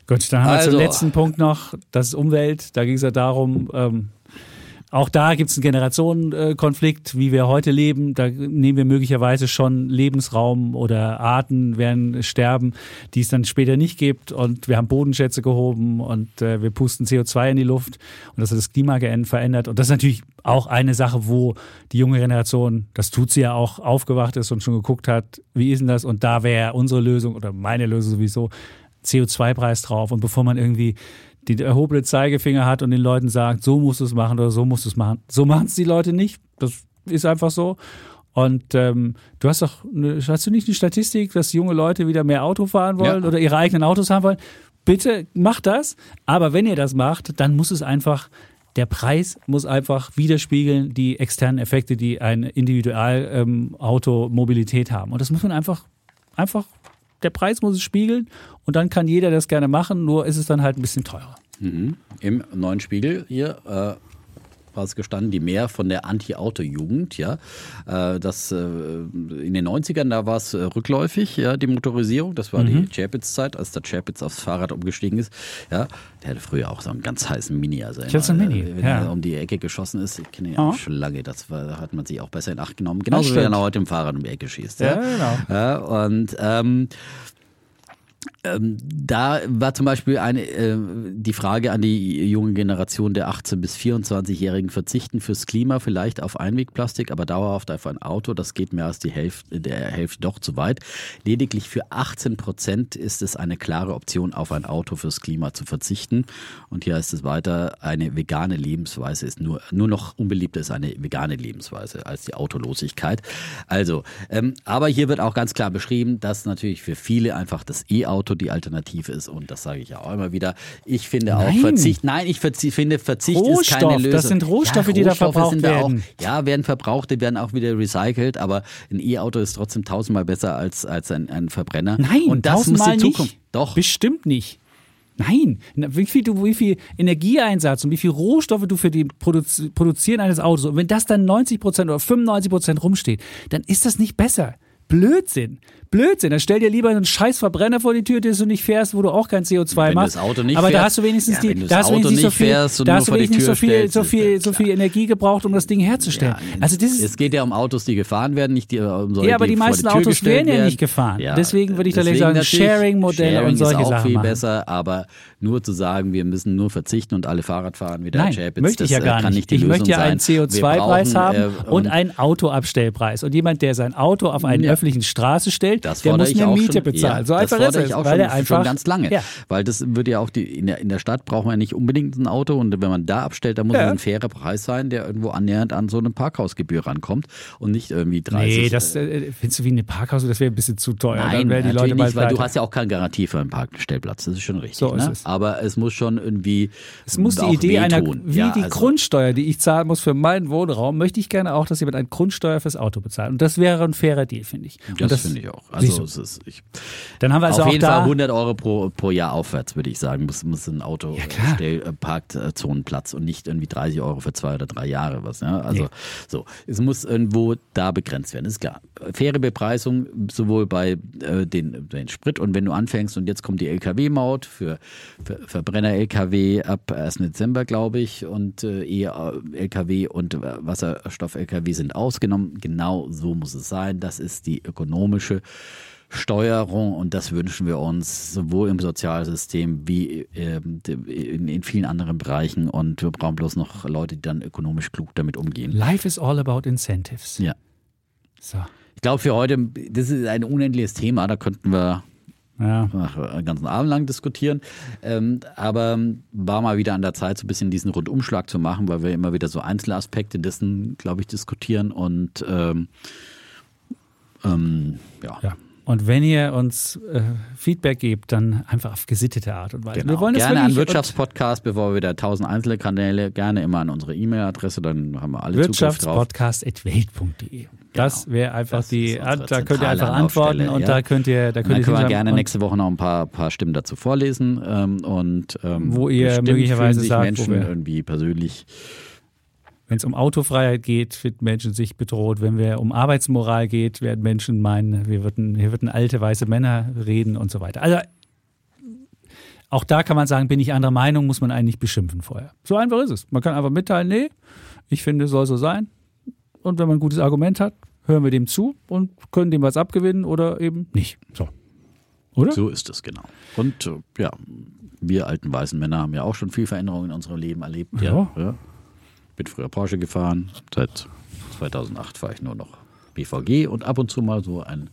Gut, dann haben wir Also. zum letzten Punkt noch, das ist Umwelt. Da ging es ja darum, ähm, auch da gibt es einen Generationenkonflikt, wie wir heute leben. Da nehmen wir möglicherweise schon Lebensraum oder Arten werden sterben, die es dann später nicht gibt. Und wir haben Bodenschätze gehoben und äh, wir pusten CO2 in die Luft und das hat das Klima verändert. Und das ist natürlich auch eine Sache, wo die junge Generation, das tut sie ja auch, aufgewacht ist und schon geguckt hat, wie ist denn das? Und da wäre unsere Lösung oder meine Lösung sowieso CO2-Preis drauf. Und bevor man irgendwie den erhobene Zeigefinger hat und den Leuten sagt, so musst du es machen oder so musst du es machen. So machen es die Leute nicht. Das ist einfach so. Und ähm, du hast doch, eine, hast du nicht eine Statistik, dass junge Leute wieder mehr Auto fahren wollen Ja. oder ihre eigenen Autos haben wollen? Bitte macht das. Aber wenn ihr das macht, dann muss es einfach, der Preis muss einfach widerspiegeln die externen Effekte, die ein Individualauto Mobilität haben. Und das muss man einfach, einfach, der Preis muss es spiegeln und dann kann jeder das gerne machen, nur ist es dann halt ein bisschen teurer. Mhm. Im neuen Spiegel hier. Äh, gestanden, die mehr von der Anti-Auto-Jugend, ja. Äh, das, äh, in den 90ern, da war es äh, rückläufig, ja, die Motorisierung. Das war die Chapitz-Zeit, als der Chapitz aufs Fahrrad umgestiegen ist. Ja, der hatte früher auch so einen ganz heißen Mini. Also Ich hatte so immer, Mini, wenn ja. er um die Ecke geschossen ist, ich kenne ihn ja Oh. auch schon lange, das war, hat man sich auch besser in Acht genommen. Genauso wie er heute im Fahrrad um die Ecke schießt. Ja, genau. Ja, und ähm, ähm, da war zum Beispiel eine, äh, die Frage an die junge Generation der 18- bis 24-Jährigen, verzichten fürs Klima vielleicht auf Einwegplastik, aber dauerhaft auf ein Auto, das geht mehr als die Hälfte, der Hälfte doch zu weit. Lediglich für 18 Prozent ist es eine klare Option, auf ein Auto fürs Klima zu verzichten. Und hier heißt es weiter, eine vegane Lebensweise ist nur, nur noch unbeliebter ist eine vegane Lebensweise als die Autolosigkeit. Also, ähm, aber hier wird auch ganz klar beschrieben, dass natürlich für viele einfach das E-Auto die Alternative ist. Und das sage ich ja auch immer wieder. Ich finde auch Nein. Verzicht, nein, ich verzi finde Verzicht ist keine Rohstoff, Lösung. das sind Rohstoffe, die da Rohstoffe verbraucht sind da auch, werden. ja, werden verbraucht, die werden auch wieder recycelt, aber ein E-Auto ist trotzdem tausendmal besser als, als ein, ein Verbrenner. Nein, und das muss tausendmal die Zukunft. Nicht. Doch. Bestimmt nicht. Nein, wie viel, du, wie viel Energieeinsatz und wie viel Rohstoffe du für die Produz Produzieren eines Autos und wenn das dann 90 Prozent oder 95 Prozent rumsteht, dann ist das nicht besser. Blödsinn. Blödsinn. Dann stell dir lieber einen scheiß Verbrenner vor die Tür, den du nicht fährst, wo du auch kein CO2 Wenn machst. das Auto nicht Aber da fährst- hast du wenigstens Ja, die, da das hast du wenigstens so viel, fährst da hast du die wenigstens so viel, stellst, so viel, so viel Energie gebraucht, um das Ding herzustellen. Ja, also das ist, es geht ja um Autos, die gefahren werden, nicht die, um solche, Ja, aber die vor meisten Tür Autos werden ja nicht gefahren. Deswegen würde ich da sagen, Sharing-Modelle Sharing und solche ist auch Sachen viel machen. besser, aber nur zu sagen, wir müssen nur verzichten und alle Fahrrad fahren wie der Nein, Chapitz, möchte ich ja äh, gar nicht. nicht die ich Lösung möchte ja einen sein. Wir CO2-Preis brauchen, haben äh, und einen Autoabstellpreis. Und jemand, der sein Auto auf eine Ja. öffentliche Straße stellt, Das der muss eine Miete schon, bezahlen. Ja, so das einfach ist fordere es. ich auch weil schon, der einfach schon ganz lange. Ja. Weil das würde ja auch die, in der, in der Stadt braucht man ja nicht unbedingt ein Auto und wenn man da abstellt, dann muss Ja. es ein fairer Preis sein, der irgendwo annähernd an so eine Parkhausgebühr rankommt und nicht irgendwie 30. Nee, das äh, findest du wie eine Parkhaus, das wäre ein bisschen zu teuer. Nein, Dann die Leute nicht, weil du pleite. hast ja auch keine Garantie für einen Parkstellplatz. Das ist schon richtig. So ist ne? es. Aber es muss schon irgendwie. Es muss die Idee einer, wehtun. wie ja, die also, Grundsteuer, die ich zahlen muss für meinen Wohnraum, möchte ich gerne auch, dass jemand eine Grundsteuer fürs Auto bezahlt. Und das wäre ein fairer Deal, finde ich. Und Das, finde ich auch. Also es ist, ich, Dann haben wir also auf auch jeden. Fall 100 Euro pro, pro Jahr aufwärts, würde ich sagen, muss, muss ein Auto Ja, stell, äh, Parkzonenplatz und nicht irgendwie 30 Euro für zwei oder drei Jahre was. Ja? Also Nee. so, es muss irgendwo da begrenzt werden, ist klar. Faire Bepreisung sowohl bei äh, den, den Sprit und wenn du anfängst und jetzt kommt die LKW-Maut für, für Verbrenner-LKW ab 1. Dezember, glaube ich, und äh, E-LKW und äh, Wasserstoff-LKW sind ausgenommen. Genau so muss es sein. Das ist die ökonomische Steuerung und das wünschen wir uns sowohl im Sozialsystem wie ähm, in, vielen anderen Bereichen und wir brauchen bloß noch Leute, die dann ökonomisch klug damit umgehen. Life is all about incentives. Ja. So. Ich glaube für heute, das ist ein unendliches Thema, da könnten wir Ja. ach, einen ganzen Abend lang diskutieren. Ähm, aber war mal wieder an der Zeit, so ein bisschen diesen Rundumschlag zu machen, weil wir immer wieder so einzelne Aspekte dessen, glaube ich, diskutieren und ähm, ähm, ja. Ja. Und wenn ihr uns äh, Feedback gebt, dann einfach auf gesittete Art und Weise. Genau. Wir wollen gerne an Wirtschaftspodcast, bevor wir wieder tausend einzelne Kanäle, gerne immer an unsere E-Mail-Adresse, dann haben wir alle. Wirtschaftspodcast.welt.de. Das wäre einfach Das die, da könnt ihr einfach antworten Anlaufstelle, und ja. da könnt ihr, da könnt dann ihr können wir gerne nächste Woche noch ein paar, paar Stimmen dazu vorlesen. Ähm, und, ähm, Wo ihr möglicherweise sagt, Menschen wir- irgendwie persönlich Wenn es um Autofreiheit geht, fühlen Menschen sich bedroht. Wenn wir um Arbeitsmoral geht, werden Menschen meinen, wir würden, hier würden alte weiße Männer reden und so weiter. Also auch da kann man sagen, bin ich anderer Meinung, muss man eigentlich beschimpfen vorher. So einfach ist es. Man kann einfach mitteilen, nee, ich finde, es soll so sein. Und wenn man ein gutes Argument hat, hören wir dem zu und können dem was abgewinnen oder eben nicht. So. Oder? So ist es, genau. Und äh, ja, wir alten weißen Männer haben ja auch schon viel Veränderung in unserem Leben erlebt. Ja. ja. Bin früher Porsche gefahren. Seit 2008 fahre ich nur noch BVG und ab und zu mal so ein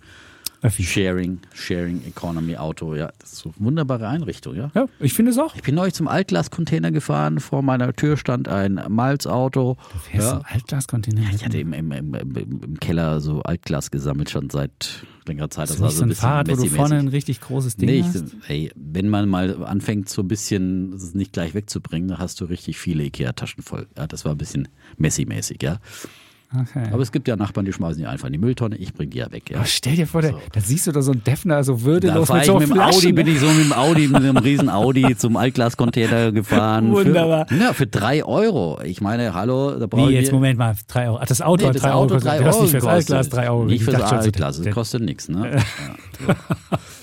Öffi. Sharing, Sharing Economy Auto. Ja, das ist so eine wunderbare Einrichtung, ja. Ja, ich finde es auch. Ich bin neulich zum Altglascontainer gefahren. Vor meiner Tür stand ein Malzauto. Fährst Ja. Altglascontainer? Ich hatte im, im, im, im, Keller so Altglas gesammelt schon seit längerer Zeit. Das Das ist war so ein ein Fahrrad, wo du vorne ein richtig großes Ding Nee, ich, hast? ey, wenn man mal anfängt, so ein bisschen es nicht gleich wegzubringen, dann hast du richtig viele Ikea-Taschen voll. Ja, das war ein bisschen Messi-mäßig, ja. Okay. Aber es gibt ja Nachbarn, die schmeißen die einfach in die Mülltonne. Ich bring die ja weg. Ja. Aber stell dir vor, da, da siehst du da so einen Defner so Da würdelos fahr mit ich so mit dem. Audi, bin ich so mit dem Audi, mit einem riesen Audi zum Altglascontainer gefahren. Wunderbar. Für, ja, für drei Euro. Ich meine, hallo, da brauche ich jetzt mir- Moment mal, drei Euro. Ach, das Auto Nee, hat das drei Auto Euro. drei hast Euro nicht fürs. Altglas drei Euro. Nicht Ich fürs schon so, Altglas, das kostet nichts. Ne?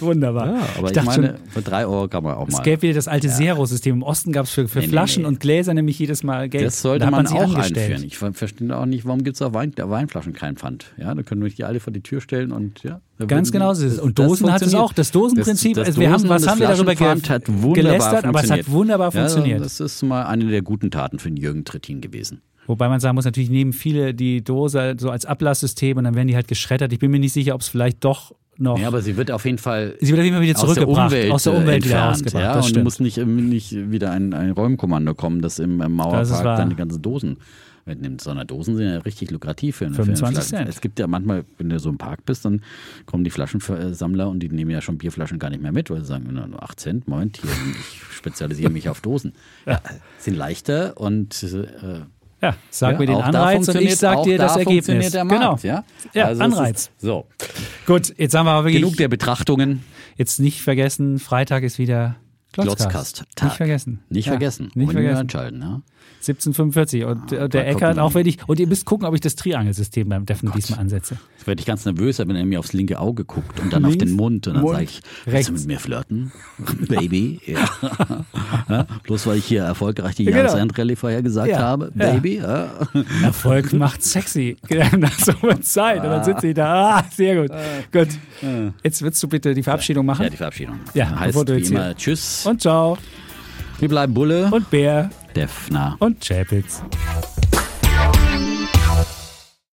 Wunderbar. Ja, aber ich, dachte meine, schon, für drei Euro kann man auch es mal. gäbe wieder das alte Zero-System. Im Osten gab es für, für Nee, nee, Flaschen nee. und Gläser nämlich jedes Mal Geld. Das sollte da man, sie auch einführen. Ich ver- verstehe auch nicht, warum gibt es auf Wein, Weinflaschen keinen Pfand. Ja, da können wir die alle vor die Tür stellen und ja. Ganz genau so ist es. Und Dosen hat es auch. Das Dosenprinzip, Das, das also wir haben, Dosen- was haben wir darüber hat wunderbar gelästert, aber es hat wunderbar funktioniert. Ja, das ist mal eine der guten Taten für den Jürgen Trittin gewesen. Wobei man sagen muss, natürlich nehmen viele die Dose so als Ablasssystem und dann werden die halt geschreddert. Ich bin mir nicht sicher, ob es vielleicht doch noch. Ja, aber sie wird auf jeden Fall sie wird auf jeden Fall wieder aus der zurückgebracht, Umwelt, aus der äh, Umwelt wieder entfernt, rausgebracht. Ja, das und muss nicht, nicht wieder ein, ein Räumkommando kommen, das im, im Mauerpark dann die ganzen Dosen mitnimmt. Sondern Dosen sind ja richtig lukrativ für eine, für 25 eine Flasche. Cent. Es gibt ja manchmal, wenn du so im Park bist, dann kommen die Flaschensammler und die nehmen ja schon Bierflaschen gar nicht mehr mit, weil sie sagen, nur 8 Cent, Moment, hier, ich spezialisiere mich auf Dosen. Ja, sind leichter und äh, ja, sag ja, mir den Anreiz und ich sag dir das da Ergebnis. der genau. Markt, ja, Ja, Also Anreiz. Ist, so, Gut, jetzt haben wir aber wirklich genug der Betrachtungen. jetzt nicht vergessen, Freitag ist wieder Glotzkast. Glotzkast. Nicht vergessen. Nicht Ja, vergessen. Nicht wir vergessen. entscheiden, ja? 1745 und äh, der Eckert auch wenn ich und ihr müsst gucken, ob ich das Triangelsystem beim Deffen diesmal ansetze. Jetzt werde ich ganz nervös, wenn er mir aufs linke Auge guckt und dann auf Links, den Mund und dann sage ich, willst du mit mir flirten? Baby. Ja. ja, bloß weil ich hier erfolgreich die genau. Jahresendrallye vorher gesagt Ja, habe. Baby. Ja. Erfolg macht sexy. Nach so einer Zeit. Und dann sitzt sie da. Ah, sehr gut. Gut. Jetzt willst du bitte die Verabschiedung machen. ja, die Verabschiedung. Ja, heißt wie immer Tschüss. Und ciao. Wir bleiben Bulle. Und Bär. Defner. Und Chapitz.